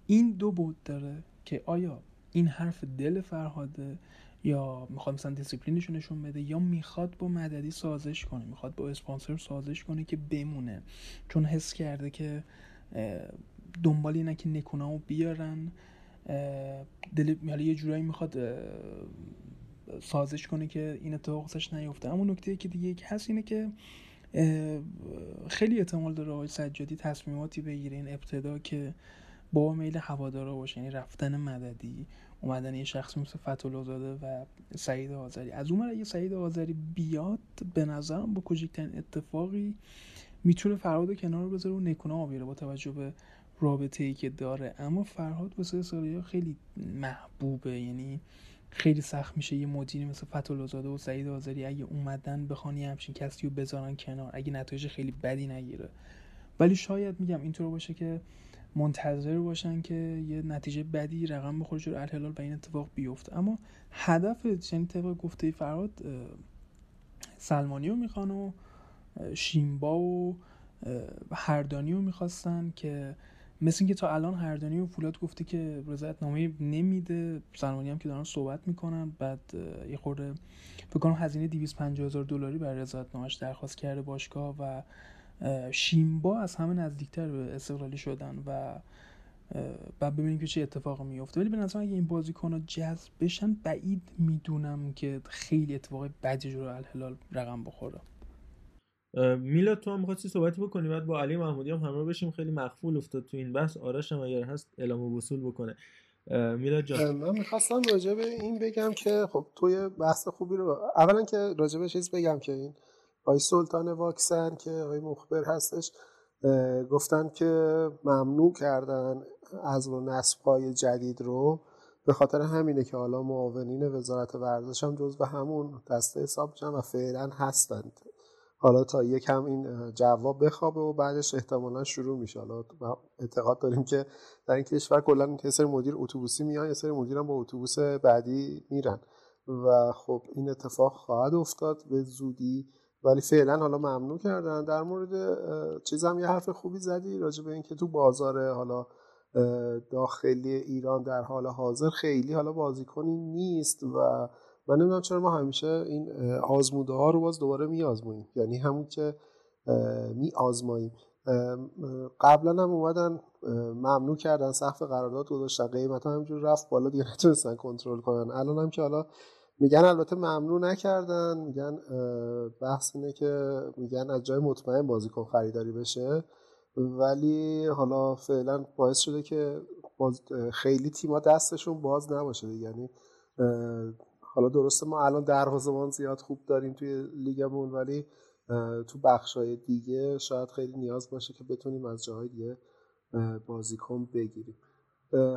این دو بعد داره که آیا این حرف دل فرهاده یا می‌خواد مثلا دیسیپلینش نشون بده یا می‌خواد با مددی سازش کنه می‌خواد با اسپانسر سازش کنه که بمونه. چون حس کرده که دنبال اینه که نکونامو بیارن دل یه جورایی می‌خواد سازش کنه که این اتفاق نیفته. اما نکته که دیگه هست اینه که خیلی احتمال داره آقای سجادی تصمیماتی بگیره این ابتدا که با میل هوادارا باشه یعنی رفتن مددی. اومدن یه شخص مثل فتول زاده و سعید آذری. از اون اگه سعید آذری بیاد به نظرم با کوچکترین اتفاقی می‌تونه فرهاد کنار بذاره و نکونا بیاره با توجه به رابطه ای که داره. اما فرهاد واسه سالیا خیلی محبوبه یعنی خیلی سخت میشه یه مدیری مثل فتول زاده و سعید آذری اگه اومدن بخوانی همچین کسی رو بذارن کنار اگه نتایج خیلی بدی نگیره. ولی شاید میگم اینطور باشه که منتظر باشن که یه نتیجه بدی رقم بخوره جلو الهلال و این اتفاق بیفته. اما هدف یعنی طبق گفته فراد سلمانی رو می‌خوان و شیمبا و هردانی رو می‌خواستن که مثل اینکه تا الان هردانی و فولاد گفته که رضایت نامه نمیده سلمانی هم که دارن صحبت می‌کنن بعد یه خورده فکر کنم هزینه 250 هزار دلاری برای رضایت نامش درخواست کرده باشگاه و شیمبا از همه نزدیکتر به استقلالی شدن و بعد ببینیم که چه اتفاق میفته. ولی به نظر اگه این بازیکن ها جذب بشن بعید می‌دونم که خیلی اتفاق بدی جلو الهلال رقم بخوره. میلاد تو هم می‌خواستی صحبتی بکنی؟ بعد با علی محمودی هم همراه بشیم. خیلی مخفول افتاد تو این بحث. آرش هم اگر هست اعلام وصول بکنه. میلاد جان. من می‌خواستم راجع به این بگم که خب توی بحث خوبی رو اولا که راجع به چیز بگم که این آقای سلطان واکسن که آقای مخبر هستش گفتن که ممنوع کردن از و نصب های جدید رو به خاطر همینه که حالا معاونین وزارت ورزش هم جز به همون دسته حساب میشن و فعلا هستند. حالا تا یکم این جواب بخوابه و بعدش احتمالا شروع میشه. حالا اعتقاد داریم که در این کشور کلا یه سری مدیر اتوبوسی میان یه سری مدیر هم با اتوبوس بعدی میرن. و خب این اتفاق خواهد افتاد. به زودی ولی فعلا حالا ممنوع کردن. در مورد چیز هم یه حرف خوبی زدی راجع به اینکه تو بازار حالا داخلی ایران در حال حاضر خیلی حالا بازیکنی نیست و من نمی‌دونم چرا ما همیشه این آزموده ها رو باز دوباره می یعنی همون که می آزماییم قبلا هم اومدن ممنوع کردن سقف قرارداد گذاشتن قیمت ها همینجور رفت بالا دیگه نتونستن کنترل کنن. الان هم که حالا میگن البته ممنوع نکردن میگن بحث اینه که میگن از جای مطمئن بازیکن خریداری بشه. ولی حالا فعلا باعث شده که خیلی تیما دستشون باز نباشه. یعنی حالا درسته ما الان دروازه‌بان زیاد خوب داریم توی لیگمون ولی تو بخشای دیگه شاید خیلی نیاز باشه که بتونیم از جاهای دیگه بازیکن بگیریم.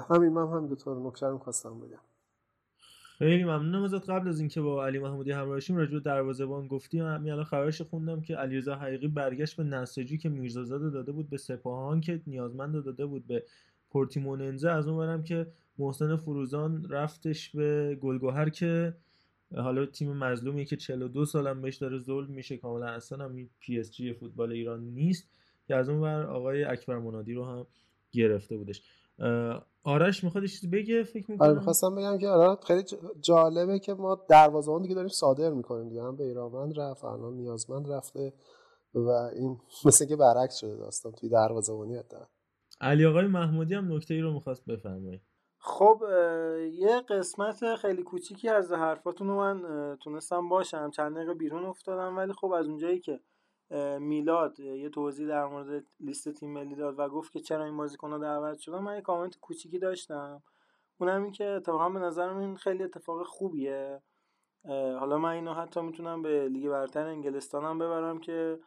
همین من هم دو تا نکته رو بگم. خیلی ممنونم ازت. قبل از اینکه با علی محمودی همراه شیم راجع به دروازه‌بان گفتیم. همین الان خبرش خوندم که علیرضا حقیقی برگشت به نساجی که میرزازاده داده بود به سپاهان که نیازمند داده بود به پورتیموننزه. از اون که محسن فروزان رفتش به گلگوهر که حالا تیم مظلومی که 42 سالم بهش داره ظلم میشه کاملا اصلا هم پی اس جی فوتبال ایران نیست که از اون بر آقای اکبر منادی رو هم گرفته بودش. آرش می‌خواد چیزی بگه؟ فکر می‌کنم. آره می‌خواستم بگم که آره خیلی جالبه که ما دروازه‌بان دیگه داریم صادر می‌کنیم دیگه. هم بیرانوند رفت الان نیازمند رفته و این مثل که برعکس شده داستان توی دروازه‌بانی حداقل علی آقای محمودی هم نکته ای رو می‌خواست بفرمایید. خب یه قسمت خیلی کوچیکی از حرفاتون رو من تونستم باشم. چند دقیقه بیرون افتادم ولی خب از اونجایی که میلاد یه توضیح در مورد لیست تیم ملی داد و گفت که چرا این بازیکن‌ها دعوت شدن. من یه کامنت کوچیکی داشتم. اونم این که اتفاقا به نظرم این خیلی اتفاق خوبیه. حالا من اینو حتی می‌تونم به لیگ برتر انگلستانم ببرم که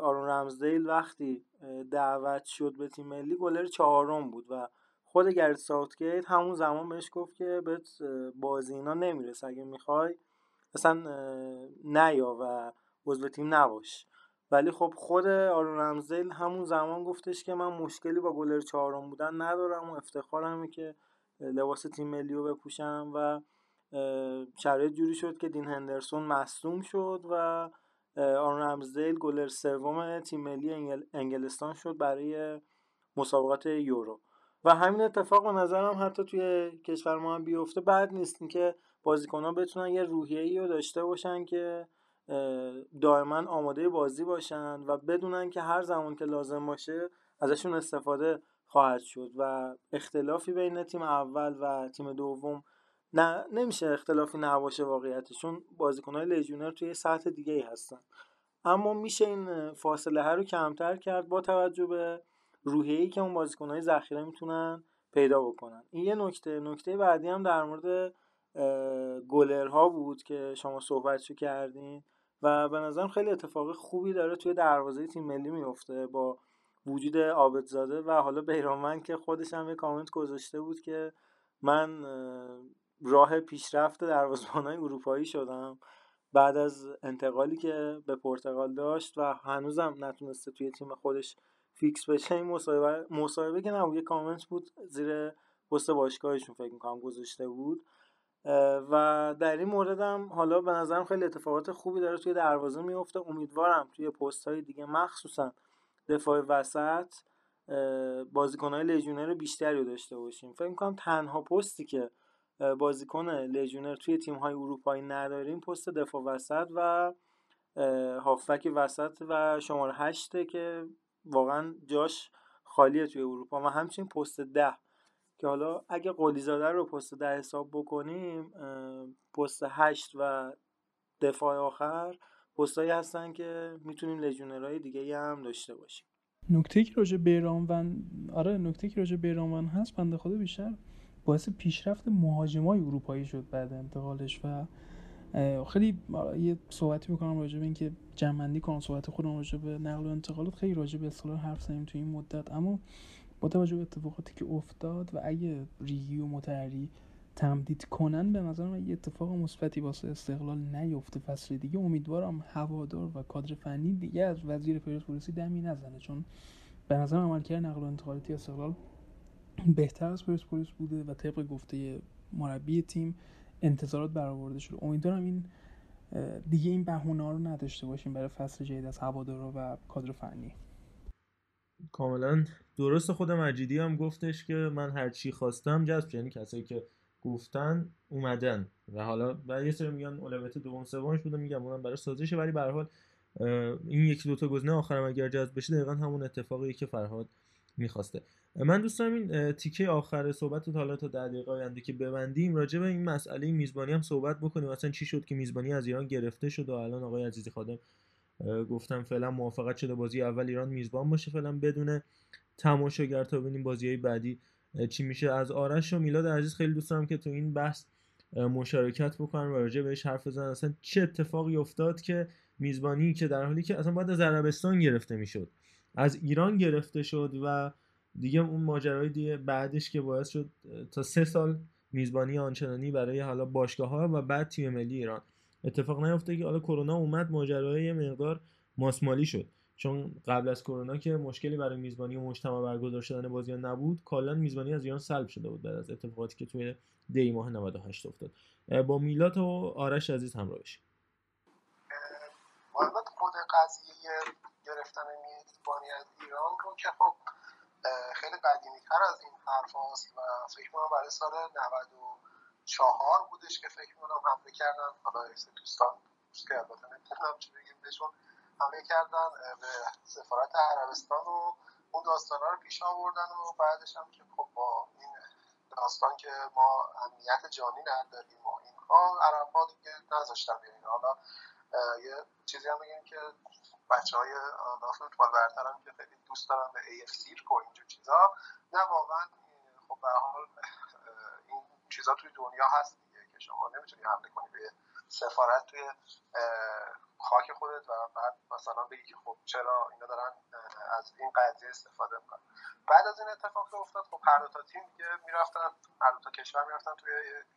آرون رمزدیل وقتی دعوت شد به تیم ملی گلر چهارم بود و خود گرد ساوتگیت همون زمان بهش گفت که بهت بازی اینا نمی‌رسه. اگه می‌خوای اصلا نیا و عضو تیم نباش. ولی خب خود آرون رمزدیل همون زمان گفتش که من مشکلی با گلر چهارم بودن ندارم و افتخارمه که لباس تیم ملی رو بپوشم و شرایط جوری شد که دین هندرسون مصدوم شد و آرون رمزدیل گلر سوم تیم ملی انگلستان شد برای مسابقات یورو. و همین اتفاق به نظرم حتی توی کشور ما هم بیفته. بعد نیست که بازیکنان بتونن یه روحیه رو داشته باشن که دائما آماده بازی باشن و بدونن که هر زمان که لازم باشه ازشون استفاده خواهد شد و اختلافی بین تیم اول و تیم دوم نه نمیشه اختلافی نباشه واقعیتشون بازیکنهای لژیونر توی سطح دیگه ای هستن. اما میشه این فاصله ها رو کمتر کرد با توجه به روحیه‌ای که اون بازیکنهای ذخیره می‌تونن پیدا بکنن. این یه نکته. نکته بعدی هم در مورد گلرها بود که شما صحبتشو کردین. و به نظرم خیلی اتفاق خوبی داره توی دروازه تیم ملی میفته با وجود عابدزاده و حالا بیرانوند که خودش هم یه کامنت گذاشته بود که من راه پیشرفت دروازه‌بان‌های اروپایی شدم بعد از انتقالی که به پرتغال داشت و هنوزم نتونسته توی تیم خودش فیکس بشه این مصاحبه مصاحبه که نبود یه کامنت بود زیر پست باشگاهشون فکر می‌کنم گذاشته بود. و در این مورد هم حالا به نظرم خیلی اتفاقات خوبی داره توی دروازه میفته. امیدوارم توی پست های دیگه مخصوصا دفاع وسط بازیکنهای لژیونر بیشتری رو داشته باشیم. فکر می‌کنم تنها پستی که بازیکن لژیونر توی تیم های اروپایی نداریم پست دفاع وسط و هافک وسط و شماره هشته که واقعا جاش خالیه توی اروپا. و همچنین پست ده که حالا اگه قلیزاده رو پست ده حساب بکنیم پست هشت و دفاع آخر پستایی هستن که می‌تونیم لژیونرهای دیگه هم داشته باشیم. نکته که راجع بیرانون آره نکته که راجع بیرانون هست بنده خدا بیشتر باعث پیشرفت مهاجمای اروپایی شد بعد انتقالش و خیلی یه صحبتی می‌کنم راجع به اینکه جمعندی کنم صحبت خودم راجع به نقل و انتقالات خیلی راجع به اصطلاح حرف زدیم تو این مدت. اما با توجه به اتفاقاتی که افتاد و اگه ریگی و متحری تمدید کنن به نظر من یه اتفاق مثبتی واسه استقلال نیفته فصل دیگه امیدوارم هوادار و کادر فنی دیگه از وزیر پرسپولیسی دمی نزنه. چون به نظر عملکرد نقل و انتقالاتی استقلال بهتر از پرسپولیس بوده و طبق گفته مربی تیم انتظارات برآورده شده. امیدوارم این دیگه این بهونه رو نداشته باشیم برای فصل جدید از هوادارا و کادر فنی. کاملا. درست خود مجیدی هم گفتش که من هر چی خواستم جذب یعنی کسایی که گفتن اومدن. و حالا و یه سری میگن اولویت دوم سومش بوده. میگم اونم برای سازشه ولی به حال این یکی دوتا گزینه آخرم اگر جذب بشه دقیقا همون اتفاقی که فرهاد می‌خواسته. من دوست دارم این تیکه آخر صحبت حالا تا در دقیقه آینده که ببندیم راجع به این مسئله میزبانی هم صحبت بکنیم. مثلا چی شد که میزبانی از ایران گرفته شد و الان آقای عزیزی خادم گفتم فعلا موافقت شده بازی اول ایران میزبان باشه فعلا بدون تماشاگر تا ببینیم بازی های بعدی چی میشه. از آرش و میلاد عزیز خیلی دوست دارم که تو این بحث مشارکت بکنن و راجع بهش حرف بزنن. اصلا چه اتفاقی افتاد که میزبانی که در حالی که اصلا باید از عربستان گرفته می‌شد از ایران گرفته شد و دیگه اون ماجرای دیگه بعدش که باعث شد تا سه سال میزبانی آنچنانی برای حالا باشگاه ها و بعد تیم ملی ایران. اتفاق نیفته که حالا کرونا اومد ماجرای مقدار ماسمالی شد. چون قبل از کرونا که مشکلی برای میزبانی و مجتمع برگزار شدن بازی نبود کلا میزبانی از ایران سلب شده بود بعد از اتفاقاتی که توی دی ماه 98 افتاد. با میلات و آرش عزیز همراه بشیم. خود قضیه گرفتن میزبانی از ایران رو که خب خیلی قدیمی تر از این حرف هاست و فکر کنم برای سال 94 بودش که فکر کنم حمله کردن. حالا دوستان که البته نمی‌تونم چی بگیم بهشون. حمله کردن به سفارت عربستان و اون داستان رو پیش آوردن و بعدش هم که خب با این داستان که ما امنیت جانی نداریم و اینها عرب ها دیگه نذاشتن بیارین. حالا یه چیزی هم بگیم که بچه های فوتبال برتر هم که خیلی دوست دارن به AF سیرک و اینجور چیزا. نه واقعا خب به حال چیزا توی دنیا هست دیگه که شما نمی‌تونی حمله کنی به سفارت توی خاک خودت و بعد مثلا بگی که خب چرا اینا دارن از این قضیه استفاده می‌کنن. بعد از این اتفاق که افتاد خب هر دو تا تیم دیگه می‌رفتن هر دو تا کشور می‌رفتن توی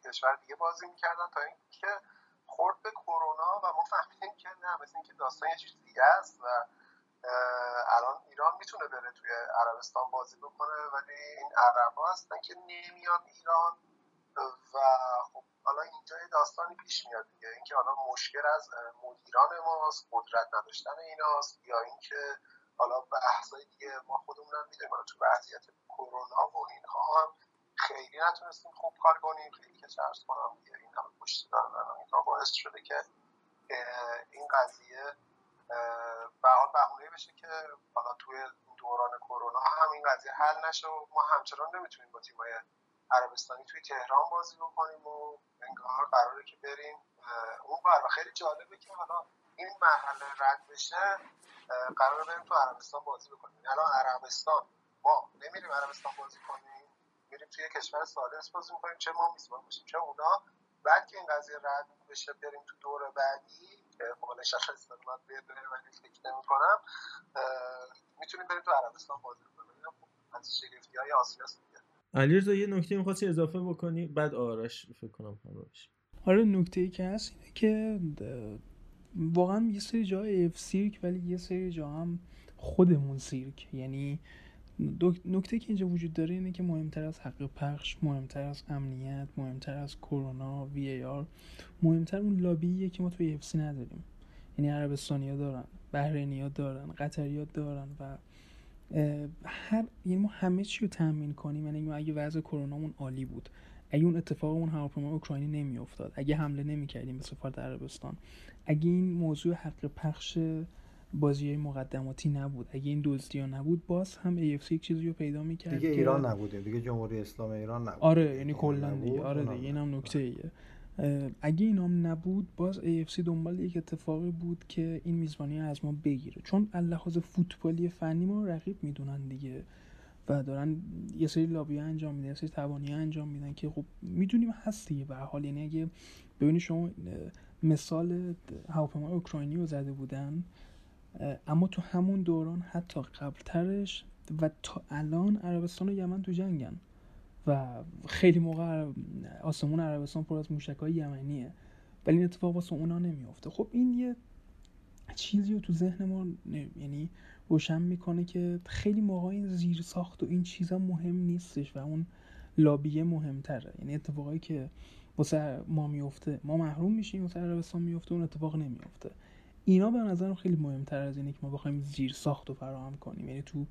کشور دیگه بازی می‌کردن تا اینکه خورد به کرونا و ما فهمیدیم که نه مثل اینکه داستان یه چیز دیگه است و الان ایران می‌تونه بره توی عربستان بازی بکنه ولی این عرب هستن که نمیان ایران و خب حالا اینجا یه داستانی پیش میاد دیگه. اینکه حالا مشکل از مدیران ماست قدرت نداشتن ایناست یا اینکه حالا بحثای دیگه ما خودمون هم می‌دونیم تو وضعیت کرونا و اینها هم خیلی نتونستیم خوب کار کنیم. خیلی که چرس کنم دیگه این همه پشت دارن اینها باعث شده که این قضیه به حال بهونه بشه که حالا توی دوران کرونا هم این قضیه حل نشه و ما همچنان نمی‌تونیم با تیمای عربستانی توی تهران بازی بکنیم و انگار قراره که بریم. اون بر و خیلی جالبه که حالا این مرحله رد بشه قراره بریم تو عربستان بازی بکنیم. الان عربستان ما نمیریم عربستان بازی کنیم. میریم توی کشور سالس بازی می‌کنیم. چه ما میزبان باشیم چه اونا. بعد که این قضیه رد بشه بریم تو دور بعدی که خب نشخص من بره ولی فکر نمی کنم می‌تونیم بریم تو عربستان بازی کنیم از شگفتی های آسیاس. علیرضا یه نکته می‌خواستی اضافه بکنی؟ بعد آرش فکر کنم همراهش آره نکته ای که هست اینه که واقعا یه سری جا اف سیرک ولی یه سری جا هم خودمون سیرک. یعنی نکته که اینجا وجود داره اینه که مهمتر از حق پخش مهمتر از امنیت مهمتر از کرونا وی ای آر مهمتر اون لابیه که ما توی اف سی نداریم. یعنی عربستانیا دارن بحرینیا دارن قطریا دارن و هر یعنی ما همه چی رو تامین کنیم. یعنی اگه وضع کرونامون عالی بود اگه اون اتفاق اون هواپیما اوکراینی نمیافتاد اگه حمله نمی‌کردیم به سفارت عربستان اگه این موضوع حق پخش بازی های مقدماتی نبود اگه این دزدی ها نبود باز هم AFC یک چیزی رو پیدا می‌کرد دیگه ایران نبودیم دیگه جمهوری اسلامی ایران نبود آره یعنی کلا نبود، دیگه. آره دیگه اینم نکته ایه اگه اینام نبود باز AFC دنبال یک اتفاقی بود که این میزبانی از ما بگیره. چون لحاظ فوتبالی فنی ما رقیب می‌دونن دیگه و دارن یه سری لابی انجام میدن یه سری توانی انجام میدن که خب می‌دونیم هست دیگه به حال. یعنی اگه ببینید شما مثال هواپیما اوکراینی رو زده بودن اما تو همون دوران حتی قبلترش و تا الان عربستان و یمن تو جنگن. و خیلی موقع آسمون عربستان پر از موشک های یمنیه. ولی این اتفاق واسه اونا نمیافته. خب این یه چیزی رو تو ذهن ما یعنی روشن می‌کنه که خیلی موقع این زیر ساخت و این چیزا مهم نیستش و اون لابیه مهمتره. یعنی اتفاقایی که واسه ما میفته ما محروم میشیم واسه عربستان میفته اون اتفاق نمیفته اینا به نظرم خیلی مهمتر از اینه که ما بخوایم زیر ساخت رو فراهم کنیم. یعنی تو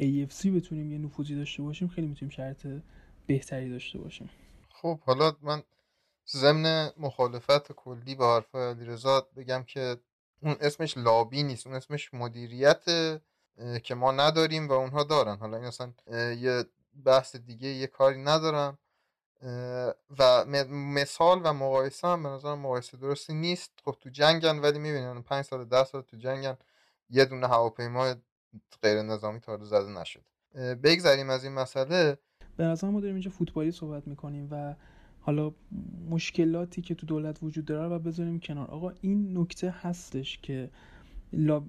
AFC بتونیم یه نفوذی داشته باشیم خیلی می‌تونیم شرط بهتری داشته باشیم. خب حالا من ضمن مخالفت کلی با حرفای علیرضا بگم که اون اسمش لابی نیست اون اسمش مدیریت که ما نداریم و اونها دارن. حالا این اصلا یه بحث دیگه یه کاری ندارم. و مثال و مقایسه هم به نظرم مقایسه درستی نیست. خب تو جنگن ولی می‌بینن پنج سال ده سال تو جنگن یه دونه هواپیما غیر نظامی تا زده نشده. اه، بگذریم از این مسئله. به نظر ما داریم اینجا فوتبالی صحبت می‌کنیم و حالا مشکلاتی که تو دولت وجود داره رو بذاریم کنار. آقا این نکته هستش که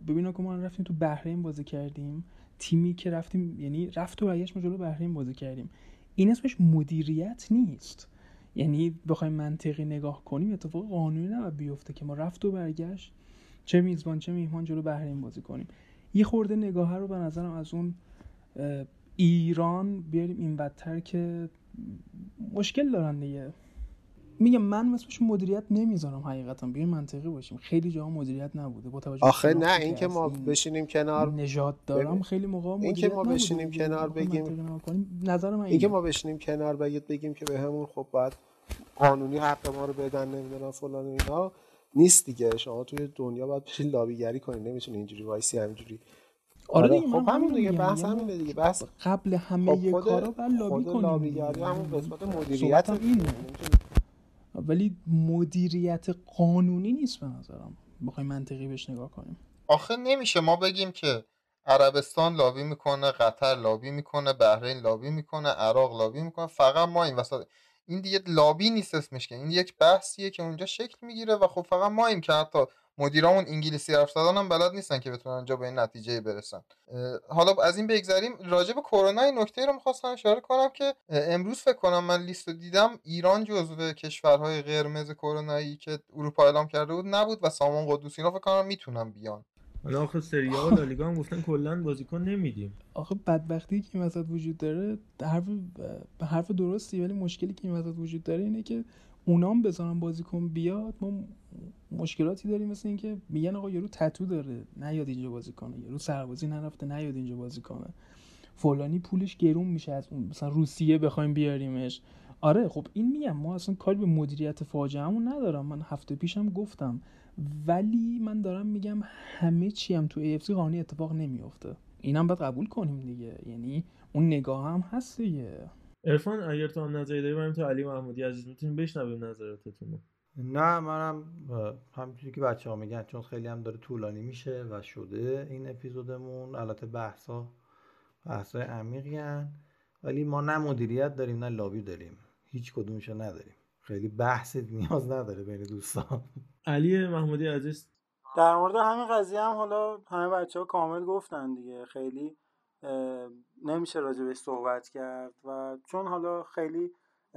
ببین که ما رفتیم تو بحرین بازی کردیم. تیمی که رفتیم یعنی رفت و برگشت ما جلو بحرین بازی کردیم. این اسمش مدیریت نیست. یعنی بخوایم منطقی نگاه کنیم اتفاق قانونی نباید بیفته که ما رفت و برگشت چه میزبان چه میهمان جلو بحرین بازی کنیم. یه خورده نگاه رو به نظرم از اون ایران بیاریم این بدتر که مشکل دارن دیگه. میگم من اسمش مدیریت نمی‌ذارم حقیقتا بیایم منطقی باشیم. خیلی جاها مدیریت نبوده. با توجه آخه نه شناختی این که از ما بشینیم کنار نژاد دارم ببین، خیلی موقع این که مدیریت ما نبوده. بشینیم. کنار بگیم نظر من این که اینه. ما بشینیم کنار بگید بگیم که به همون خب باید قانونی حق ما رو بدن نمی‌دونم فلان و اینا نیست دیگه. شما توی دنیا باید بشین لابیگری کنید نمی‌تونی اینجوری وایسی همینجوری. آره دیگه خب همین دیگه بحث ما همینه دیگه بحث قبل همه خب کارا باید لابی کنیم لابیگری. همون قسمت مدیریت صحبتم اینه. ولی مدیریت قانونی نیست به نظرم. بخوایم منطقی بهش نگاه کنیم. آخه نمیشه. ما بگیم که عربستان لابی می‌کنه قطر لابی می‌کنه بحرین لابی می‌کنه عراق لابی می‌کنه. فقط ما این وسط این دیگه لابی نیست اسمش که. این یک بحثیه که اونجا شکل می‌گیره و خب فقط ماییم که حتی مدیرامون انگلیسی حرف زدن هم بلد نیستن که بتونن اونجا به این نتیجه برسن. حالا از این بگذریم راجع به کرونا این نکته رو می‌خواستم اشاره کنم که امروز فکر کنم من لیست رو دیدم ایران جزو کشورهای قرمز کرونایی که اروپا اعلام کرده بود نبود و سامان قدوسی اینا فکر کنم می‌تونن بیان. حالا آخه سری آ و لالیگا هم گفتن کلا بازیکن نمیدیم. آخه بدبختی که این وسط وجود داره حرف حرف درستی ولی مشکلی که این وسط وجود داره اینه که اونام بذارن بازیکن بیاد ما مشکلاتی داریم. مثل اینکه میگن آقا یارو تتو داره نیاد اینجا بازی کنه یارو سربازی نرفته نیاد اینجا بازی کنه فلانی پولش گرون میشه از اون مثلا روسیه بخوایم بیاریمش. آره خب این میگم ما اصلا کاری به مدیریت فاجعهمون ندارم. من هفته پیشم گفتم. ولی من دارم میگم همه چی هم تو AFC قانونی اتفاق نمیافته. اینم باید قبول کنیم دیگه. یعنی اون نگاه هم هست دیگه. عرفان اگر تو هم نظری داری بریم تو علی محمودی عزیز. می‌تونیم بشنویم نظراتتون رو. نه منم همونجوری که بچه ها میگن چون خیلی هم داره طولانی میشه و شده این اپیزودمون. البته بحثا بحثای عمیقی هن. ولی ما نه مدیریت داریم نه لابی داریم. هیچ کدومشو نداریم. خیلی بحث نیاز نداره بین دوستان. علی محمودی عزیز. در مورد همین قضیه هم حالا همه بچه ها کامل گفتن دیگه. خیلی نمیشه راجبش صحبت کرد و چون حالا خیلی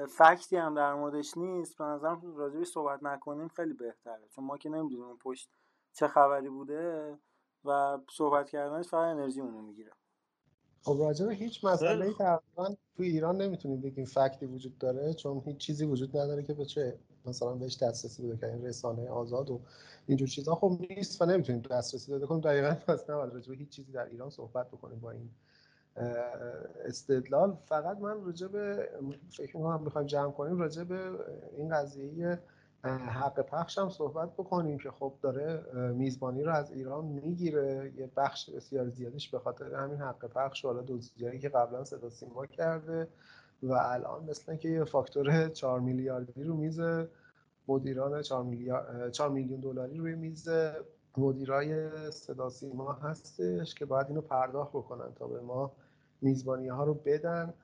فکتی هم در موردش نیست به نظرم راجبش صحبت نکنیم خیلی بهتره. چون ما که نمی‌دونیم اون پشت چه خبری بوده و صحبت کردنش فقط انرژی اونو می‌گیره. خب راجع به هیچ مسئله ای تقریبا تو ایران نمی‌تونیم بگیم فکتی وجود داره چون هیچ چیزی وجود نداره که بچه مثلا بهش دسترسی بده این رسانه آزاد و اینجور چیزا. خب نیست و نمی‌تونیم دسترسی داده کنیم. دقیقا پس نباید راجع هیچ چیزی در ایران صحبت بکنیم با این استدلال. فقط من راجع به فکر می‌کنم بخوایم جمع کنیم راجع به این قضیه حق پخش هم صحبت بکنیم که خب داره میزبانی رو از ایران می‌گیره. یه بخش بسیار زیادیش به خاطر همین حق پخش. و حالا که قبلا صدا سیما کرده. و الان مثل که یه فاکتور 4 میلیاردی رو میز مدیران 4 میلیارد 4 میلیون دلاری روی میز مدیرای صدا سیما هستش که باید اینو پرداخت بکنن تا به ما میزبانی ها رو بدن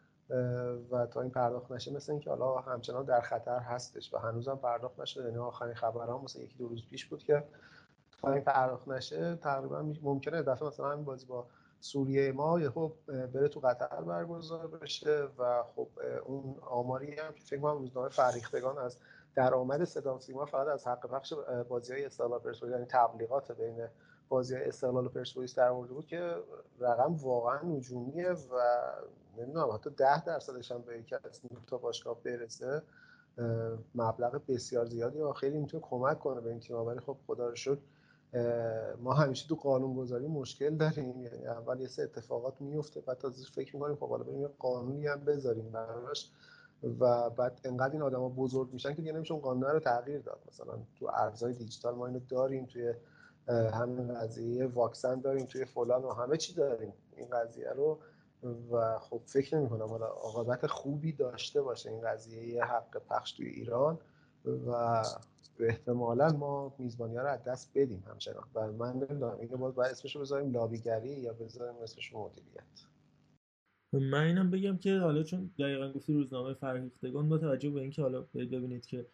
و تا این پرداخت نشه مثل اینکه حالا همچنان در خطر هستش و هنوزم پرداخت نشده. یعنی آخرین خبرها مثلا یکی دو روز پیش بود که تا این پرداخت نشه تقریبا ممکنه دفعه مثلا همین بازی با سوریه ما یه خب بره تو قطر برگزار بشه و خب اون آماری هم که فکر کنم روزنامه فریختگان از درآمد صدا سیما فقط از حق پخش بازی های استقلال پرسپولیس یعنی تبلیغات بین بازی های استقلال و پرسپولیس در مورد بود که رقم واقعا نجومیه و نمی‌دونم حتی ده درصدش هم به یکی از تا باشگاه برسه مبلغ بسیار زیادی و خیلی می‌تونه کمک کنه به این تیم ولی خب خدا رو شکر ما همیشه تو قانون گذاری مشکل داریم. یعنی اول یه سه اتفاقات میفته بعد تازه فکر می‌کنیم خب حالا بریم یه قانونی هم بذاریم براش و بعد انقدر این آدما بزرگ میشن که دیگه نمیشه اون قانون رو تغییر داد. مثلا تو ارزهای دیجیتال ما اینو داریم توی همین قضیه واکسن داریم توی فلان و همه چی داریم. این قضیه رو و خب فکر نمی کنم حالا عاقبت خوبی داشته باشه این قضیه حق پخش توی ایران و احتمالا ما میزبانی ها رو از دست بدیم همچنان. و من نمی‌دونم اینکه باید باید اسمشو بذاریم لابیگری یا بذاریم اسمش مدیریت. من اینم بگم که حالا چون دقیقا گفتی روزنامه فرهیختگان با توجه به اینکه حالا ببینید که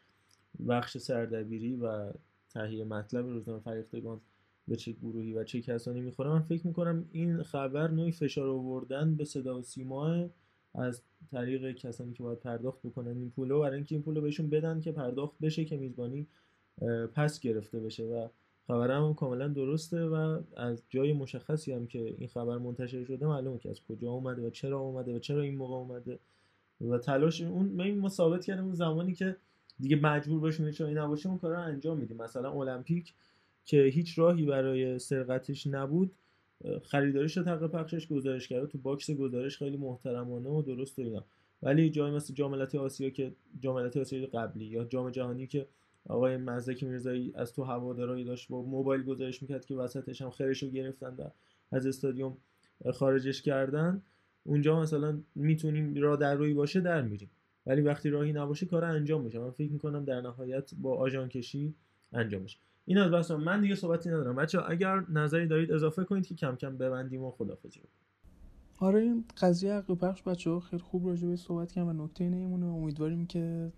بخش سردبیری و تهیه مطلب روزنامه فرهیختگان به چه گروهی و چه کسانی می‌خوره من فکر می‌کنم این خبر نوعی فشار آوردن به صدا و سیما از طریق کسانی که باید پرداخت بکنن این پولو برای اینکه این پولو بهشون بدن که پرداخت بشه که میزبانی پس گرفته بشه. و خبرم کاملا درسته و از جای مشخصی هم که این خبر منتشر شده معلومه که از کجا اومده و چرا اومده و چرا این موقع اومده. و تلاش اون ما ثابت کردیم اون زمانی که دیگه مجبور باشیم چون این نباشه اون کارا انجام میدیم. مثلا المپیک که هیچ راهی برای سرقتش نبود خریداریش و حق پخشش گزارش کرده تو box گزارش خیلی محترمانه و درست و اینا. ولی جای مثل جام آسیا که جام آسیا قبلی یا جام جهانی که آقای مزدک میرزایی از تو هوادارا یی داشت با موبایل گزارش می‌کرد که وسطش هم خرش رو گرفتن و از استادیوم خارجش کردن. اونجا مثلا می‌تونیم راه در رویی باشه در میریم. ولی وقتی راهی نباشه کار انجام میشه. من فکر می‌کنم در نهایت با آژان کشی انجام میشه این از بس من دیگه صحبتی ندارم. بچه اگر نظری دارید اضافه کنید که کم کم ببندیم و خدافظی آره این قضیه عقل پخش بچه ها خیلی خوب راجع به صحبت کردن و نکته نمیمونه امیدواریم که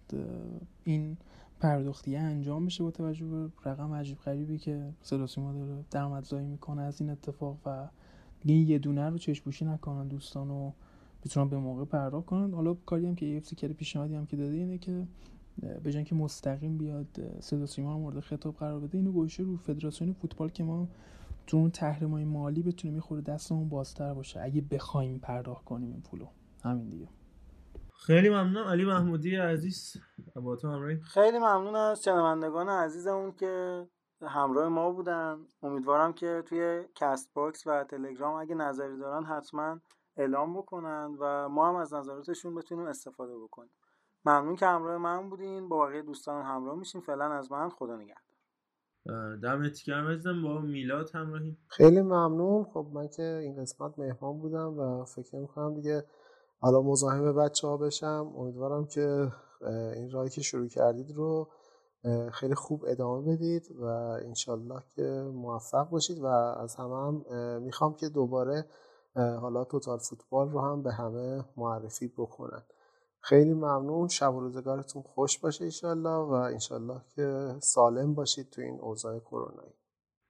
این پرداختی انجام بشه با توجه به رقم عجیب غریبی که صدا سیما داره درآمدزایی می‌کنه از این اتفاق و دیگه یه دونه رو چشپوشی نکنن دوستان و بتونن به موقع پرداخت کنن. حالا کاری هم که EFC کرده پیشنهادی هم که داده اینه که به که مستقیم بیاد صدا سیما مورد خطاب قرار بده اینو گوشه رو فدراسیون فوتبال که ما تو اون تحریم مالی بتونیم می‌خوره دستمون بازتر باشه. اگه بخوایم پرداخت کنیم این پولو. همین دیگه. خیلی ممنونم. علی محمودی عزیز. با تو همراهی خیلی ممنون از شنوندگان عزیزمون که همراه ما بودن. امیدوارم که توی Castbox و تلگرام اگه نظری دارن حتما اعلام بکنن و ما هم از نظراتشون بتونیم استفاده بکنیم. ممنون که همراه من بودین. با بقیه دوستان همراه میشین فعلا از من خدا نگهدار. دمت گرم با میلاد همراهی خیلی ممنون. خب من که این قسمت مهمان بودم و فکر می‌کنم دیگه حالا مزاحم بچه ها بشم. امیدوارم که این راهی که شروع کردید رو خیلی خوب ادامه بدید و انشالله که موفق باشید و از همه هم می‌خوام که دوباره حالا توتال فوتبال رو هم به همه معرفی بکنن. خیلی ممنون. شب و روزگارتون خوش باشه انشالله و انشالله که سالم باشید تو این اوضاع کرونایی.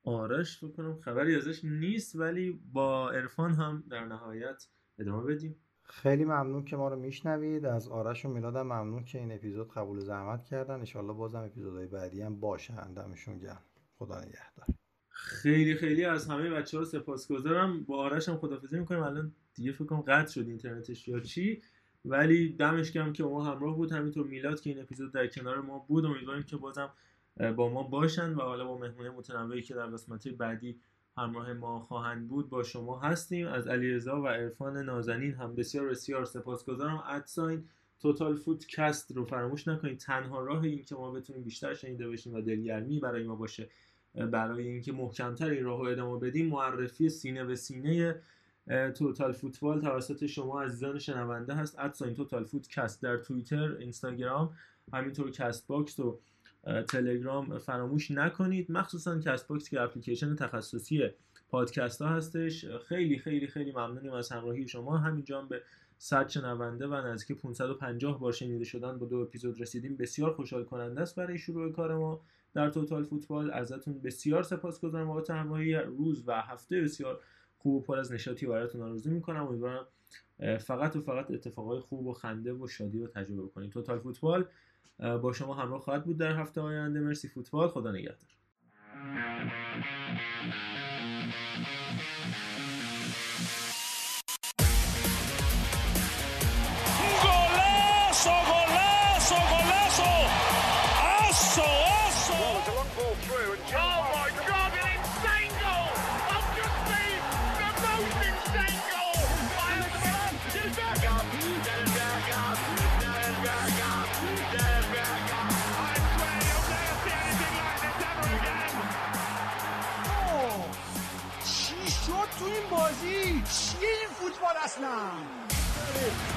آرش بکنم خبری ازش نیست ولی با عرفان هم در نهایت ادامه بدیم. خیلی ممنون که ما رو میشنوید. از آرش و میلادم ممنون که این اپیزود قبول زحمت کردن. انشالله بازم اپیزودهای بعدی هم باشن دمشون گرم. خدا نگهدار. خیلی خیلی از همه بچه ها سپاسگزارم. با آرش هم خدافزی می‌کنیم. الان دیگه فکر کنم قطع شد اینترنتش یا چی. ولی دمش گرم که ما همراه بود. همینطور میلاد که این اپیزود در کنار ما بود. امیدواریم که بازم با ما باشن و حالا با مهمونه متنوعی که در قسمت بعدی همراه ما خواهند بود با شما هستیم. از علیرضا و عرفان نازنین هم بسیار بسیار سپاسگزارم. ادساین توتال فوت کست رو فراموش نکنید. تنها راه این که ما بتونیم بیشتر شنیده بشیم و دلگرمی برای ما باشه برای اینکه محکمتر این راه رو ادامه بدیم معرفی سینه به سینه توتال فوتبال توسط شما عزیزان شنونده هست. at sign Total Footcast در توییتر اینستاگرام همینطور Castbox و تلگرام فراموش نکنید. مخصوصا Castbox که اپلیکیشن تخصصی پادکست ها هستش. خیلی خیلی خیلی ممنونیم از همراهی شما. همینجا به 100 شنونده و نزدیک 550 بار شنیده شدن با دو اپیزود رسیدیم. بسیار خوشحال کننده است برای شروع کار ما در توتال فوتبال ازتون بسیار سپاسگزارم. بابت همراهی روز و هفته بسیار خوب و پر از نشاطی براتون آرزو می‌کنم. امیدوارم فقط و فقط اتفاقای خوب و خنده و شادی رو تجربه کنید توتال فوتبال با شما همراه خواهد بود در هفته آینده. مرسی فوتبال خدا نگهدار. فوتبال اصلا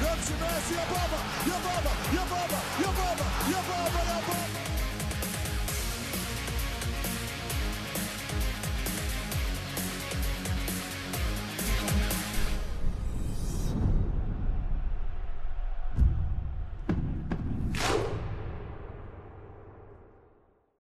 يمشي ميسي يا بابا يا